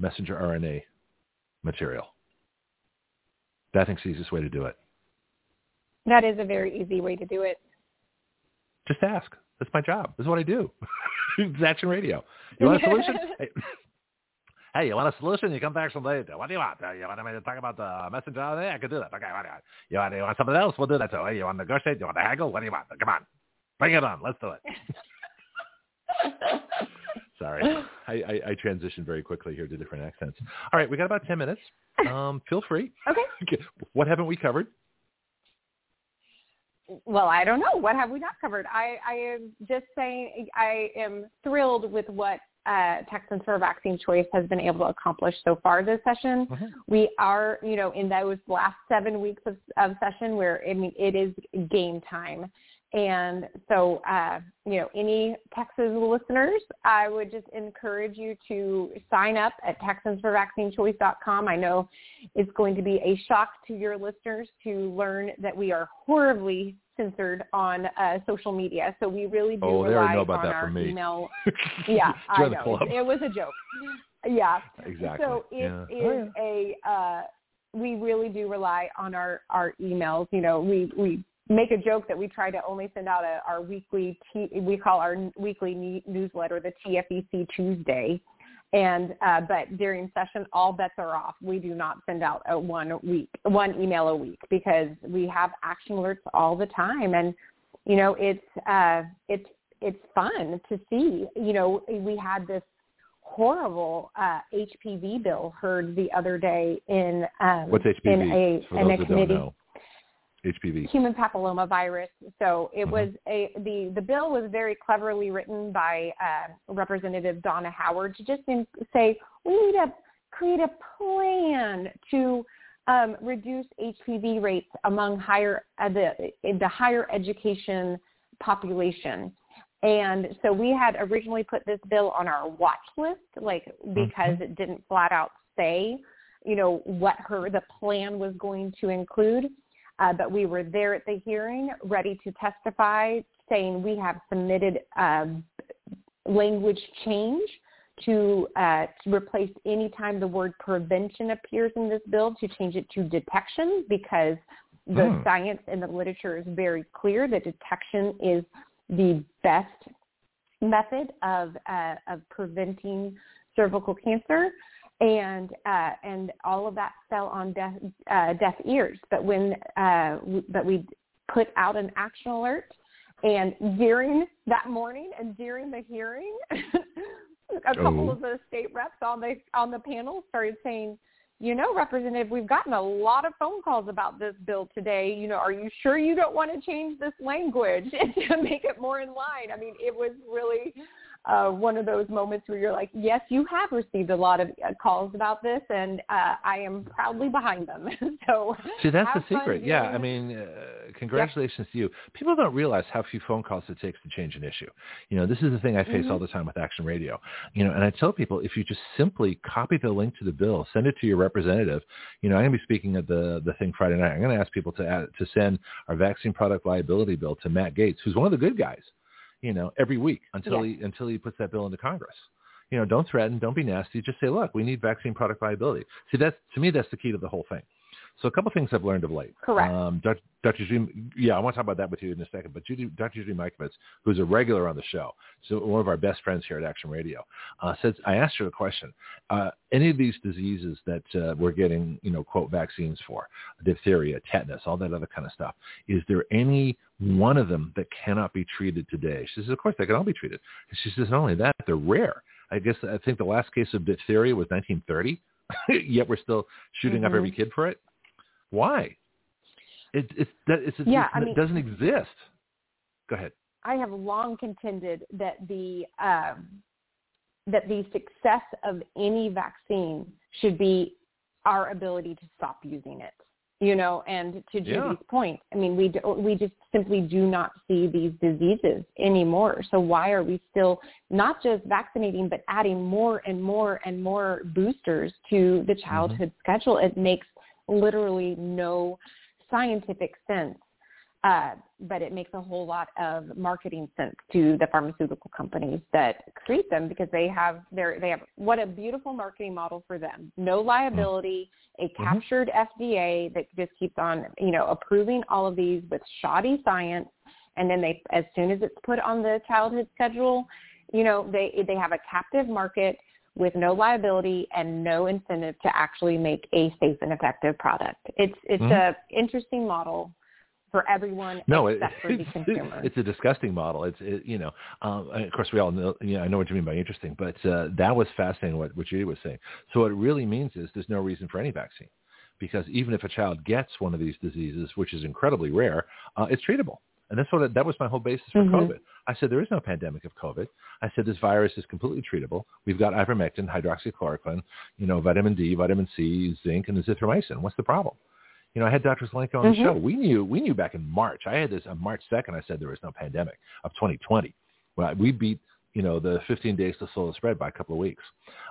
messenger RNA material. That think's the easiest way to do it. That is a very easy way to do it. Just ask. That's my job. This is what I do. <laughs> it's Action Radio. You want a solution? <laughs> hey, hey, you want a solution? You come back some later. What do you want? Uh, you want me to talk about the messenger RNA? I can do that. Okay, what do you want? You want, you want something else? We'll do that too. Hey, you want to negotiate? You want to haggle? What do you want? Come on. Bring it on. Let's do it. <laughs> Sorry. I, I, I transitioned very quickly here to different accents. All right, we got about 10 minutes. <laughs> Um, feel free. <laughs> Okay. What haven't we covered? well, I don't know. What have we not covered? I, I am just saying I am thrilled with what uh, Texans for Vaccine Choice has been able to accomplish so far this session. Mm-hmm. We are, you know, in those last seven weeks of, of session where, I mean, it is game time. And so, uh, you know, any Texas listeners, I would just encourage you to sign up at TexansForVaccineChoice.com. I know it's going to be a shock to your listeners to learn that we are horribly censored on uh, social media. So we really do oh, rely on our email. <laughs> yeah, I know. It, it, was a joke. Yeah. Exactly. So it yeah. is oh, yeah. a. Uh, we really do rely on our our emails. You know, we we make a joke that we try to only send out a, our weekly T, we call our weekly newsletter the TFVC Tuesday. And uh, but during session, all bets are off. We do not send out a one week, one email a week because we have action alerts all the time, and you know it's uh, it's it's fun to see. You know, we had this horrible uh, HPV bill heard the other day in um, what's HPV in a, in a committee. HPV. Human papilloma virus. So it mm-hmm. was a the the bill was very cleverly written by uh, Representative Donna Howard to just in, say we need to create a plan to um, reduce HPV rates among higher uh, the the higher education population. And so we had originally put this bill on our watch list, like because mm-hmm. it didn't flat out say, you know, what her the plan was going to include. Uh, but we were there at the hearing, ready to testify, saying we have submitted um, language change to, uh, to replace any time the word prevention appears in this bill to change it to detection because the mm. science and the literature is very clear that detection is the best method of, uh, of preventing cervical cancer and uh, and all of that fell on deaf uh, deaf ears. But when uh, w- but we put out an action alert, and during that morning and during the hearing, <laughs> a couple oh. of the state reps on the on the panel started saying. You know, Representative, we've gotten a lot of phone calls about this bill today. You know, are you sure you don't want to change this language <laughs> to make it more in line? I mean, it was really uh, one of those moments where you're like, yes, you have received a lot of uh, calls about this, and uh, I am proudly behind them. <laughs> so see, that's the secret. Yeah, I mean, uh, congratulations yep. to you. People don't realize how few phone calls it takes to change an issue. You know, this is the thing I face mm-hmm. all the time with Action Radio. You know, and I tell people if you just simply copy the link to the bill, send it to your representative. You know, I'm going to be speaking at the the thing Friday night. I'm going to ask people to add, to send our vaccine product liability bill to Matt Gaetz, who's one of the good guys you know, every week until he until he puts that bill into Congress. You know, don't threaten, don't be nasty. Just say, look, we need vaccine product liability. See, that's to me, that's the key to the whole thing. So a couple things I've learned of late. Correct. Um, Dr. Dr. Judy, yeah, I want to talk about that with you in a second. But Judy, Dr. Judy Mikovits, who's a regular on the show, so one of our best friends here at Action Radio, uh, says I asked her a question. Uh, any of these diseases that uh, we're getting, you know, quote vaccines for, diphtheria, tetanus, all that other kind of stuff, is there any one of them that cannot be treated today? She says, of course they can all be treated. And she says, not only that, they're rare. I guess I think the last case of diphtheria was 1930, <laughs> yet we're still shooting mm-hmm. up every kid for it. Why? It, it's that it's, yeah, I mean, it doesn't exist. Go ahead. I have long contended that the um, that the success of any vaccine should be our ability to stop using it. You know, and to Judy's yeah. point, I mean, we do, we just simply do not see these diseases anymore. So why are we still not just vaccinating, but adding more and more and more boosters to the mm-hmm. childhood mm-hmm. schedule? It makes literally no scientific sense, uh, but it makes a whole lot of marketing sense to the pharmaceutical companies that create them because they have their they have what a beautiful marketing model for them. No liability, a mm-hmm. captured mm-hmm. FDA that just keeps on you know approving all of these with shoddy science, and then they as soon as it's put on the childhood schedule, you know they they have a captive market with no liability and no incentive to actually make a safe and effective product. It's it's mm-hmm. a interesting model for everyone no, except it, for <laughs> the consumer. It's a disgusting model. It's it, you know, um, of course we all know. Yeah, I know what you mean by interesting, but uh, that was fascinating what what Judy was saying. So what it really means is there's no reason for any vaccine because even if a child gets one of these diseases, which is incredibly rare, uh, it's treatable. And that's what that was my whole basis for mm-hmm. COVID. I said there is no pandemic of COVID. I said this virus is completely treatable. We've got ivermectin, hydroxychloroquine, you know, vitamin D, vitamin C, zinc, and azithromycin. What's the problem? You know, I had Dr. Zelenko on mm-hmm. the show. We knew we knew back in March. I had this on March second. I said there was no pandemic of 2020. Well, we beat you know, the 15 days to slow the spread by a couple of weeks.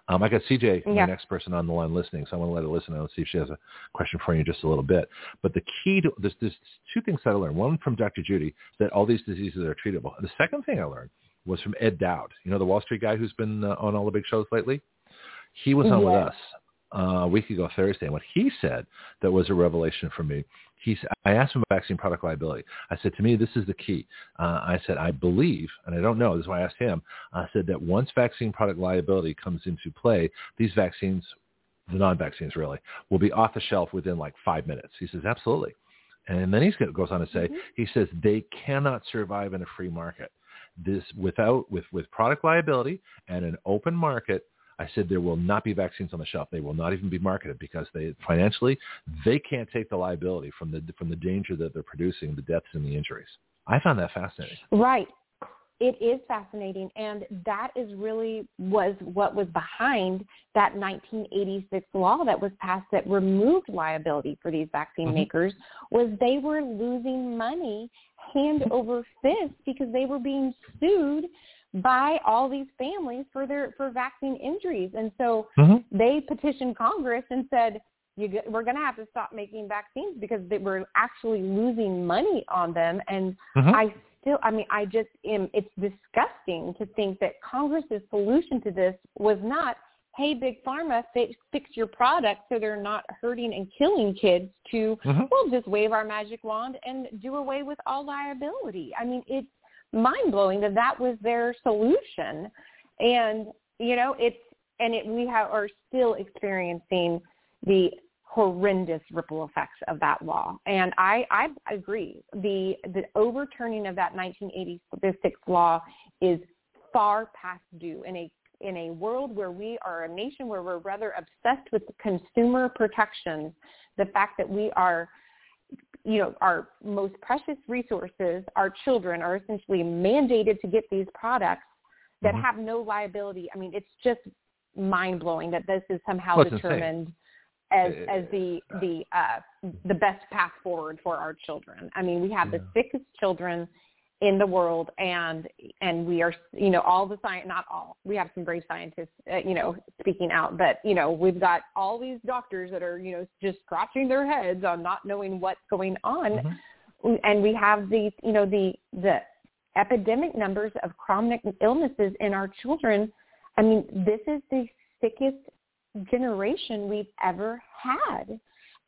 Um, I got CJ, yeah. my next person on the line listening, so I want to let her listen and see if she has a question for you in just a little bit. But the key to there's, there's two things that I learned. One from Dr. Judy that all these diseases are treatable. The second thing I learned was from Ed Dowd, you know, the Wall Street guy who's been uh, on all the big shows lately. He was on yes. with us a week ago Thursday, and what he said that was a revelation for me he, I asked him about vaccine product liability. I said, to me, this is the key. Uh, I said, I believe, and I don't know, this is why I asked him, I said that once vaccine product liability comes into play, these vaccines, the non-vaccines really, will be off the shelf within like five minutes. He says, absolutely. And then he goes on to say, mm-hmm. he says, they cannot survive in a free market. This without with with product liability and an open market, I said there will not be vaccines on the shelf. They will not even be marketed because they financially they can't take the liability from the from the danger that they're producing, the deaths and the injuries. I found that fascinating. Right. It is fascinating, and that is really was what was behind that 1986 law that was passed that removed liability for these vaccine mm-hmm. makers. Was they were losing money hand over fist because they were being sued by all these families for their for vaccine injuries, and so mm-hmm. they petitioned Congress and said, you get, we're going to have to stop making vaccines because they were actually losing money on them. And mm-hmm. I still, I mean, I just am. It's disgusting to think that Congress's solution to this was not, hey, big pharma, fix, fix your product so they're not hurting and killing kids. To mm-hmm. we'll just wave our magic wand and do away with all liability. I mean, it's mind blowing that that was their solution. And you know, it's and it, we have are still experiencing the horrendous ripple effects of that law. And I, I agree. The the overturning of that 1986 law is far past due in a in a world where we are a nation where we're rather obsessed with consumer protections, the fact that we are you know, our most precious resources, our children, are essentially mandated to get these products that Mhm. have no liability. I mean, it's just mind blowing that this is somehow Well, determined as Uh, as the the uh, the best path forward for our children. I mean, we have the sickest children in the world, and and we are you know all the science not all we have some brave scientists uh, you know speaking out, but you know we've got all these doctors that are you know just scratching their heads on not knowing what's going on Mhm. and we have these, you know, the the epidemic numbers of chronic illnesses in our children. I mean, this is the sickest generation we've ever had.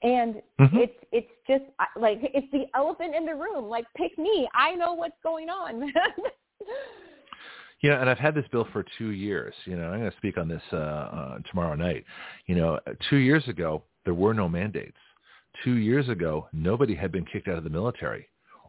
And Mhm. it's it's just like it's the elephant in the room. Like pick me. I know what's going on. You know, and I've had this bill for two years. You know, I'm going to speak on this uh, uh, tomorrow night. You know, two years ago there were no mandates. Two years ago, nobody had been kicked out of the military,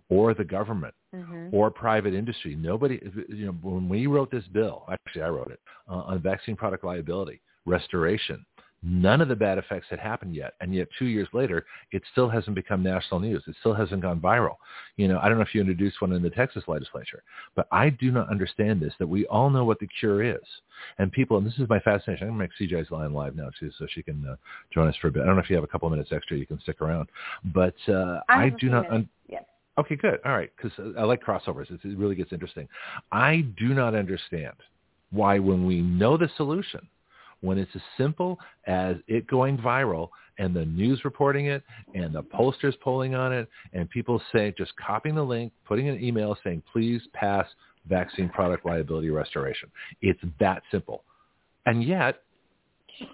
or the government, mm-hmm. or private industry. Nobody, you know, when we wrote this bill, actually I wrote it uh, on vaccine product liability restoration. None of the bad effects had happened yet, and yet two years later, it still hasn't become national news. It still hasn't gone viral. You know, I don't know if you introduced one in the Texas legislature, but I do not understand this. That we all know what the cure is, and people. And this is my fascination. I'm going to make CJ's line live now too, so she can uh, join us for a bit. I don't know if you have a couple of minutes extra. You can stick around, but uh, I I, do not. Un- yes. Okay, good. All right, because I like crossovers. It's, it really gets interesting. I do not understand why, when we know the solution, when it's as simple as it going viral and the news reporting it and the posters polling on it and people say just copying the link, putting an email saying please pass vaccine product liability restoration. It's that simple. And yet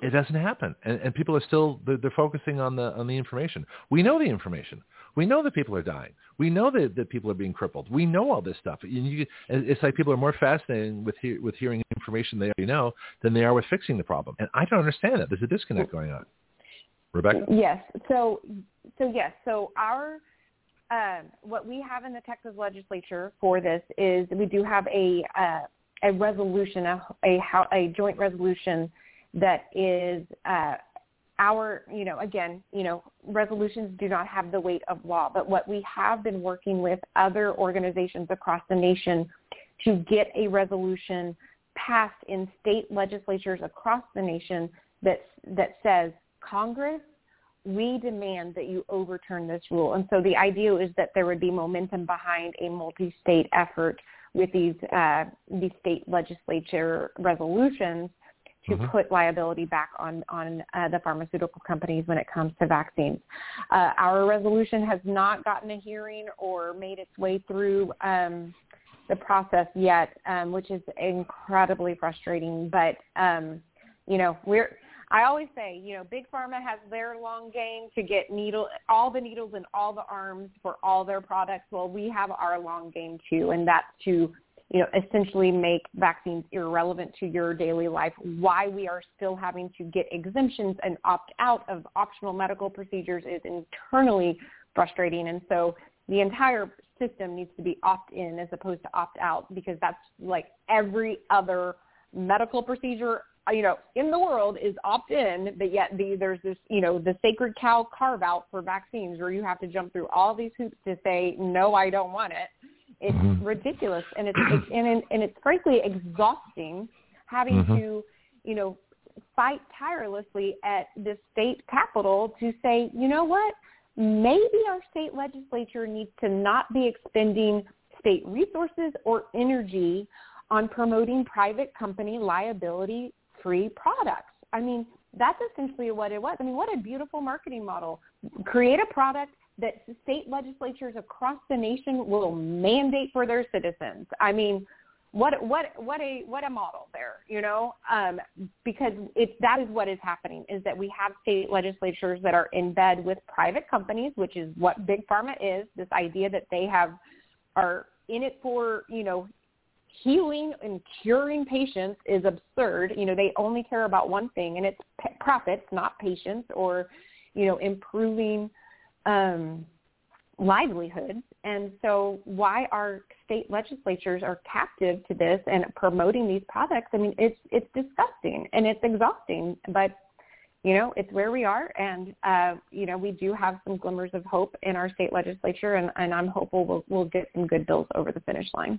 it doesn't happen. And, and people are still they're, they're focusing on the on the information. We know the information. We know that people are dying. We know that, that people are being crippled. We know all this stuff. You, it's like people are more fascinated with he, with hearing information they already know than they are with fixing the problem. And I don't understand that. There's a disconnect going on. Rebecca? Yes. So, so yes. So our um, what we have in the Texas legislature for this is we do have a uh, a resolution, a a, a joint resolution that is uh, our, you know, again, you know, resolutions do not have the weight of law, but what we have been working with other organizations across the nation to get a resolution passed in state legislatures across the nation that that says Congress we demand that you overturn this rule. And so the idea is that there would be momentum behind a multi-state effort with these uh, these state legislature resolutions to Mhm. put liability back on on uh, the pharmaceutical companies when it comes to vaccines. Uh, our resolution has not gotten a hearing or made its way through um, the process yet, um, which is incredibly frustrating. But um, you know, we're I always say, you know, big pharma has their long game to get needle all the needles in all the arms for all their products. Well, we have our long game too, and that's to you know, essentially make vaccines irrelevant to your daily life, why we are still having to get exemptions and opt out of optional medical procedures is internally frustrating. And so the entire system needs to be opt-in as opposed to opt-out because that's like every other medical procedure you know in the world is opt-in but yet the, there's this you know the sacred cow carve out for vaccines where you have to jump through all these hoops to say no i don't want it it's Mhm. ridiculous and it's, it's <clears throat> and, and it's frankly exhausting having Mhm. to you know fight tirelessly at the state capitol to say you know what maybe our state legislature needs to not be expending state resources or energy on promoting private company liability free products i mean that's essentially what it was i mean what a beautiful marketing model create a product that state legislatures across the nation will mandate for their citizens. I mean, what what what a what a model there, you know? Um, because it that is what is happening is that we have state legislatures that are in bed with private companies, which is what big pharma is. This idea that they have are in it for you know healing and curing patients is absurd. You know, they only care about one thing, and it's p- profits, not patients, or you know, improving um, livelihoods. And so why our state legislatures are captive to this and promoting these products, I mean, it's, it's disgusting and it's exhausting, but you know, it's where we are. And, uh, you know, we do have some glimmers of hope in our state legislature and, and I'm hopeful we'll, we'll get some good bills over the finish line.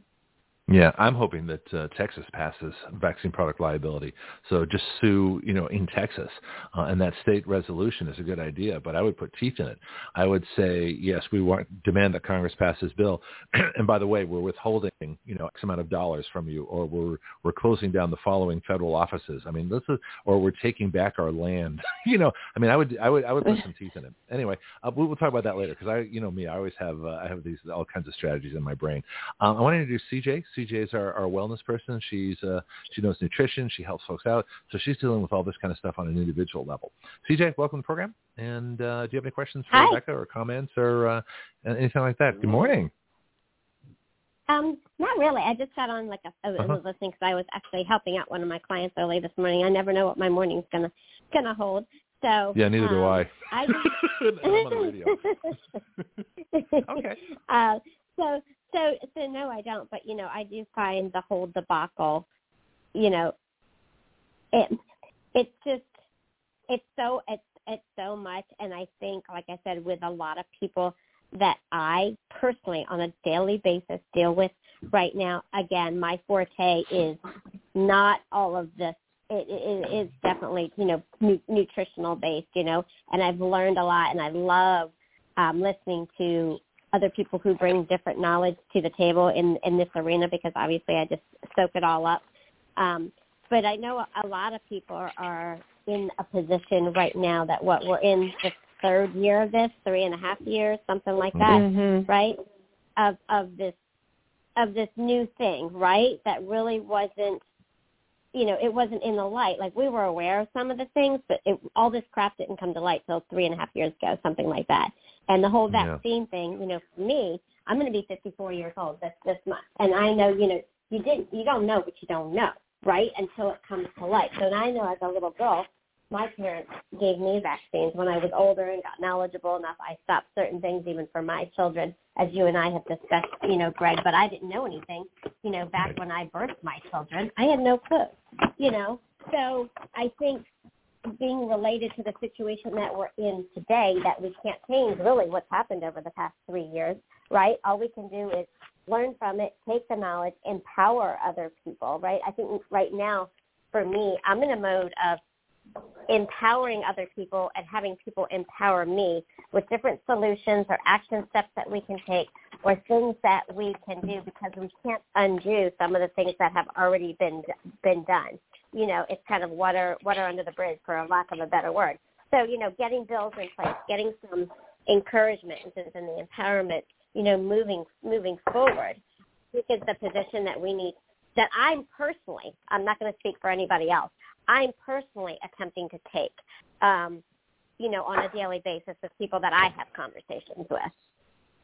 Yeah, I'm hoping that uh, Texas passes vaccine product liability. So just sue, you know, in Texas, uh, and that state resolution is a good idea. But I would put teeth in it. I would say yes, we want demand that Congress pass this bill. <clears throat> and by the way, we're withholding, you know, X amount of dollars from you, or we're we're closing down the following federal offices. I mean, this is, or we're taking back our land. <laughs> you know, I mean, I would I would I would put some teeth in it. Anyway, uh, we will talk about that later because I, you know, me, I always have uh, I have these all kinds of strategies in my brain. Um, I want to introduce CJ. CJ is our, our wellness person. She's uh, she knows nutrition. She helps folks out. So she's dealing with all this kind of stuff on an individual level. CJ, welcome to the program. And uh, do you have any questions for Hi. Rebecca or comments or uh, anything like that? Good morning. Um, not really. I just got on like a, I was Uh-huh. listening because I was actually helping out one of my clients early this morning. I never know what my morning's gonna gonna hold. So Yeah, neither do um, I. I <laughs> I'm on the radio. Okay. Uh, so so so no, I don't. But you know, I do find the whole debacle. You know, it it's just it's so it's it's so much, and I think, like I said, with a lot of people that I personally, on a daily basis, deal with right now. Again, my forte is not all of this. It, it, it is definitely, you know, nu- nutritional based, you know, and I've learned a lot, and I love um, listening to other people who bring different knowledge to the table in in this arena because obviously I just soak it all up. Um, but I know a lot of people are, in a position right now that what we're in the third year of this, three and a half years, something like that, Mhm. right? Of of this of this new thing, right? That really wasn't you know, it wasn't in the light. Like we were aware of some of the things, but it, all this crap didn't come to light till three and a half years ago, something like that. And the whole Yeah. vaccine thing, you know, for me, I'm going to be 54 years old this this month, and I know, you know, you didn't, you don't know what you don't know, right? Until it comes to light. So and I know as a little girl, my parents gave me vaccines when I was older and got knowledgeable enough. I stopped certain things even for my children, as you and I have discussed, you know, Greg. But I didn't know anything, you know, back when I birthed my children. I had no clue, you know. So I think being related to the situation that we're in today, that we can't change really what's happened over the past three years, right? All we can do is learn from it, take the knowledge, empower other people, right? I think right now, for me, I'm in a mode of empowering other people and having people empower me with different solutions or action steps that we can take or things that we can do because we can't undo some of the things that have already been been done. You know, it's kind of water water under the bridge for a lack of a better word. So, you know, getting bills in place, getting some encouragement and the empowerment, you know, moving moving forward. I think is the position that we need that I'm personally, I'm not going to speak for anybody else. I'm personally attempting to take, um, you know, on a daily basis with people that I have conversations with.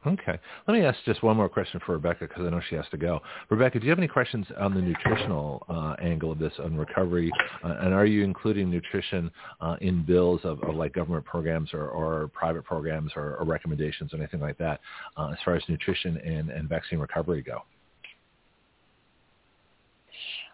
Okay. Let me ask just one more question for Rebecca because I know she has to go. Rebecca, do you have any questions on the nutritional uh, angle of this on recovery? Uh, and are you including nutrition uh, in bills of, of like government programs or, or private programs or, or recommendations or anything like that uh, as far as nutrition and, and vaccine recovery go?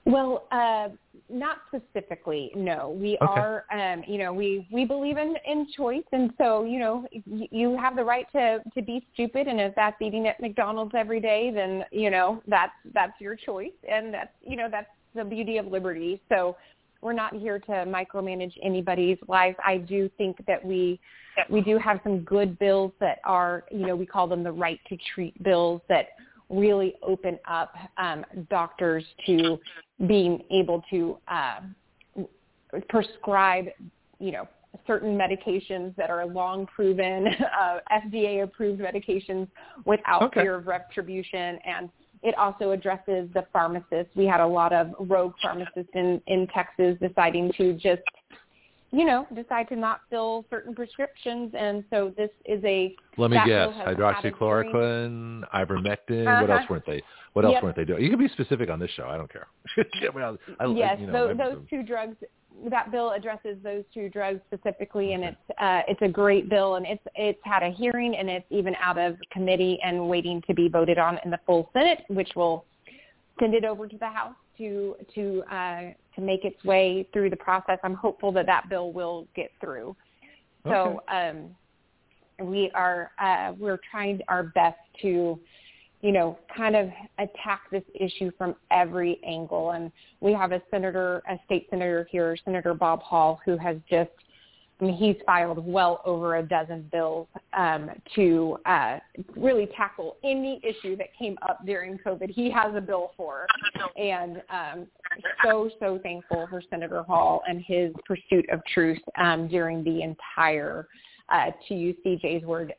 Well, uh, not specifically. No, we Okay. are. Um, you know, we we believe in in choice, and so you know, y- you have the right to to be stupid, and if that's eating at McDonald's every day, then you know that's that's your choice, and that's you know that's the beauty of liberty. So we're not here to micromanage anybody's life. I do think that we we do have some good bills that are you know we call them the right to treat bills that really open up um, doctors to being able to uh, prescribe, you know, certain medications that are long proven, <laughs> uh, FDA approved medications without Okay. fear of retribution. And it also addresses the pharmacists. We had a lot of rogue pharmacists in, in Texas deciding to just, you know, decide to not fill certain prescriptions. And so this is a Let me guess. bill has had a hearing. Hydroxychloroquine, ivermectin. What Uh-huh. else weren't they? What else Yep. weren't they doing? You can be specific on this show. I don't care. <laughs> Well, I, yes, you know, those, those two drugs. That bill addresses those two drugs specifically, and it's uh, it's a great bill, and it's it's had a hearing, and it's even out of committee and waiting to be voted on in the full Senate, which will send it over to the House to to uh, to make its way through the process. I'm hopeful that that bill will get through. So um, we are uh, we're trying our best to you know, kind of attack this issue from every angle. And we have a senator, a state senator here, Senator Bob Hall, who has just I mean, he's filed well over a dozen bills um, to uh, really tackle any issue that came up during COVID. He has a bill for, and um, so so thankful for Senator Hall and his pursuit of truth um, during the entire, uh, to use CJ's word,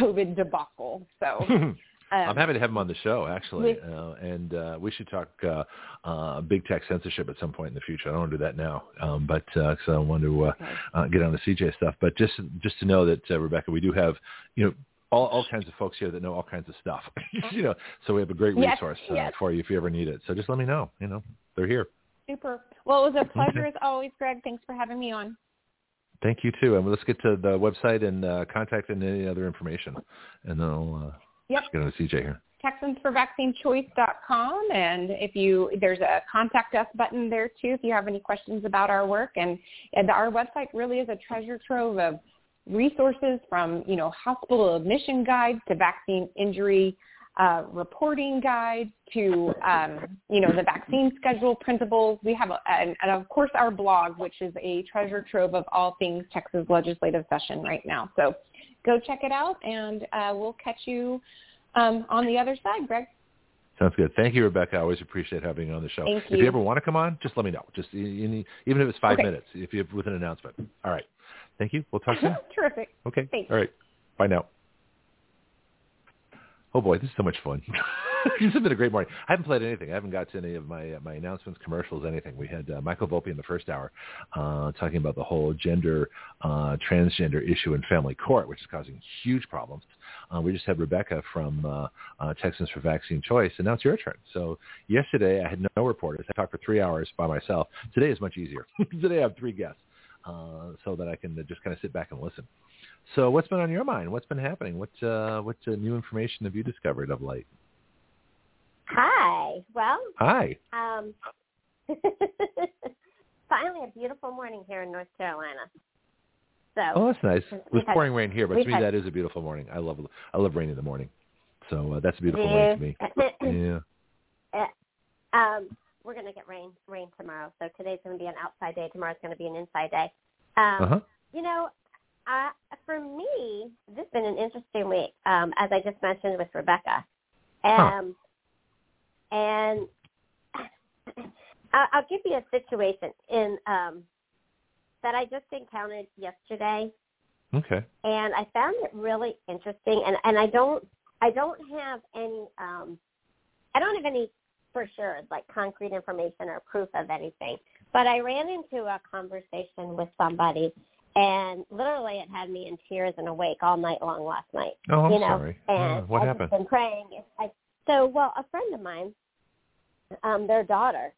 COVID debacle. So. <laughs> Um, I'm happy to have him on the show, actually, with, uh, and uh, we should talk uh, uh, big tech censorship at some point in the future. I don't want to do that now, um, but uh, so I want to uh, uh, get on the CJ stuff. But just just to know that uh, Rebecca, we do have you know all, all kinds of folks here that know all kinds of stuff. <laughs> you know, so we have a great resource yes, yes. for you if you ever need it. So just let me know. You know, they're here. Super. Well, it was a pleasure as always, Greg. Thanks for having me on. Thank you too. And let's get to the website and uh, contact and any other information, and then I'll. Uh, Yep. Get on CJ here. TexansForVaccineChoice.com, and if you there's a contact us button there too if you have any questions about our work. And, and our website really is a treasure trove of resources from you know hospital admission guides to vaccine injury uh, reporting guides to um, you know the vaccine schedule principles. We have a, and, and of course our blog, which is a treasure trove of all things Texas legislative session right now. So go check it out, and uh, we'll catch you um, on the other side, Greg. Sounds good. Thank you, Rebecca. I always appreciate having you on the show. Thank you. If you ever want to come on, just let me know. Just even if it's five okay. minutes, if you have with an announcement. All right. Thank you. We'll talk soon. <laughs> Terrific. Okay. Thanks. All right. Bye now. Oh boy, this is so much fun. <laughs> this has been a great morning. I haven't played anything. I haven't got to any of my uh, my announcements, commercials, anything. We had uh, Michael Volpe in the first hour uh, talking about the whole gender, uh, transgender issue in family court, which is causing huge problems. Uh, we just had Rebecca from uh, uh, Texans for Vaccine Choice, and now it's your turn. So yesterday I had no reporters. I talked for three hours by myself. Today is much easier. <laughs> Today I have three guests, uh, so that I can just kind of sit back and listen. So what's been on your mind? What's been happening? What uh, what uh, new information have you discovered of late? Hi. Well. Hi. Um, <laughs> finally, a beautiful morning here in North Carolina. So. Oh, that's nice. It was pouring rain here, but to me had, that is a beautiful morning. I love I love rain in the morning. So uh, that's a beautiful morning to me. <laughs> yeah. Uh, um, we're gonna get rain rain tomorrow. So today's gonna be an outside day. Tomorrow's gonna be an inside day. Um, uh-huh. You know, uh, for me, this has been an interesting week. Um, as I just mentioned with Rebecca, um, huh. and I'll give you a situation in um, that I just encountered yesterday. Okay. And I found it really interesting, and and I don't I don't have any um, I don't have any for sure like concrete information or proof of anything. But I ran into a conversation with somebody, and literally it had me in tears and awake all night long last night. Oh, I'm you know? sorry. And uh, what I've happened? been praying. I, so, well, a friend of mine, um, their daughter,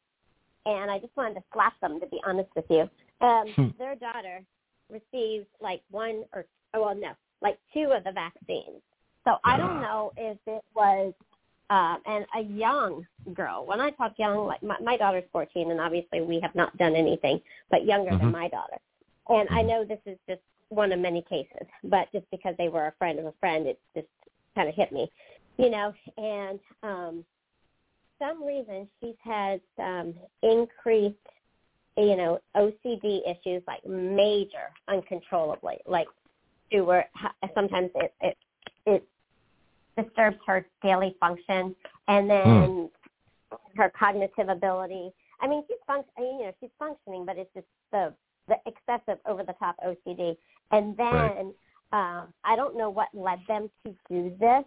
and I just wanted to slap them to be honest with you. Um, Hmm. their daughter received like one or oh, well, no, like two of the vaccines. So I don't Ah. know if it was um, and a young girl. When I talk young, like my, my daughter's 14, and obviously we have not done anything, but younger Mhm. than my daughter. And I Mhm. know this is just one of many cases, but just because they were a friend of a friend, it just kind of hit me, you know. And um, some reason she's had um, increased, you know, OCD issues like major, uncontrollably, like to where sometimes it it it disturbs her daily function, and then her cognitive ability. I mean, she's func- I mean, you know, she's functioning, but it's just the the excessive over the top OCD. And then Right. um, I don't know what led them to do this,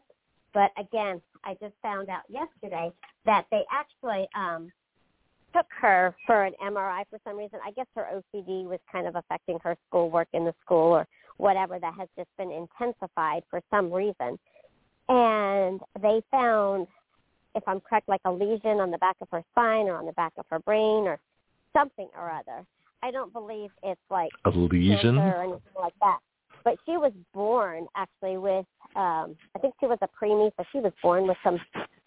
but again, I just found out yesterday that they actually um, took her for an MRI for some reason. I guess her OCD was kind of affecting her schoolwork in the school or whatever that has just been intensified for some reason. And they found, if I'm correct, like a lesion on the back of her spine or on the back of her brain or something or other. I don't believe it's like A lesion? or anything like that. But she was born actually with, um, I think she was a preemie, so she was born with some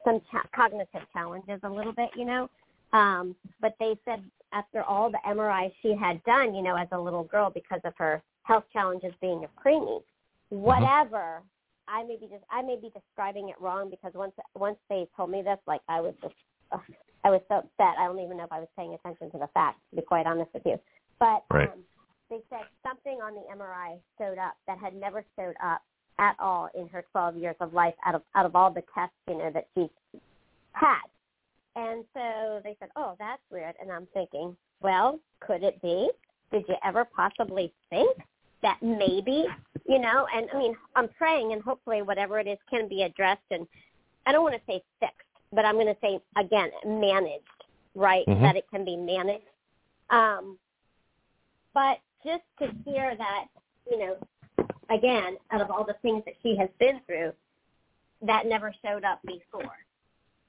some cha- cognitive challenges a little bit, you know. Um, but they said after all the MRIs she had done, you know, as a little girl because of her health challenges being a preemie, whatever I may be just I may be describing it wrong because once once they told me this, like I was just uh, I was so upset. I don't even know if I was paying attention to the facts, to be quite honest with you. But right. um, they said something on the MRI showed up that had never showed up at all in her 12 years of life out of out of all the tests you know that she's had. And so they said, "Oh, that's weird." And I'm thinking, well, could it be? Did you ever possibly think that maybe, you know? And I mean, I'm praying, and hopefully, whatever it is can be addressed. And I don't want to say fixed, but I'm going to say again, managed, right? Mhm. That it can be managed. Um, but just to hear that, you know, again, out of all the things that she has been through, that never showed up before.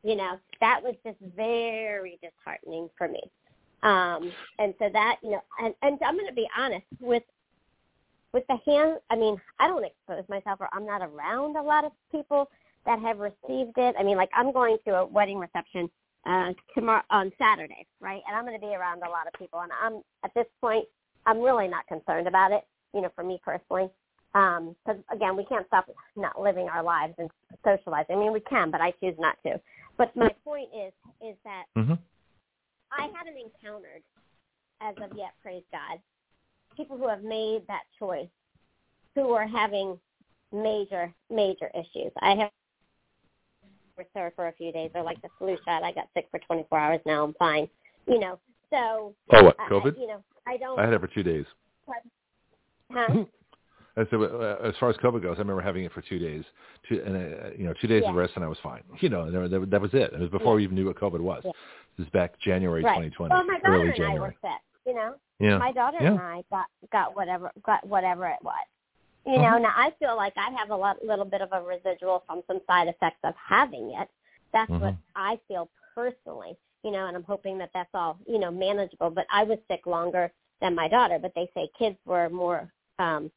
You know, that was just very disheartening for me. Um, and so that, you know, and, and I'm going to be honest with, with the hand, I mean, I don't expose myself or I'm not around a lot of people that have received it. I mean, like I'm going to a wedding reception uh, tomorrow on Saturday, right? And I'm going to be around a lot of people. And I'm at this point, I'm really not concerned about it. You know, for me personally, because um, again, we can't stop not living our lives and socializing. I mean, we can, but I choose not to. But my point is, is that mm-hmm. I haven't encountered, as of yet, praise God, people who have made that choice, who are having major, major issues. I have sore for a few days, or like the flu shot. I got sick for 24 hours. Now I'm fine. You know, so. Oh, what? I- COVID? you know, I don't. I had it for two days. Huh? <laughs> Uh, as far as COVID goes, I remember having it for two days, two, and uh, you know, two days of rest, and I was fine. You know, and that, that was it. It was before we even knew what COVID was. Yeah. This is back January right. 2020, Well, my daughter early and I were January. sick. You know, Yeah. my daughter Yeah. and I got got whatever got whatever it was. You know, Mhm. now I feel like I have a lot, little bit of a residual from some side effects of having it. That's what Mhm. I feel personally. You know, and I'm hoping that that's all you know manageable. But I was sick longer than my daughter. But they say kids were more, um,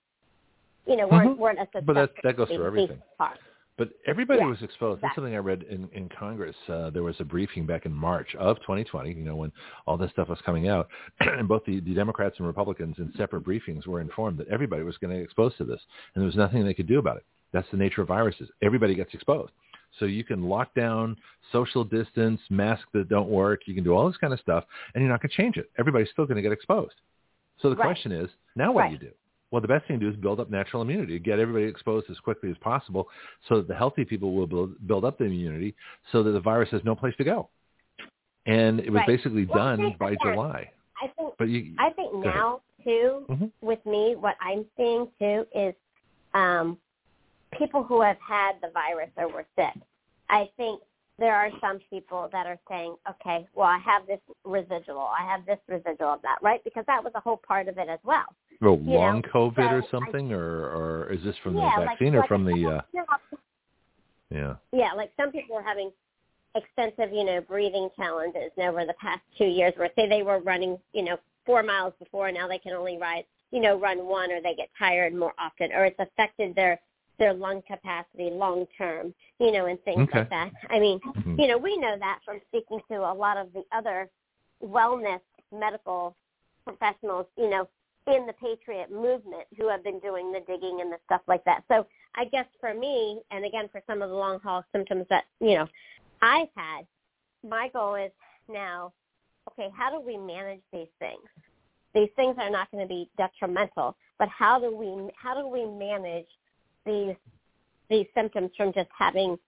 you know, weren't Mhm. weren't as But that- that goes for everything. parts. But everybody Yeah, was exposed. That's something I read in, in Congress. Uh, there was a briefing back in March of 2020, you know, when all this stuff was coming out. <clears throat> and both the, the Democrats and Republicans in separate briefings were informed that everybody was going to get exposed to this. And there was nothing they could do about it. That's the nature of viruses. Everybody gets exposed. So you can lock down, social distance, masks that don't work. You can do all this kind of stuff, and you're not going to change it. Everybody's still going to get exposed. So the Right. question is, now what Right. do you do? Well, the best thing to do is build up natural immunity, get everybody exposed as quickly as possible so that the healthy people will build, build up the immunity so that the virus has no place to go. And it was Right. basically Well, done by July. I think But you, I think Go ahead. now too, Mhm. with me, what I'm seeing too is um, people who have had the virus or were sick. I think there are some people that are saying, okay, well, I have this residual, I have this residual of that, right? Because that was a whole part of it as well. well, long know, COVID or so I- something, or, or is this from yeah, the like- vaccine or like from the? Uh, yeah. yeah, like some people are having extensive, you know, breathing challenges over the past two years where say they were running, you know, four miles before and now they can only ride, you know, run one or they get tired more often or it's affected their their lung capacity long term, you know, and things Okay. like that. I mean, Mhm. you know, we know that from speaking to a lot of the other wellness medical professionals, you know, in the Patriot movement who have been doing the digging and the stuff like that. So I guess for me, and again for some of the long haul symptoms that, you know, I've had, my goal is now, okay, how do we manage these things? These things are not going to be detrimental, but how do we how do we manage these these symptoms from just having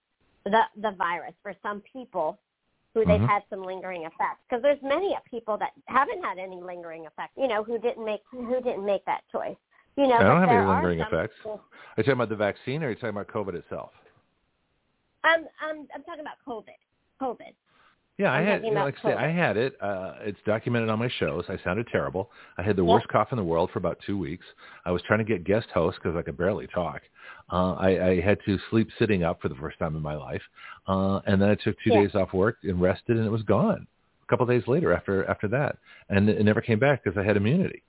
the the virus for some people who they've Mhm. had some lingering effects because there's many people that haven't had any lingering effects you know who didn't make who didn't make that choice you know I don't have any lingering effects. people- Are you talking about the vaccine, or are you talking about COVID itself? I'm I'm I'm talking about COVID COVID Yeah, I I'm had, you know, like I say, I had it. Uh, it's documented on my shows. I sounded terrible. I had the Yeah. worst cough in the world for about two weeks. I was trying to get guest hosts because I could barely talk. Uh, I, I had to sleep sitting up for the first time in my life, uh, and then I took two Yeah. days off work and rested, and it was gone. A couple of days later, after after that, and it never came back because I had immunity.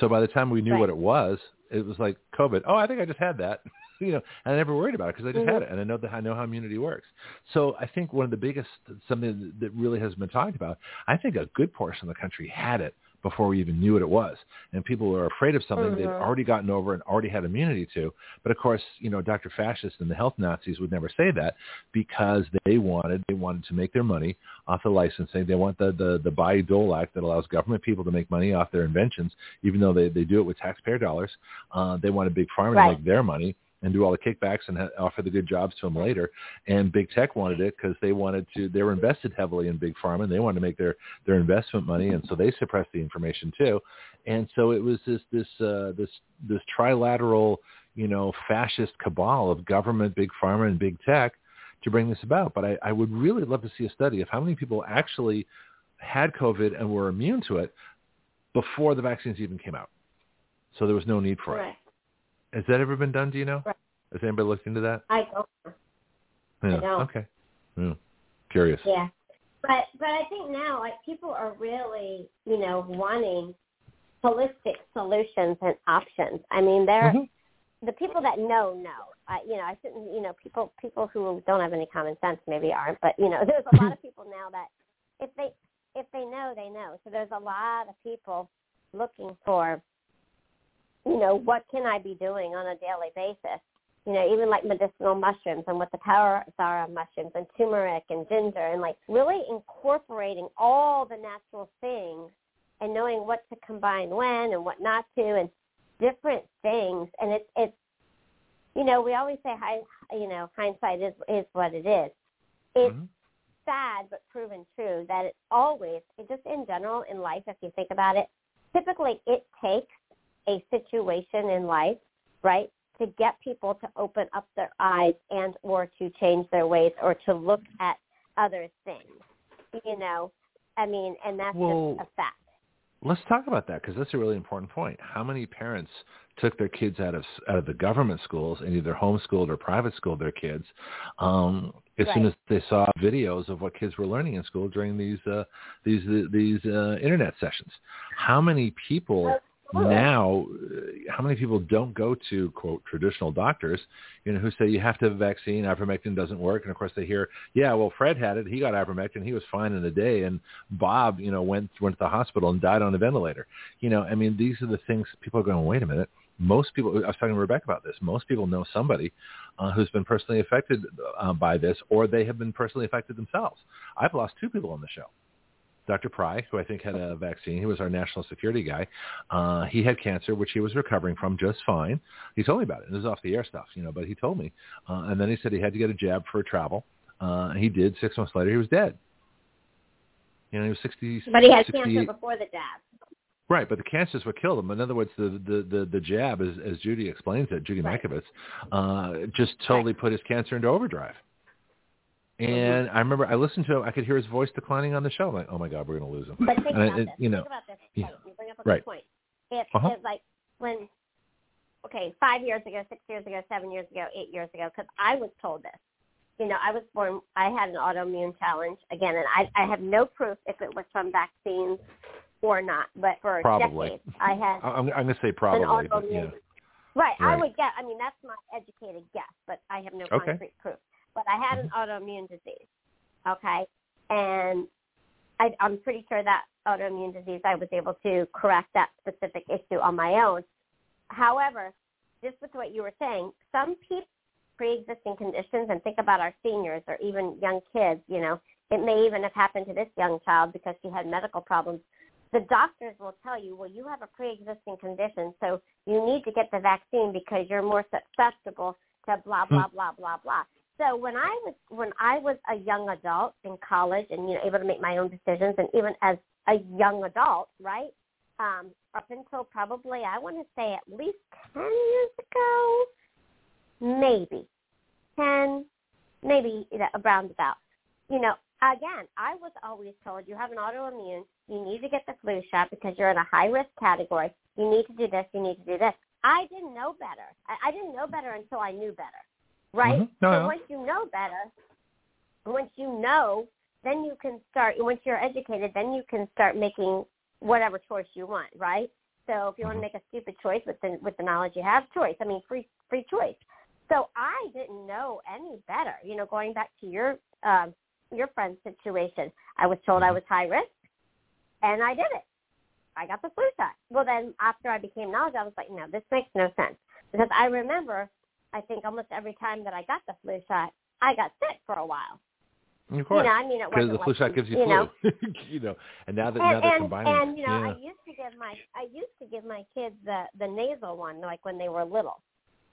So by the time we knew Right. what it was, it was like COVID. Oh, I think I just had that. <laughs> you know, and I never worried about it because I just Mhm. had it, and I know that I know how immunity works. So I think one of the biggest something that really has been talked about. I think a good portion of the country had it before we even knew what it was. And people were afraid of something mm-hmm. they'd already gotten over and already had immunity to. But of course, you know, Dr. Fascist and the health Nazis would never say that because they wanted they wanted to make their money off the licensing. They want the the, the Bayh-Dole Act that allows government people to make money off their inventions, even though they, they do it with taxpayer dollars. Uh, they want a big pharma right. to make their money and do all the kickbacks and ha- offer the good jobs to them later. And big tech wanted it because they wanted to. They were invested heavily in big pharma, and they wanted to make their their investment money, and so they suppressed the information too. And so it was this this uh, this this trilateral, you know, fascist cabal of government, big pharma, and big tech to bring this about. But I, I would really love to see a study of how many people actually had COVID and were immune to it before the vaccines even came out. So there was no need for right. it. Has that ever been done? Do you know? Right. Has anybody looked into that? I don't. Yeah. I don't. Okay. Yeah. Curious. Yeah. But but I think now like people are really, you know, wanting holistic solutions and options. I mean, they're Mhm. the people that know know. I, you know, I shouldn't. You know, people people who don't have any common sense maybe aren't. But you know, <laughs> there's a lot of people now that if they if they know, they know. So there's a lot of people looking for, you know, what can I be doing on a daily basis? You know, even like medicinal mushrooms and what the powers are of mushrooms and turmeric and ginger and like really incorporating all the natural things and knowing what to combine when and what not to and different things. And it's, it's, you know, we always say, hi, you know, hindsight is, is what it is. It's Mhm. sad but proven true that it always, it just in general in life, if you think about it, typically it takes a situation in life, right, to get people to open up their eyes and or to change their ways or to look at other things. You know, I mean, and that's Well, just a fact. Let's talk about that because that's a really important point. How many parents took their kids out of out of the government schools and either homeschooled or private schooled their kids um, as soon as they saw videos of what kids were learning in school during these uh, these these uh, internet sessions? How many people. Now? uh, How many people don't go to quote traditional doctors? You know, who say you have to have a vaccine, ivermectin doesn't work, and of course they hear, yeah, well Fred had it, he got ivermectin, he was fine in a day, and Bob, you know, went went to the hospital and died on a ventilator. You know, I mean, these are the things people are going. Wait a minute. Most people, I was talking to Rebecca about this. Most people know somebody uh, who's been personally affected uh, by this, or they have been personally affected themselves. I've lost two people on the show. Dr. Pry, who I think had a vaccine, he was our national security guy. Uh, he had cancer, which he was recovering from just fine. He told me about it. It was off the air stuff, you know, but he told me. Uh, and then he said he had to get a jab for travel. Uh, he did. Six months later, he was dead. You know, he was 60, But he had 68 cancer before the jab. Right, but the cancer cancer's what killed him. In other words, the the the, the jab, as, as Judy explains it, Judy Right. Mikovits, uh, just totally put his cancer into overdrive. And I remember I listened to him. I could hear his voice declining on the show. I'm like, oh my god, we're going to lose him. But think And I- about it- this. you know, think about this. yeah. You bring up a Right. good point. If, Uh-huh. if like when, okay, five years ago, six years ago, seven years ago, eight years ago, because I was told this. You know, I was born. I had an autoimmune challenge again, and I I have no proof if it was from vaccines or not. But for Probably. decades, I had <laughs> I'm, I'm going to say an probably, but autoimmune. yeah. Right, I would guess. I mean, that's my educated guess, but I have no Okay. Concrete proof. But I had an mm-hmm. autoimmune disease. Okay, and I, I'm pretty sure that autoimmune disease, I was able to correct that specific issue on my own. However, just with what you were saying, some people pre-existing conditions, and think about our seniors or even young kids. You know, it may even have happened to this young child because she had medical problems the doctors will tell you, well, you have a pre-existing condition, so you need to get the vaccine because you're more susceptible to blah hmm. blah blah blah blah. So when I was when I was a young adult in college and you know able to make my own decisions, and even as a young adult, right, um, up until probably I want to say at least ten years ago, maybe ten, maybe you know, around about. You know, again, I was always told you have an autoimmune, you need to get the flu shot because you're in a high risk category. You need to do this, you need to do this. I didn't know better. I, I didn't know better until I knew better. Right? Mhm. No, so no. once you know better, once you know, then you can start once you're educated, then you can start making whatever choice you want, right? So if you want to Mhm. make a stupid choice with the with the knowledge you have, choice. I mean free free choice. So I didn't know any better. You know, going back to your um your friend's situation. I was told I was high risk and I did it. I got the flu shot. Well, then after I became knowledgeable, I was like, no, this makes no sense because I remember, I think almost every time that I got the flu shot, I got sick for a while. Of course. You know, I mean, it because the flu like, shot gives you, you flu. know. <laughs> you know, and now that and, now they're and, combining. and you know, yeah. I used to give my I used to give my kids the the nasal one, like when they were little.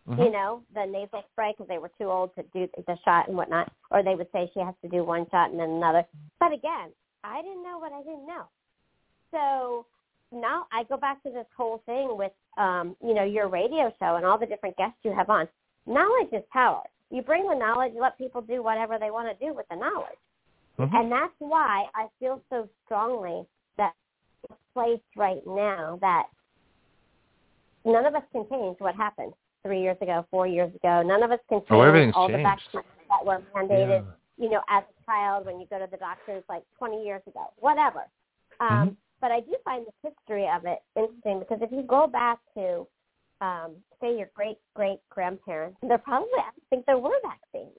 Mhm. You know, the nasal spray because they were too old to do the shot and whatnot, or they would say she has to do one shot and then another. But again, I didn't know what I didn't know. So now I go back to this whole thing with, um, you know, your radio show and all the different guests you have on. Knowledge is power. You bring the knowledge, you let people do whatever they want to do with the knowledge. Mhm. And that's why I feel so strongly that place right now that none of us can change what happened three years ago, four years ago. None of us can change Oh, all changed. the vaccines that were mandated, Yeah. you know, as a child when you go to the doctors like 20 years ago, whatever. Um, Mhm. But I do find the history of it interesting because if you go back to, um, say, your great great grandparents, there probably I think there were vaccines.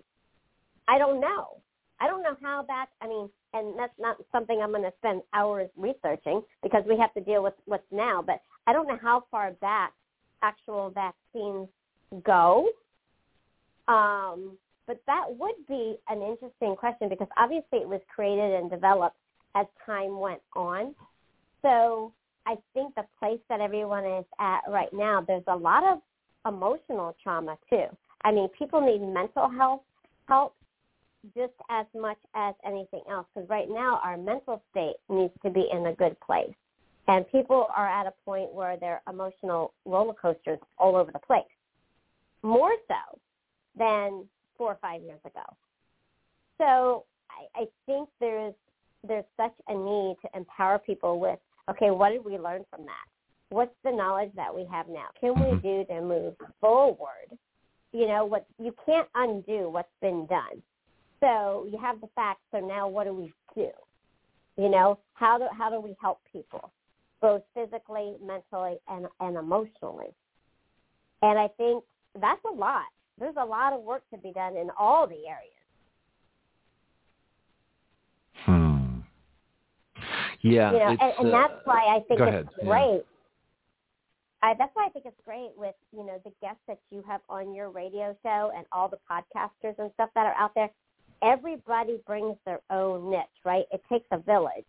I don't know. I don't know how back. I mean, and that's not something I'm going to spend hours researching because we have to deal with what's now. But I don't know how far back actual vaccines go. Um, but that would be an interesting question because obviously it was created and developed as time went on. So I think the place that everyone is at right now, there's a lot of emotional trauma too. I mean, people need mental health help just as much as anything else because right now our mental state needs to be in a good place. And people are at a point where their emotional roller coasters all over the place, more so than four or five years ago. So I, I think there's there's such a need to empower people with, okay, what did we learn from that? What's the knowledge that we have now? Can we do to move forward? You know, what you can't undo what's been done. So you have the facts. So now, what do we do? You know, how do how do we help people, both physically, mentally, and and emotionally? And I think that's a lot. There's a lot of work to be done in all the areas. Hmm. Yeah. you know, it's, and, and uh, that's why I think it's ahead, yeah. great. I, that's why I think it's great with you know the guests that you have on your radio show and all the podcasters and stuff that are out there. Everybody brings their own niche, right? It takes a village.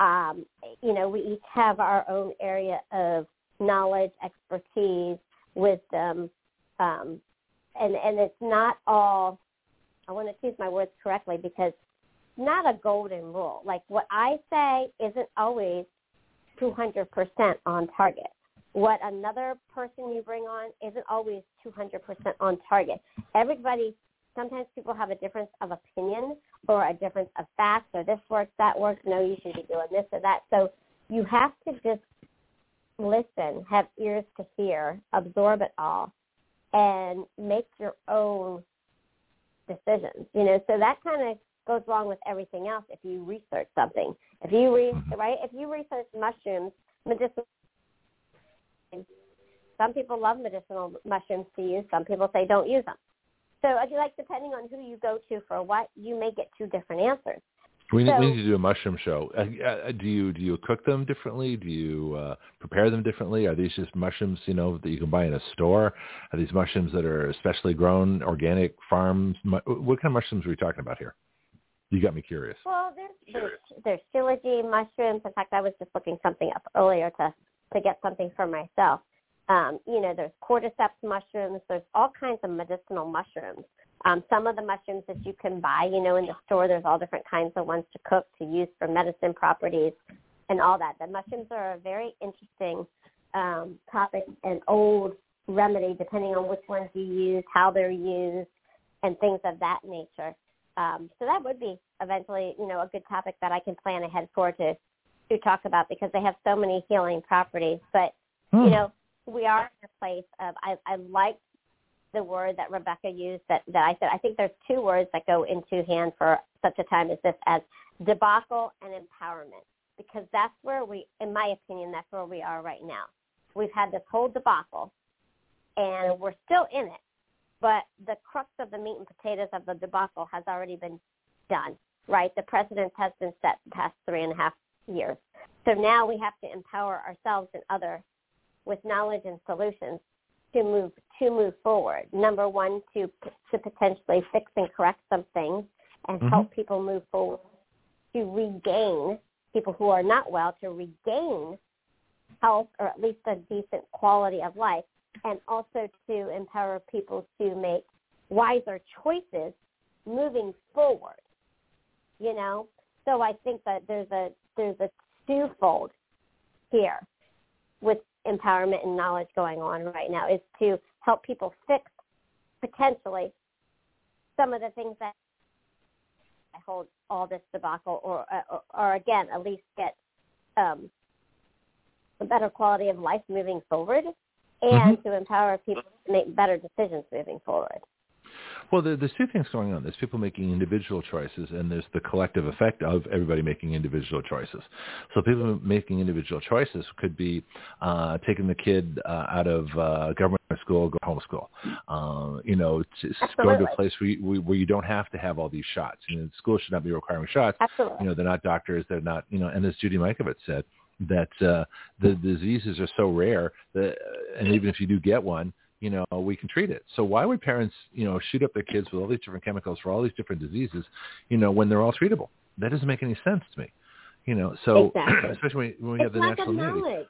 Um, you know, we each have our own area of knowledge, expertise, wisdom, um, and and it's not all. I want to choose my words correctly because not a golden rule. Like what I say isn't always 200% on target. What another person you bring on isn't always 200% on target. Everybody, sometimes people have a difference of opinion or a difference of facts or this works, that works. No, you should be doing this or that. So you have to just listen, have ears to hear, absorb it all, and make your own decisions. You know, so that kind of goes along with everything else if you research something. If you re- right, if you research mushrooms, medicinal some people love medicinal mushrooms to use. Some people say don't use them. So, I feel like depending on who you go to for what, you may get two different answers. We need, we need to do a mushroom show. Uh, uh, do you do you cook them differently? Do you uh, prepare them differently? Are these just mushrooms, you know, that you can buy in a store? Are these mushrooms that are specially grown, organic farms? What kind of mushrooms are we talking about here? You got me curious. Well, there's there's, there's shilajit mushrooms. In fact, I was just looking something up earlier to to get something for myself. Um, you know, there's cordyceps mushrooms. There's all kinds of medicinal mushrooms. Um, some of the mushrooms that you can buy, you know, in the store, there's all different kinds of ones to cook to use for medicine properties and all that. The mushrooms are a very interesting um, topic and old remedy, depending on which ones you use, how they're used, and things of that nature. Um, so that would be eventually, you know, a good topic that I can plan ahead for to to talk about because they have so many healing properties. But Hmm. you know, we are in a place of I, I like the word that Rebecca used that, that I said I think there's two words that go into hand for such a time as this as debacle and empowerment. Because that's where we in my opinion, that's where we are right now. We've had this whole debacle and we're still in it. But the crux of the meat and potatoes of the debacle has already been done, right? The precedent has been set the past three and a half years. So now we have to empower ourselves and others with knowledge and solutions to move to move forward. Number one, to to potentially fix and correct some things and mm-hmm. help people move forward to regain people who are not well to regain health or at least a decent quality of life and also to empower people to make wiser choices moving forward. You know? So I think that there's a there's a twofold here with empowerment and knowledge going on right now is to help people fix potentially some of the things that hold all this debacle or, or, or again, at least get um, a better quality of life moving forward and mm-hmm. to empower people to make better decisions moving forward. Well, there's two things going on. There's people making individual choices, and there's the collective effect of everybody making individual choices. So people making individual choices could be uh, taking the kid uh, out of uh, government school, go homeschool. Uh, you know, go to a place where you, where you don't have to have all these shots. You know, school should not be requiring shots. Absolutely. You know, they're not doctors. They're not. You know, and as Judy Mikovits said, that uh, the diseases are so rare that, and even if you do get one, you know, we can treat it. So why would parents, you know, shoot up their kids with all these different chemicals for all these different diseases, you know, when they're all treatable? That doesn't make any sense to me. You know, so exactly. <clears throat> especially when we have the national immunity.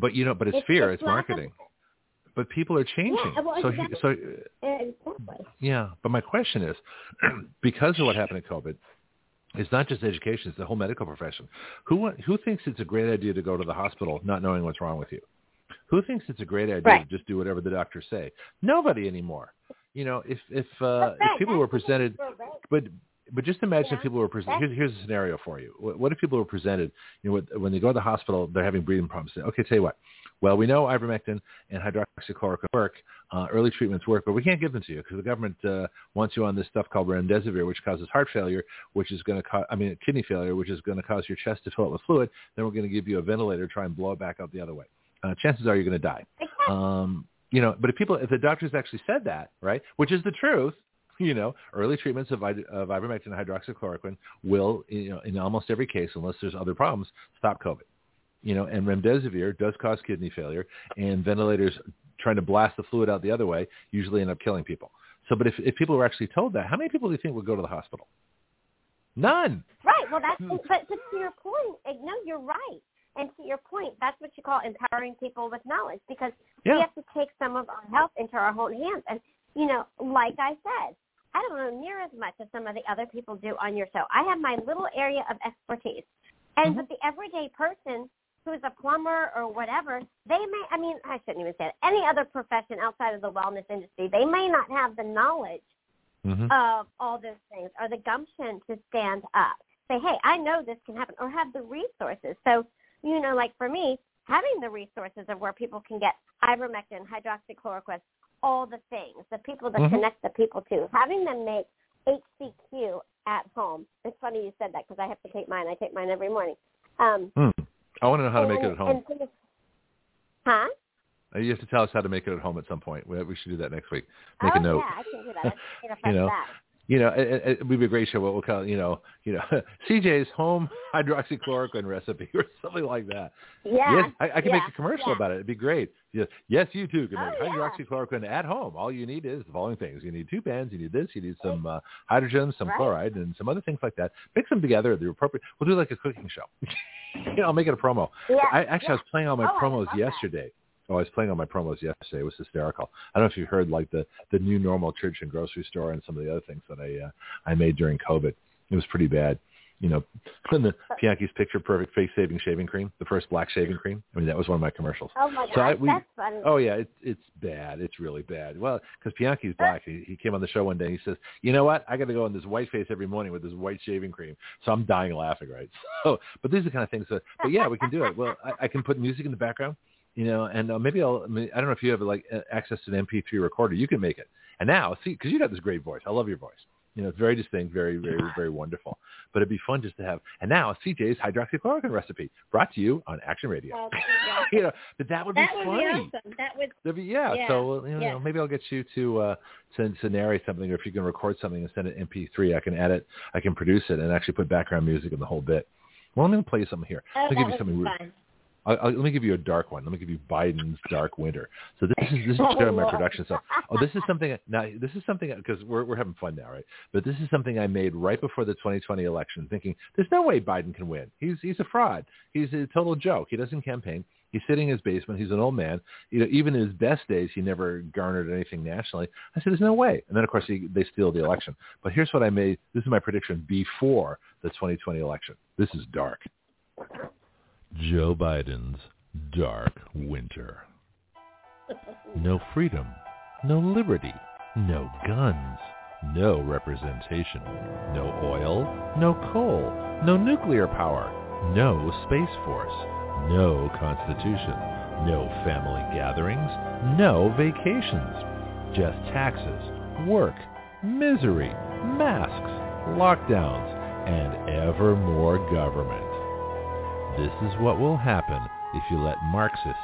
But you know, but it's, it's fear, it's, it's marketing. But people are changing. Yeah, well, exactly. so exactly. yeah. But my question is, <clears throat> because of what happened in COVID, it's not just education; it's the whole medical profession. Who who thinks it's a great idea to go to the hospital not knowing what's wrong with you? Who thinks it's a great idea right. to just do whatever the doctors say? Nobody anymore. You know, if if uh, if people were presented, but but just imagine yeah. if people were presented. Here's, here's a scenario for you. What, what if people were presented? You know, when they go to the hospital, they're having breathing problems. Okay, tell you what. Well, we know ivermectin and hydroxychloroquine work. Uh, early treatments work, but we can't give them to you because the government uh, wants you on this stuff called remdesivir, which causes heart failure, which is going to cause, I mean, kidney failure, which is going to cause your chest to fill up with fluid. Then we're going to give you a ventilator, try and blow it back out the other way uh, chances are you're going to die. Um, you know, but if people, if the doctors actually said that, right, which is the truth, you know, early treatments of, of ivermectin and hydroxychloroquine will, you know, in almost every case, unless there's other problems, stop COVID. You know, and remdesivir does cause kidney failure, and ventilators trying to blast the fluid out the other way usually end up killing people. So, but if, if people were actually told that, how many people do you think would go to the hospital? None. Right. Well, that's but, but to your point, no, you're right. And to your point, that's what you call empowering people with knowledge because yeah. we have to take some of our health into our own hands. And, you know, like I said, I don't know near as much as some of the other people do on your show. I have my little area of expertise. And mm-hmm. but the everyday person who's a plumber or whatever, they may, I mean, I shouldn't even say it, any other profession outside of the wellness industry, they may not have the knowledge mm-hmm. of all those things or the gumption to stand up. Say, hey, I know this can happen or have the resources. So you know, like for me, having the resources of where people can get ivermectin, hydroxychloroquine, all the things, the people that mm-hmm. connect the people to, having them make HCQ at home. It's funny you said that because I have to take mine. I take mine every morning. Um, mm. I want to know how to make it at home. And, huh? Uh, you have to tell us how to make it at home at some point. We we should do that next week. Make oh, a note. Yeah, I can do that. <laughs> you know, you know, it, it would be a great show. What we'll call, you know, you know, <laughs> CJ's home hydroxychloroquine <laughs> recipe or something like that. Yeah, yes, I, I can yeah, make a commercial yeah. about it. It'd be great. Yes, yes, you too can oh, make yeah. hydroxychloroquine at home. All you need is the following things: you need two pans, you need this, you need some uh, hydrogen, some right. chloride, and some other things like that. Mix them together. The appropriate. We'll do like a cooking show. <laughs> you know, I'll make it a promo. Yeah, I actually yeah. I was playing all my oh, promos yesterday. That. Oh, I was playing on my promos yesterday. It was hysterical. I don't know if you heard like the the new normal church and grocery store and some of the other things that I uh, I made during COVID. It was pretty bad. You know, <laughs> and the Bianchi's Picture Perfect Face Saving Shaving Cream, the first black shaving cream. I mean, that was one of my commercials. Oh my so god, I, we, that's funny. Oh yeah, it's it's bad. It's really bad. Well, because Bianchi's black. He, he came on the show one day. and He says, "You know what? I got to go in this white face every morning with this white shaving cream." So I'm dying laughing, right? <laughs> So, but these are the kind of things that. But yeah, we can do it. Well, I, I can put music in the background you know, and uh, maybe I'll, I, mean, I don't know if you have like access to an MP3 recorder, you can make it. And now, see, because you got this great voice, I love your voice. You know, it's very distinct, very, very, very wonderful. But it'd be fun just to have. And now, CJ's hydroxychloroquine recipe brought to you on Action Radio. Well, <laughs> you know, but that would that be would funny. Be awesome. That would. Be, yeah. yeah. So you know, yeah. maybe I'll get you to uh, to, to narrate something, or if you can record something and send it MP3, I can edit, I can produce it, and actually put background music in the whole bit Well, let me play you something here. Oh, that give you something. Fun. I'll, I'll, let me give you a dark one. Let me give you Biden's dark winter. So this is this is Oh, kind of my production stuff. Oh, this is something now. This is something because we're we're having fun now, right? But this is something I made right before the 2020 election, thinking there's no way Biden can win. He's he's a fraud. He's a total joke. He doesn't campaign. He's sitting in his basement. He's an old man. You know, even in his best days, he never garnered anything nationally. I said, "There's no way." And then, of course, he, they steal the election. But here's what I made. This is my prediction before the 2020 election. This is dark. Joe Biden's dark winter. No freedom, no liberty, no guns, no representation, no oil, no coal, no nuclear power, no space force, no constitution, no family gatherings, no vacations, just taxes, work, misery, masks, lockdowns, and ever more government. This is what will happen if you let Marxists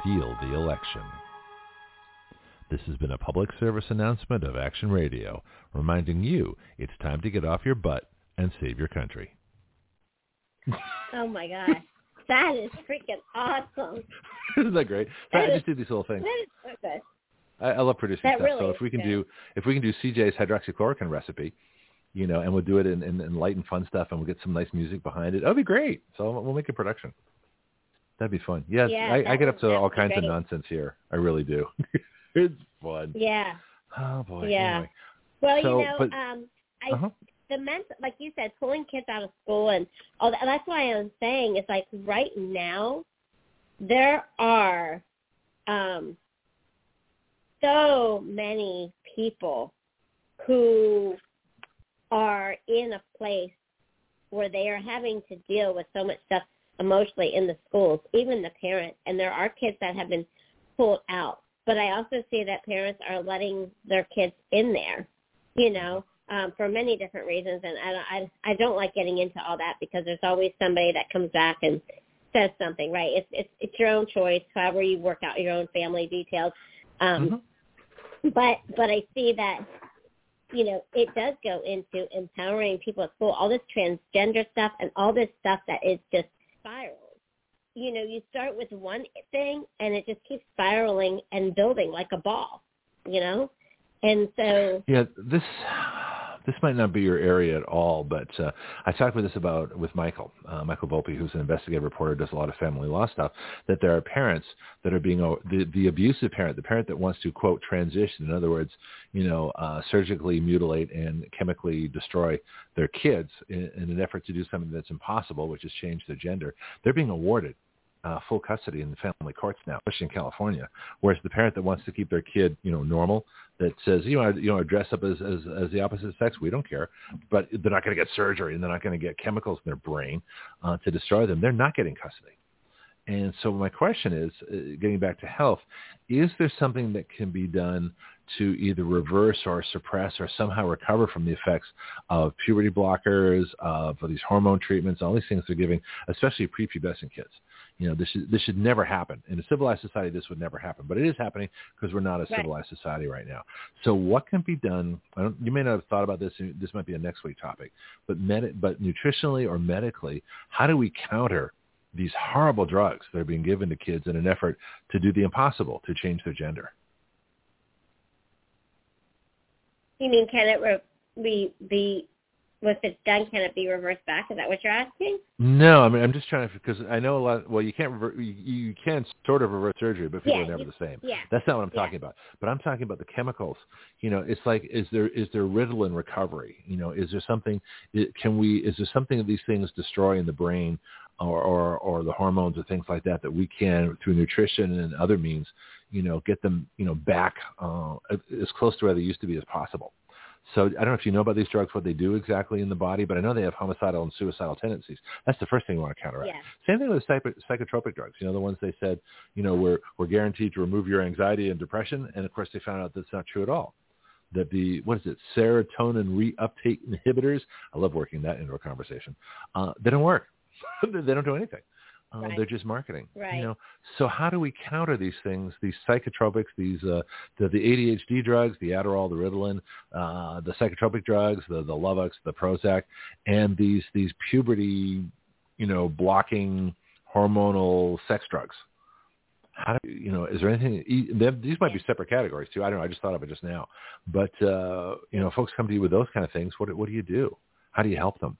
steal the election. This has been a public service announcement of Action Radio, reminding you it's time to get off your butt and save your country. <laughs> Oh my gosh. That is freaking awesome. <laughs> Isn't that great? That I is- just do these little things. That is so good. I, I love producing That stuff. really so if we can good. do if we can do CJ's hydroxychloroquine recipe, you know, and we'll do it in, in, in light and fun stuff, and we'll get some nice music behind it. That'd be great. So we'll make a production. That'd be fun. Yes, Yeah, I, I get up to all kinds of nonsense here. I really do. <laughs> it's fun. Yeah. Oh boy. Yeah. Anyway. Well, So, you know, but- um, I Uh-huh. the mental, like you said, pulling kids out of school and all that. That's why I'm saying it's like right now there are um, so many people who are in a place where they are having to deal with so much stuff emotionally in the schools, even the parents. And there are kids that have been pulled out. But I also see that parents are letting their kids in there, you know, um, for many different reasons. And I, don't- I, I don't like getting into all that because there's always somebody that comes back and says something, right? It's, it's, it's your own choice, however you work out your own family details. Um, Mhm. but but I see that you know it does go into empowering people at school. All this transgender stuff and all this stuff that is just spirals. You know, you start with one thing and it just keeps spiraling and building like a ball. You know, and so Yeah, this this might not be your area at all, but uh, I talked with this about with Michael, uh, Michael Volpe, who's an investigative reporter, does a lot of family law stuff. That there are parents that are being o- the the abusive parent, the parent that wants to quote transition, in other words, you know, uh, surgically mutilate and chemically destroy their kids in, in an effort to do something that's impossible, which is change their gender. They're being awarded uh, full custody in the family courts now, especially in California. Whereas the parent that wants to keep their kid, you know, normal, that says, you know, you know, dress up as, as as the opposite sex, we don't care, but they're not going to get surgery and they're not going to get chemicals in their brain uh, to destroy them. They're not getting custody. And so my question is, uh, getting back to health, is there something that can be done to either reverse or suppress or somehow recover from the effects of puberty blockers, of these hormone treatments, all these things they're giving, especially prepubescent kids? You know, this should, this should never happen. In a civilized society, this would never happen, but it is happening because we're not a Right. civilized society right now. So what can be done? I don't, you may not have thought about this. This might be a next week topic, but med, but nutritionally or medically, how do we counter these horrible drugs that are being given to kids in an effort to do the impossible, to change their gender? you mean can it re- be be if it's done, can it be reversed back? Is that what you're asking? No, I mean I'm just trying to because I know a lot. Well, you can't rever- you, you can sort of reverse surgery, but people Yeah, are never you- the same. Yeah. That's not what I'm Yeah. talking about. But I'm talking about the chemicals. You know, it's like is there is there Ritalin recovery? You know, is there something? Can we? Is there something that these things destroy in the brain, or, or or the hormones or things like that that we can through nutrition and other means, you know, get them you know back uh, as close to where they used to be as possible. So I don't know if you know about these drugs, what they do exactly in the body, but I know they have homicidal and suicidal tendencies. That's the first thing we want to counteract. Yeah. Same thing with psych- psychotropic drugs. You know, the ones they said, you know, we're we're guaranteed to remove your anxiety and depression, and of course they found out that's not true at all. That the what is it, serotonin reuptake inhibitors? I love working that into a conversation. Uh, they don't work. <laughs> they don't do anything. Uh, Right. They're just marketing. Right. You know, so how do we counter these things, these psychotropics, these uh, the, the ADHD drugs, the Adderall, the Ritalin, uh, the psychotropic drugs, the the Luvox, the Prozac, and these these puberty you know, blocking hormonal sex drugs. How do you know? Is there anything? These might be separate categories too. I don't know. I just thought of it just now. But uh, you know, folks come to you with those kind of things. What what do you do? How do you help them?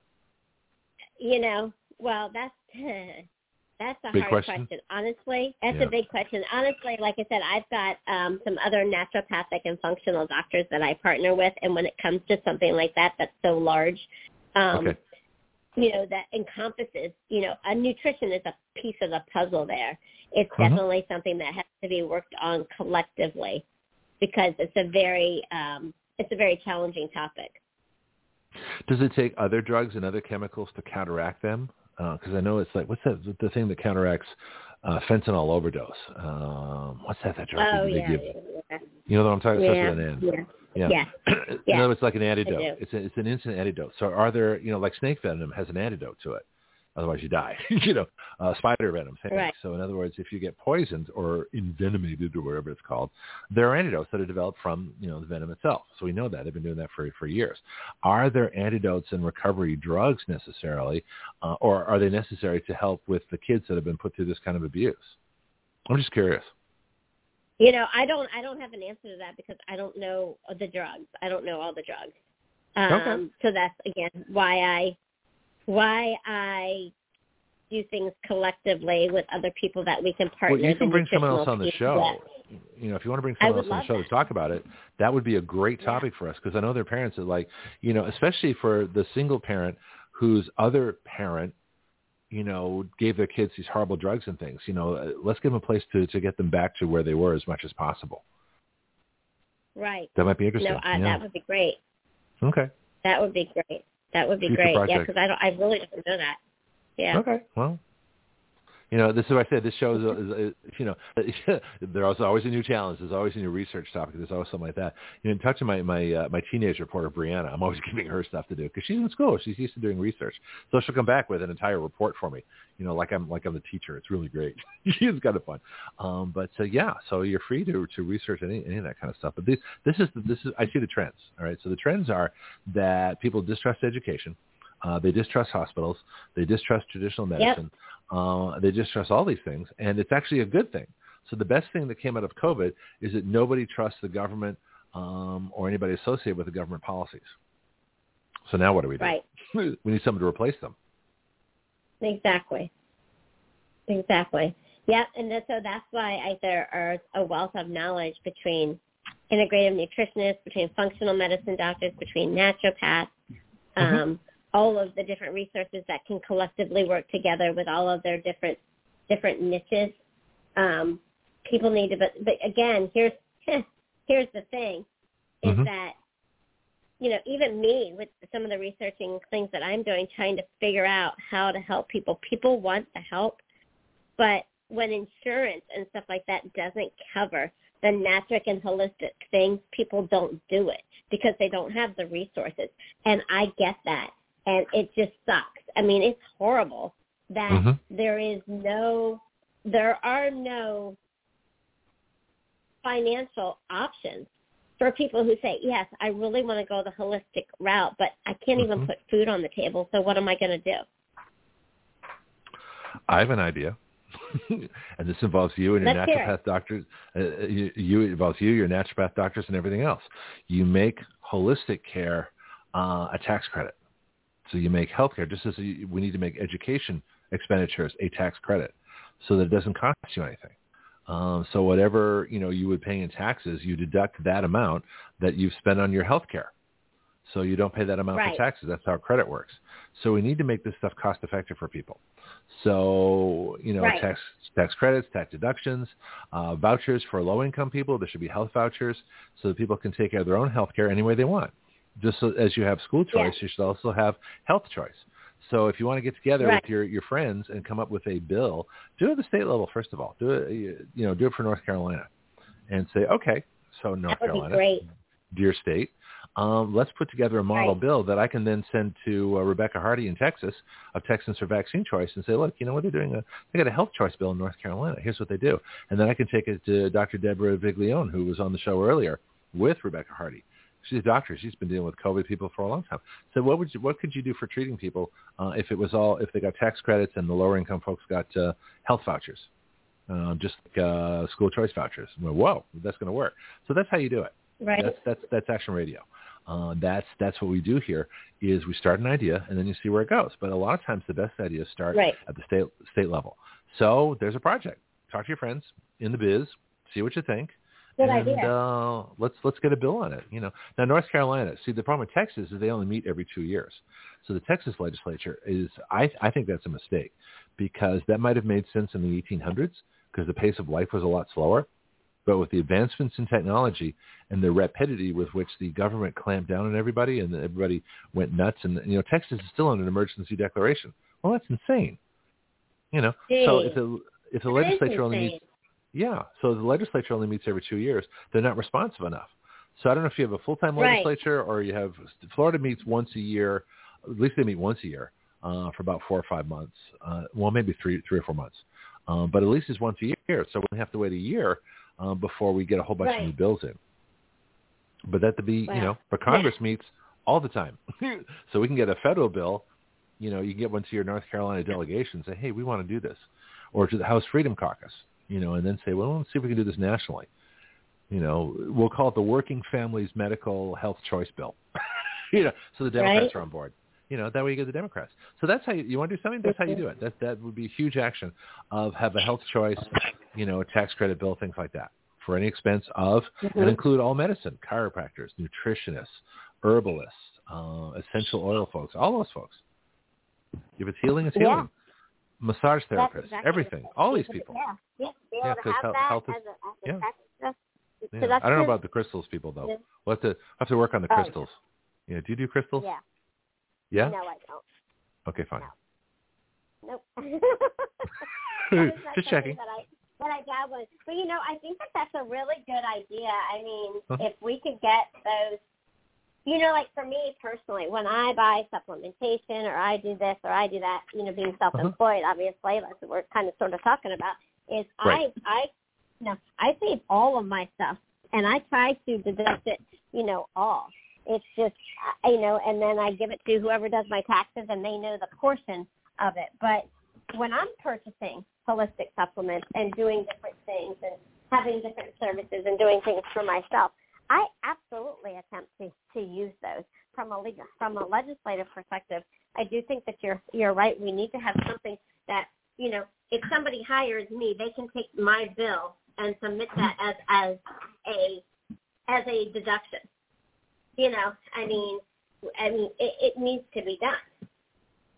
You know, well, that's <laughs> that's a big hard question. question. Honestly, that's Yeah. a big question. Honestly, like I said, I've got um, some other naturopathic and functional doctors that I partner with, and when it comes to something like that, that's so large. Um, Okay. you know, that encompasses, you know, a nutrition is a piece of the puzzle there. It's Mhm. definitely something that has to be worked on collectively because it's a very, um, it's a very challenging topic. Does it take other drugs and other chemicals to counteract them? Because I know it's like what's that the thing that counteracts uh, fentanyl overdose? Um, what's that that drug Oh that they yeah, give? yeah, You know what I'm talking about? yeah, an N. yeah, Yeah. yeah. <clears throat> In Yeah. other words, like an do. antidote. It's a, it's an instant antidote. So are there, you know, like snake venom has an antidote to it. Otherwise you die. <laughs> you know, uh, spider venom. Same. Right. So in other words, if you get poisoned or envenomated or whatever it's called, there are antidotes that are developed from, you know, the venom itself. So we know that. They've been doing that for, for years. Are there antidotes and recovery drugs necessarily, uh, or are they necessary to help with the kids that have been put through this kind of abuse? I'm just curious. You know, I don't I don't have an answer to that because I don't know the drugs. I don't know all the drugs. Um Okay. so that's again why I why I do things collectively with other people that we can partner. Well, you can bring someone else on the show. with. You know, if you want to bring someone else on the show to talk about it, that would be a great Yeah. topic for us because I know their parents are like, you know, especially for the single parent whose other parent, you know, gave their kids these horrible drugs and things. You know, uh, let's give them a place to to get them back to where they were as much as possible. Right. That might be interesting. No, I, yeah. that would be great. Okay. That would be great. That would be great. Yeah, because I don't. I really don't know that. Yeah. Okay. Well, you know, this is what I said. This show is, is, is you know, <laughs> there's always a new challenge. There's always a new research topic. There's always something like that. You know, in touch with my my uh, my teenage reporter Brianna, I'm always <laughs> giving her stuff to do because she's in school. She's used to doing research, so she'll come back with an entire report for me. You know, like I'm like I'm the teacher. It's really great. <laughs> she's kind of fun. Um, but uh, yeah, so you're free to to research any any of that kind of stuff. But this this is this is I see the trends. All right, so the trends are that people distrust education. Uh, they distrust hospitals. They distrust traditional medicine. Uh, they distrust all these things, and it's actually a good thing. So the best thing that came out of COVID is that nobody trusts the government um, or anybody associated with the government policies. So now what do we do? Right. <laughs> we need someone to replace them. Exactly. Exactly. Yep. And that, so that's why I, there are a wealth of knowledge between integrative nutritionists, between functional medicine doctors, between naturopaths, Mm-hmm. All of the different resources that can collectively work together with all of their different different niches. Um, people need to, but, but again, here's <laughs> here's the thing, is Mhm. that you know, even me with some of the researching things that I'm doing, trying to figure out how to help people. People want the help, but when insurance and stuff like that doesn't cover the natural and holistic things, people don't do it because they don't have the resources. And I get that. And it just sucks. I mean, it's horrible that Mhm. there is no, there are no financial options for people who say, yes, I really want to go the holistic route, but I can't even Mhm. put food on the table. So what am I going to do? I have an idea. <laughs> and this involves you and your Let's naturopath doctors. Uh, you, you it involves you, your naturopath doctors, and everything else. You make holistic care uh, a tax credit. So you make healthcare just as we need to make education expenditures a tax credit, so that it doesn't cost you anything. Um, so whatever you know you would pay in taxes, you deduct that amount that you've spent on your healthcare. So you don't pay that amount Right. for taxes. That's how credit works. So we need to make this stuff cost effective for people. So you know, Right. tax tax credits, tax deductions, uh, vouchers for low income people. There should be health vouchers so that people can take care of their own health care any way they want. Just so, as you have school choice, Yeah. you should also have health choice. So if you want to get together Right. with your, your friends and come up with a bill, do it at the state level first of all. Do it, you know, do it for North Carolina, and say, okay, so North That would be Carolina, dear state, um, let's put together a model Right. bill that I can then send to uh, Rebecca Hardy in Texas of Texans for Vaccine Choice and say, look, you know what they're doing? A, they got a health choice bill in North Carolina. Here's what they do, and then I can take it to Dr. Deborah Viglione, who was on the show earlier with Rebecca Hardy, She's a doctor. She's been dealing with COVID people for a long time. So what would you, what could you do for treating people uh, if it was all if they got tax credits and the lower income folks got uh, health vouchers, uh, just like uh, school choice vouchers? Well, whoa, that's going to work. So that's how you do it. Right. That's that's that's Action Radio. Uh, that's that's what we do here. Is we start an idea and then you see where it goes. But a lot of times the best ideas start right. at the state state level. So there's a project. Talk to your friends in the biz. See what you think Good and, idea. Uh, let's let's get a bill on it. You know, now North Carolina. See, the problem with Texas is they only meet every two years. So the Texas legislature is, I I think that's a mistake because that might have made sense in the 1800s because the pace of life was a lot slower. But with the advancements in technology and the rapidity with which the government clamped down on everybody and everybody went nuts, and you know, Texas is still on an emergency declaration. Well, that's insane. You know, Jeez. so if the if the That legislature only meets yeah. So the legislature only meets every two years. They're not responsive enough. So I don't know if you have a full-time Right. legislature or you have Florida meets once a year. At least they meet once a year uh, for about four or five months. Uh, well, maybe three, three or four months. Um, but at least it's once a year. So we have to wait a year um, before we get a whole bunch Right. of new bills in. But that to be, Wow. you know, but Congress meets all the time. <laughs> so we can get a federal bill. You know, you can get one to your North Carolina delegation and say, hey, we want to do this. Or to the House Freedom Caucus you know, and then say, well, let's see if we can do this nationally. You know, we'll call it the Working Families Medical Health Choice Bill. <laughs> you know, so the Democrats Right. are on board. You know, that way you get the Democrats. So that's how you, you want to do something. That's how you do it. That that would be a huge action of have a health choice, you know, a tax credit bill, things like that, for any expense of, Mhm. and include all medicine, chiropractors, nutritionists, herbalists, uh, essential oil folks, all those folks. If it's healing, it's Yeah. Massage therapists, exactly everything, all these people. Yeah, yeah. Be Yeah, able to 'cause have health- health is- as a, yeah. Yeah. So I don't know about the crystals people though. Yeah. We'll have to have to work on the Oh, yeah. crystals. Yeah. Do you do crystals? Yeah. Yeah? No, I don't. Okay, fine. Nope. <laughs> <laughs> Is not Just checking. That I, that I dabble in. But you know, I think that that's a really good idea. I mean, Huh. if we could get those, you know, like for me personally, when I buy supplementation or I do this or I do that, you know, being uh-huh. self-employed, obviously, that's what we're kind of sort of talking about. Is Right. I, I, you know, I save all of my stuff and I try to deduct it, you know, all. It's just, you know, and then I give it to whoever does my taxes and they know the portion of it. But when I'm purchasing holistic supplements and doing different things and having different services and doing things for myself, I absolutely attempt to, to use those from a legal, from a legislative perspective. I do think that you're you're right. We need to have something that you know, if somebody hires me, they can take my bill and submit that as as a as a deduction. You know, I mean, I mean, it, it needs to be done.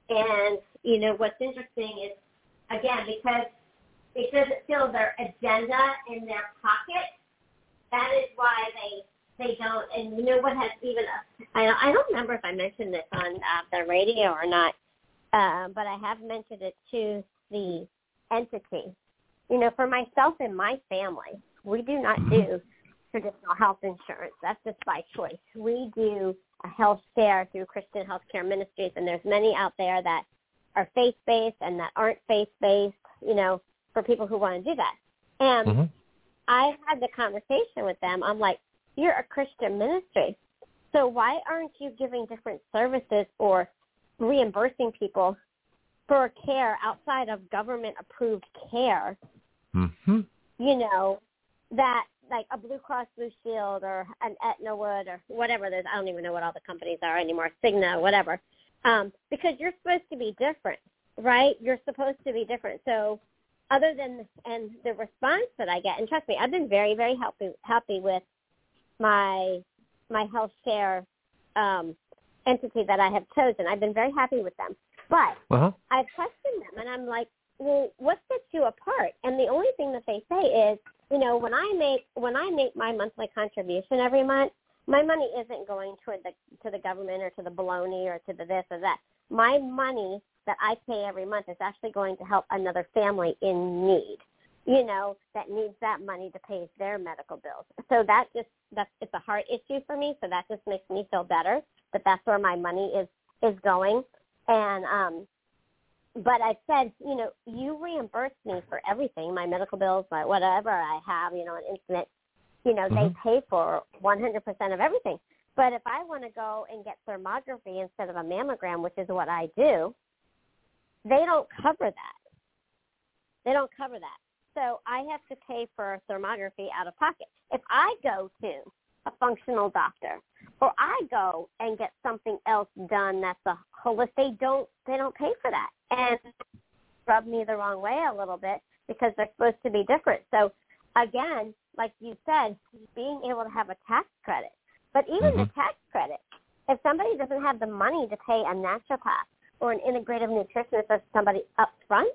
And you know, what's interesting is again because it doesn't feel their agenda in their pocket. That is why they they don't. And you know what has even I I don't remember if I mentioned this on uh, the radio or not, uh, but I have mentioned it to the entity. You know, for myself and my family, we do not do traditional health insurance. That's just by choice. We do a health share through Christian Healthcare Ministries, and there's many out there that are faith-based and that aren't faith-based, you know, for people who want to do that. And hmm I had the conversation with them. I'm like, you're a Christian ministry. So why aren't you giving different services or reimbursing people for care outside of government approved care, hmm you know, that like a Blue Cross Blue Shield or an Aetna Wood or whatever there's I don't even know what all the companies are anymore, Cigna, whatever. Um, because you're supposed to be different, right? You're supposed to be different. So other than and the response that I get, and trust me, I've been very, very happy happy with my my health share um, entity that I have chosen. I've been very happy with them, but Uh-huh. I've questioned them, and I'm like, well, what sets you apart? And the only thing that they say is, you know, when I make when I make my monthly contribution every month, my money isn't going toward the to the government or to the baloney or to the this or that. My money that I pay every month is actually going to help another family in need. You know, that needs that money to pay their medical bills. So that just that's it's a heart issue for me. So that just makes me feel better that that's where my money is is going. And um but I said, you know, you reimburse me for everything, my medical bills, my whatever I have, you know, an internet, you know, Mhm. they pay for 100% of everything. But if I want to go and get thermography instead of a mammogram, which is what I do, they don't cover that. They don't cover that. So I have to pay for thermography out of pocket. If I go to a functional doctor or I go and get something else done that's a holistic, they don't they don't pay for that. And rub me the wrong way a little bit because they're supposed to be different. So again, like you said, being able to have a tax credit. But even mm-hmm. the tax credit, if somebody doesn't have the money to pay a naturopath or an integrative nutritionist or somebody up front,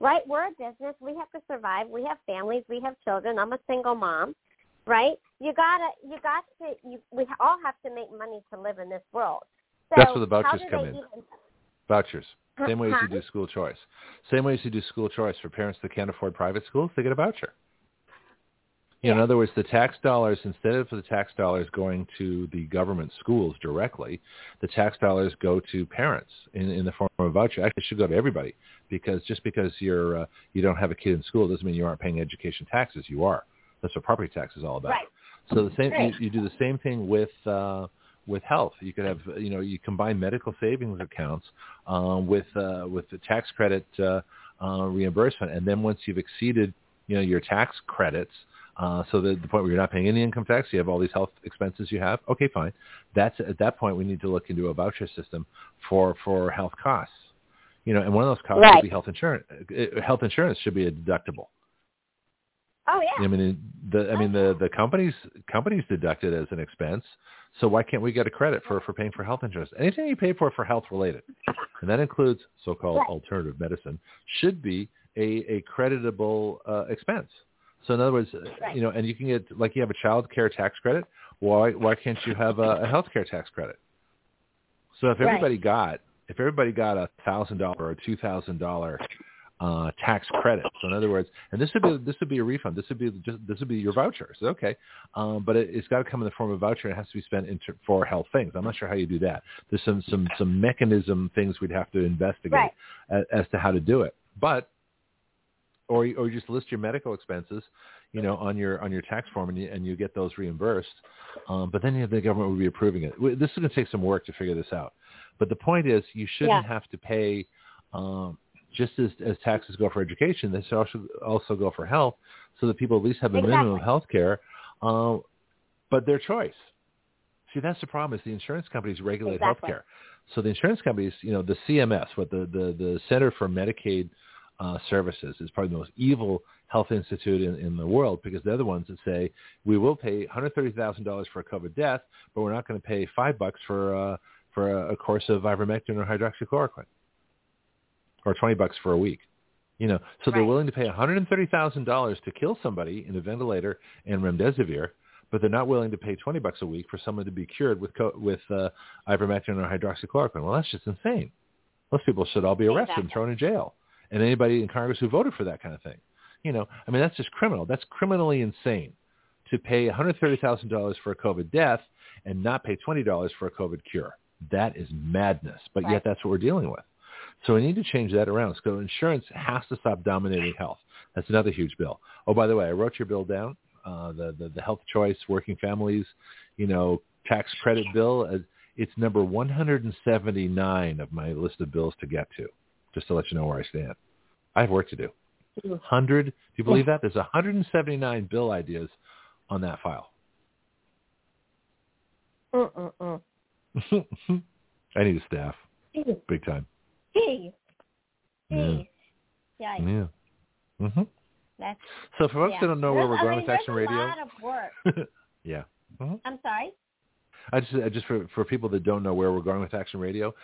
right? We're a business. We have to survive. We have families. We have children. I'm a single mom, right? You gotta, you got to, you, we all have to make money to live in this world. So That's where the vouchers come in. Even... Vouchers. Same way as you uh-huh. do school choice. Same way as you do school choice for parents that can't afford private schools, they get a voucher. You know, in other words, the tax dollars, instead of the tax dollars going to the government schools directly, the tax dollars go to parents in, in the form of a voucher. Actually, it should go to everybody because just because you're uh, you don't have a kid in school doesn't mean you aren't paying education taxes. You are. That's what property tax is all about. Right. So the same right. you, you do the same thing with uh, with health. You could have you know you combine medical savings accounts um, with uh, with the tax credit uh, uh, reimbursement, and then once you've exceeded you know your tax credits. Uh, so the, the point where you're not paying any income tax, you have all these health expenses you have. Okay, fine. That's at that point we need to look into a voucher system for for health costs. You know, and one of those costs right. should be health insurance. Uh, health insurance should be a deductible. Oh yeah. I mean, the I mean the the companies companies deduct it as an expense. So why can't we get a credit for for paying for health insurance? Anything you pay for for health related, and that includes so-called right. alternative medicine, should be a a creditable uh, expense. So in other words, right. you know, and you can get like you have a child care tax credit. Why why can't you have a, a health care tax credit? So if everybody right. got if everybody got a thousand dollar or two thousand dollar uh, tax credit. So in other words, and this would be this would be a refund. This would be just this would be your voucher. So okay, um, but it, has got to come in the form of a voucher. And it has to be spent into, for health things. I'm not sure how you do that. There's some some some mechanism things we'd have to investigate right. as, as to how to do it. But or or you just list your medical expenses, you know, on your on your tax form, and you, and you get those reimbursed. Um, but then you know, the government would be approving it. This is going to take some work to figure this out. But the point is, you shouldn't yeah. have to pay. Um, just as, as taxes go for education, they should also, also go for health, so that people at least have a exactly. minimum of health care, uh, but their choice. See, that's the problem is the insurance companies regulate exactly. health care. So the insurance companies, you know, the CMS, what the, the, the Center for Medicaid uh, Services is probably the most evil health institute in, in the world because they're the ones that say we will pay $130,000 for a COVID death, but we're not going to pay five bucks for uh, for a, a course of ivermectin or hydroxychloroquine, or 20 bucks for a week. You know, so right. they're willing to pay $130,000 to kill somebody in a ventilator and remdesivir, but they're not willing to pay 20 bucks a week for someone to be cured with co- with uh, ivermectin or hydroxychloroquine. Well, that's just insane. Those people should all be arrested exactly. and thrown in jail and anybody in Congress who voted for that kind of thing. You know, I mean, that's just criminal. That's criminally insane to pay $130,000 for a COVID death and not pay $20 for a COVID cure. That is madness, but right. yet that's what we're dealing with. So we need to change that around. So insurance has to stop dominating health. That's another huge bill. Oh, by the way, I wrote your bill down. Uh, the, the the health choice, working families, you know, tax credit bill. It's number 179 of my list of bills to get to just to let you know where I stand. I have work to do. Hundred. Do you believe that? There's 179 bill ideas on that file. Mm-mm-mm. <laughs> I need a staff, big time. Jeez. Jeez. Yeah. Yeah. Mm-hmm. That's, so for folks yeah. that don't know where we're I going mean, with Action Radio, lot of work. <laughs> yeah. Mm-hmm. I'm sorry. I just, I just for for people that don't know where we're going with Action Radio,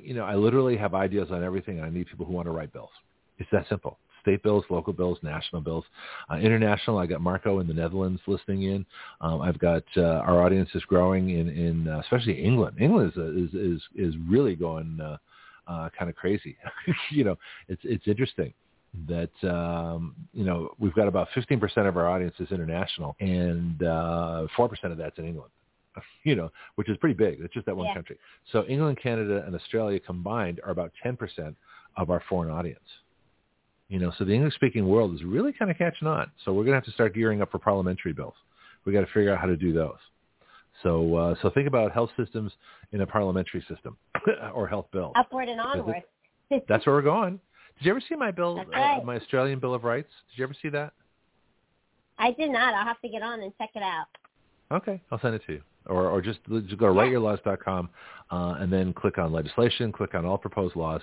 you know, I literally have ideas on everything. and I need people who want to write bills. It's that simple. State bills, local bills, national bills, uh, international. I got Marco in the Netherlands listening in. Um, I've got uh, our audience is growing in, in uh, especially England. England is is is, is really going uh, uh, kind of crazy. <laughs> you know, it's it's interesting that um, you know we've got about 15% of our audience is international, and uh, 4% of that's in England. <laughs> you know, which is pretty big. It's just that one yeah. country. So England, Canada, and Australia combined are about 10% of our foreign audience. You know, so the English-speaking world is really kind of catching on. So we're going to have to start gearing up for parliamentary bills. We got to figure out how to do those. So uh, so think about health systems in a parliamentary system <laughs> or health bill. Upward and onward. <laughs> that's where we're going. Did you ever see my bill, right. uh, my Australian Bill of Rights? Did you ever see that? I did not. I'll have to get on and check it out. Okay, I'll send it to you. Or, or just, just go to writeyourlaws.com uh, and then click on legislation, click on all proposed laws,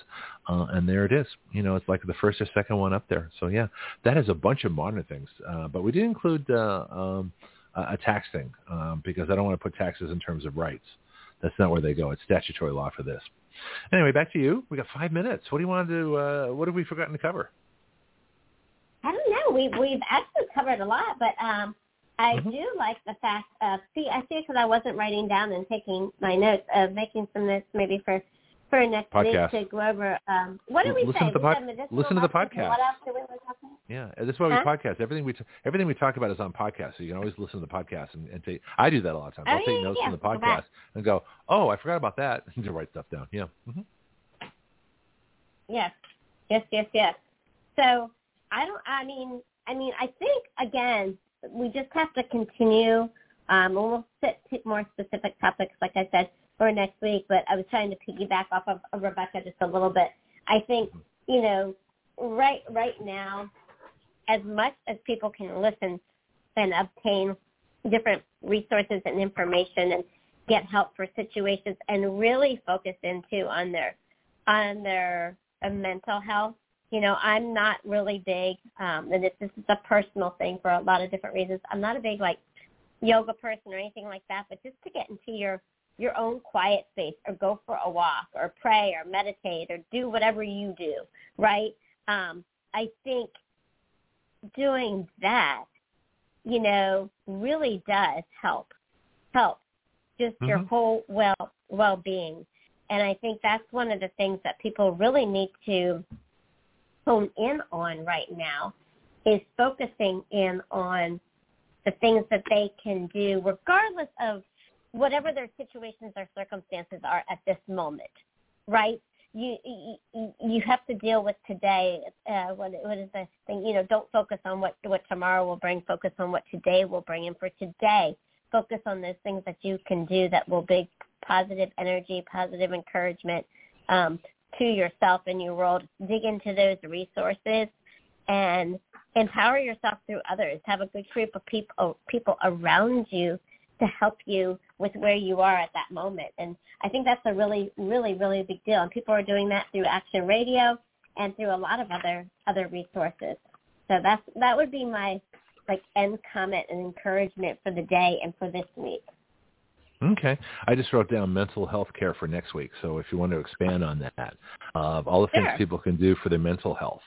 uh, and there it is. You know, it's like the first or second one up there. So yeah, that is a bunch of modern things. Uh, but we did include uh, um, a tax thing um, because I don't want to put taxes in terms of rights. That's not where they go. It's statutory law for this. Anyway, back to you. We got five minutes. What do you want to do? Uh, what have we forgotten to cover? I don't know. We we've actually covered a lot, but um, I mm-hmm. do like the fact of see. I see because I wasn't writing down and taking my notes of making some notes maybe for for next podcast. week to go over. Um, what do we listen say? To the pod- listen to the podcast. What else do we about? Yeah, this is why we huh? podcast. Everything we t- everything we talk about is on podcast, so you can always listen to the podcast and, and take. I do that a lot of times. Oh, I'll yeah, take notes yeah. from the podcast and go, "Oh, I forgot about that," <laughs> and to write stuff down. Yeah. Mm-hmm. Yes, yes, yes, yes. So I don't. I mean, I mean, I think again, we just have to continue. Um, and we'll set more specific topics, like I said, for next week. But I was trying to piggyback off of, of Rebecca just a little bit. I think you know, right right now, as much as people can listen and obtain different resources and information and get help for situations and really focus into on their on their uh, mental health. You know, I'm not really big, um, and this, this is a personal thing for a lot of different reasons. I'm not a big like yoga person or anything like that, but just to get into your your own quiet space or go for a walk or pray or meditate or do whatever you do, right? Um, I think doing that, you know, really does help help just mm-hmm. your whole well well being. And I think that's one of the things that people really need to hone in on right now is focusing in on the things that they can do regardless of whatever their situations or circumstances are at this moment, right? You you, you have to deal with today. Uh, what what is the thing? You know, don't focus on what what tomorrow will bring. Focus on what today will bring. And for today, focus on those things that you can do that will bring positive energy, positive encouragement um, to yourself and your world. Dig into those resources and empower yourself through others. Have a good group of people oh, people around you to help you with where you are at that moment. And I think that's a really, really, really big deal. And people are doing that through Action Radio and through a lot of other other resources. So that's that would be my like end comment and encouragement for the day and for this week. Okay. I just wrote down mental health care for next week. So if you want to expand on that, uh, all the things people can do for their mental health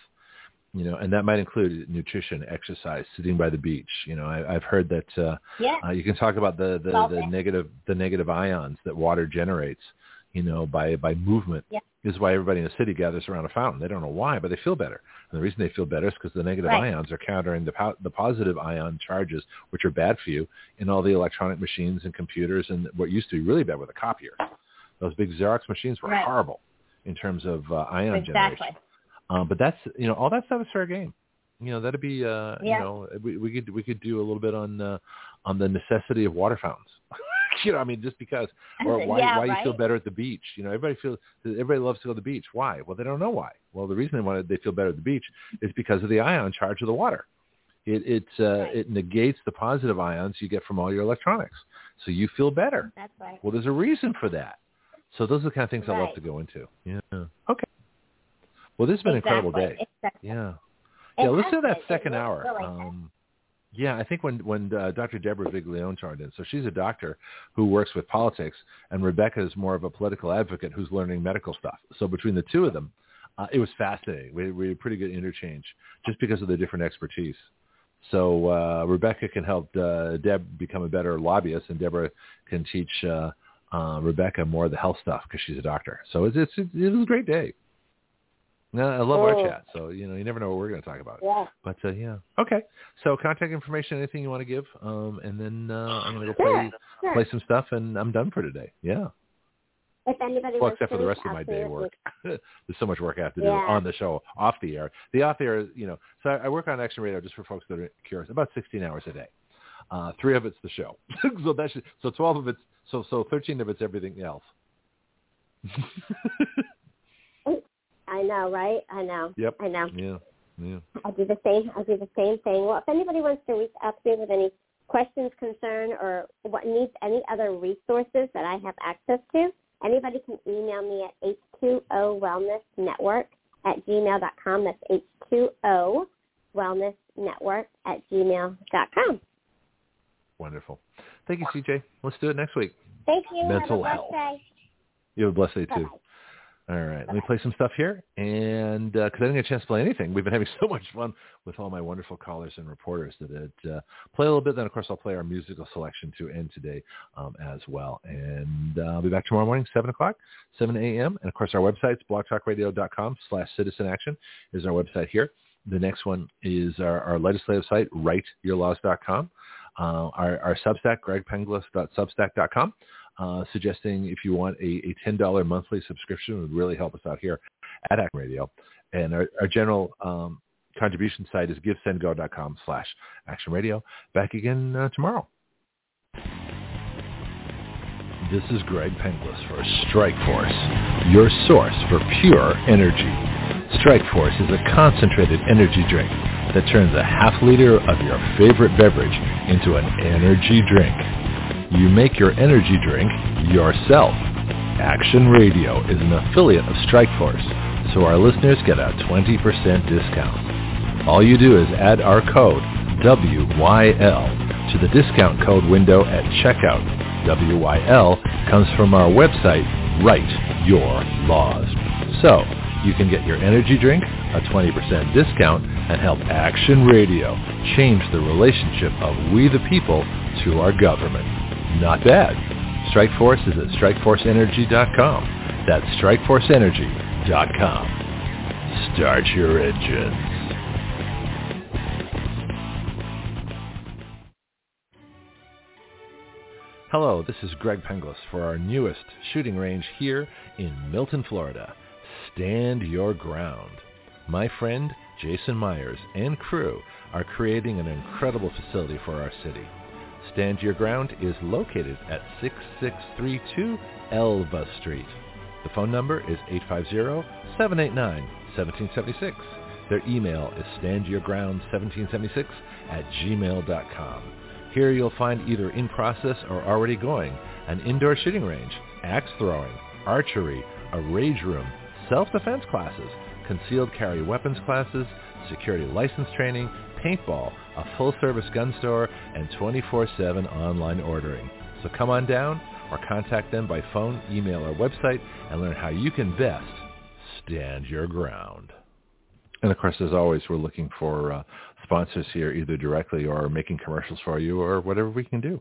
you know, and that might include nutrition, exercise, sitting by the beach. You know, I, I've heard that uh, yeah. uh, you can talk about the the, the negative the negative ions that water generates. You know, by by movement. Yeah. This is why everybody in the city gathers around a fountain. They don't know why, but they feel better. And the reason they feel better is because the negative right. ions are countering the po- the positive ion charges, which are bad for you in all the electronic machines and computers and what used to be really bad with a copier. Those big Xerox machines were right. horrible in terms of uh, ion exactly. generation. Um, but that's you know all that stuff is fair game. You know that'd be uh, yeah. you know we, we could we could do a little bit on uh, on the necessity of water fountains. <laughs> <laughs> you know, I mean, just because or why yeah, why right? you feel better at the beach. You know, everybody feels everybody loves to go to the beach. Why? Well, they don't know why. Well, the reason they want to, they feel better at the beach is because of the ion charge of the water. It it uh, right. it negates the positive ions you get from all your electronics, so you feel better. That's right. Well, there's a reason for that. So those are the kind of things right. I love to go into. Yeah. Okay. Well, this has been exactly. an incredible day. Exactly. Yeah. It Yeah, listen to that second hour. Really um, yeah, I think when when uh, Dr. Deborah Viglione joined in, so she's a doctor who works with politics, and Rebecca is more of a political advocate who's learning medical stuff. So between the two of them, uh, it was fascinating. We, we had a pretty good interchange just because of the different expertise. So uh, Rebecca can help uh, Deb become a better lobbyist, and Deborah can teach uh, uh, Rebecca more of the health stuff because she's a doctor. So it's, it's it was a great day. No, I love our Oh. chat. So you know, you never know what we're going to talk about. Yeah. But uh, yeah, okay. So contact information, anything you want to give, um, and then uh, I'm going to go play Sure. play some stuff, and I'm done for today. Yeah. If anybody Well, wants except to for the rest of my day work. <laughs> There's so much work I have to do Yeah. on the show, off the air. The off the air, you know. So I, I work on Action Radio just for folks that are curious, about 16 hours a day. Uh, three of it's the show. <laughs> so that's so twelve of it's so so thirteen of it's everything else. <laughs> I know, right? I know. Yep. I know. Yeah. Yeah. I'll do the same. I'll do the same thing. Well, if anybody wants to reach out to me with any questions, concern, or what needs any other resources that I have access to, anybody can email me at h2o wellness network at gmail.com. That's h2o wellness network at gmail.com. Wonderful. Thank you, CJ. Let's do it next week. Thank you. Mental have a health. blessed day. You have a blessed day too. Bye-bye. All right, let me play some stuff here, and because I didn't get a chance to play anything, we've been having <laughs> so much fun with all my wonderful callers and reporters that it uh, play a little bit. Then, of course, I'll play our musical selection to end today um, as well. And uh, I'll be back tomorrow morning, seven o'clock, seven a.m. And of course, our website, blogtalkradio.com/slash Citizen Action, is our website here. The next one is our, our legislative site, writeyourlaws.com. Uh, our, our Substack, gregpenglis.substack.com uh, suggesting if you want a, a $10 monthly subscription would really help us out here at Action Radio. And our, our general um, contribution site is givesendgo.com slash Action Radio. Back again uh, tomorrow. This is Greg Penglis for Strike Force, your source for pure energy. Strike Force is a concentrated energy drink that turns a half liter of your favorite beverage into an energy drink. You make your energy drink yourself. Action Radio is an affiliate of Strikeforce, so our listeners get a 20% discount. All you do is add our code WYL to the discount code window at checkout. WYL comes from our website, Write Your Laws. So, you can get your energy drink, a 20% discount, and help Action Radio change the relationship of we the people to our government. Not bad. Strikeforce is at strikeforceenergy.com. That's strikeforceenergy.com. Start your engines. Hello, this is Greg Penglis for our newest shooting range here in Milton, Florida. Stand your ground. My friend Jason Myers and crew are creating an incredible facility for our city. Stand Your Ground is located at 6632 Elva Street. The phone number is 850-789-1776. Their email is standyourground1776 at gmail.com. Here you'll find either in process or already going an indoor shooting range, axe throwing, archery, a rage room, self-defense classes, concealed carry weapons classes, security license training, paintball, a full-service gun store, and 24-7 online ordering. So come on down or contact them by phone, email, or website and learn how you can best stand your ground. And of course, as always, we're looking for uh, sponsors here, either directly or making commercials for you or whatever we can do.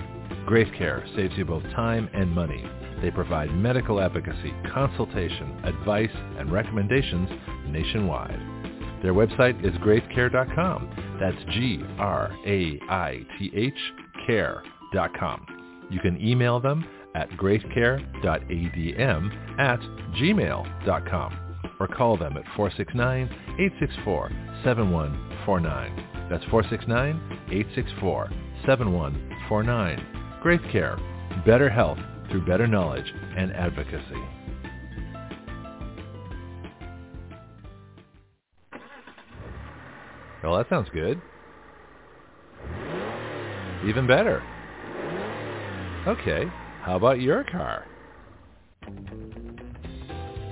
Graith Care saves you both time and money. They provide medical advocacy, consultation, advice, and recommendations nationwide. Their website is graithcare.com. That's G-R-A-I-T-H care.com. You can email them at graithcare.adm at gmail.com or call them at 469-864-7149. That's 469-864-7149. Graith Care, better health through better knowledge and advocacy. Well, that sounds good. Even better. Okay, how about your car?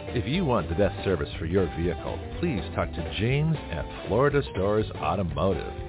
If you want the best service for your vehicle, please talk to James at Florida Stores Automotive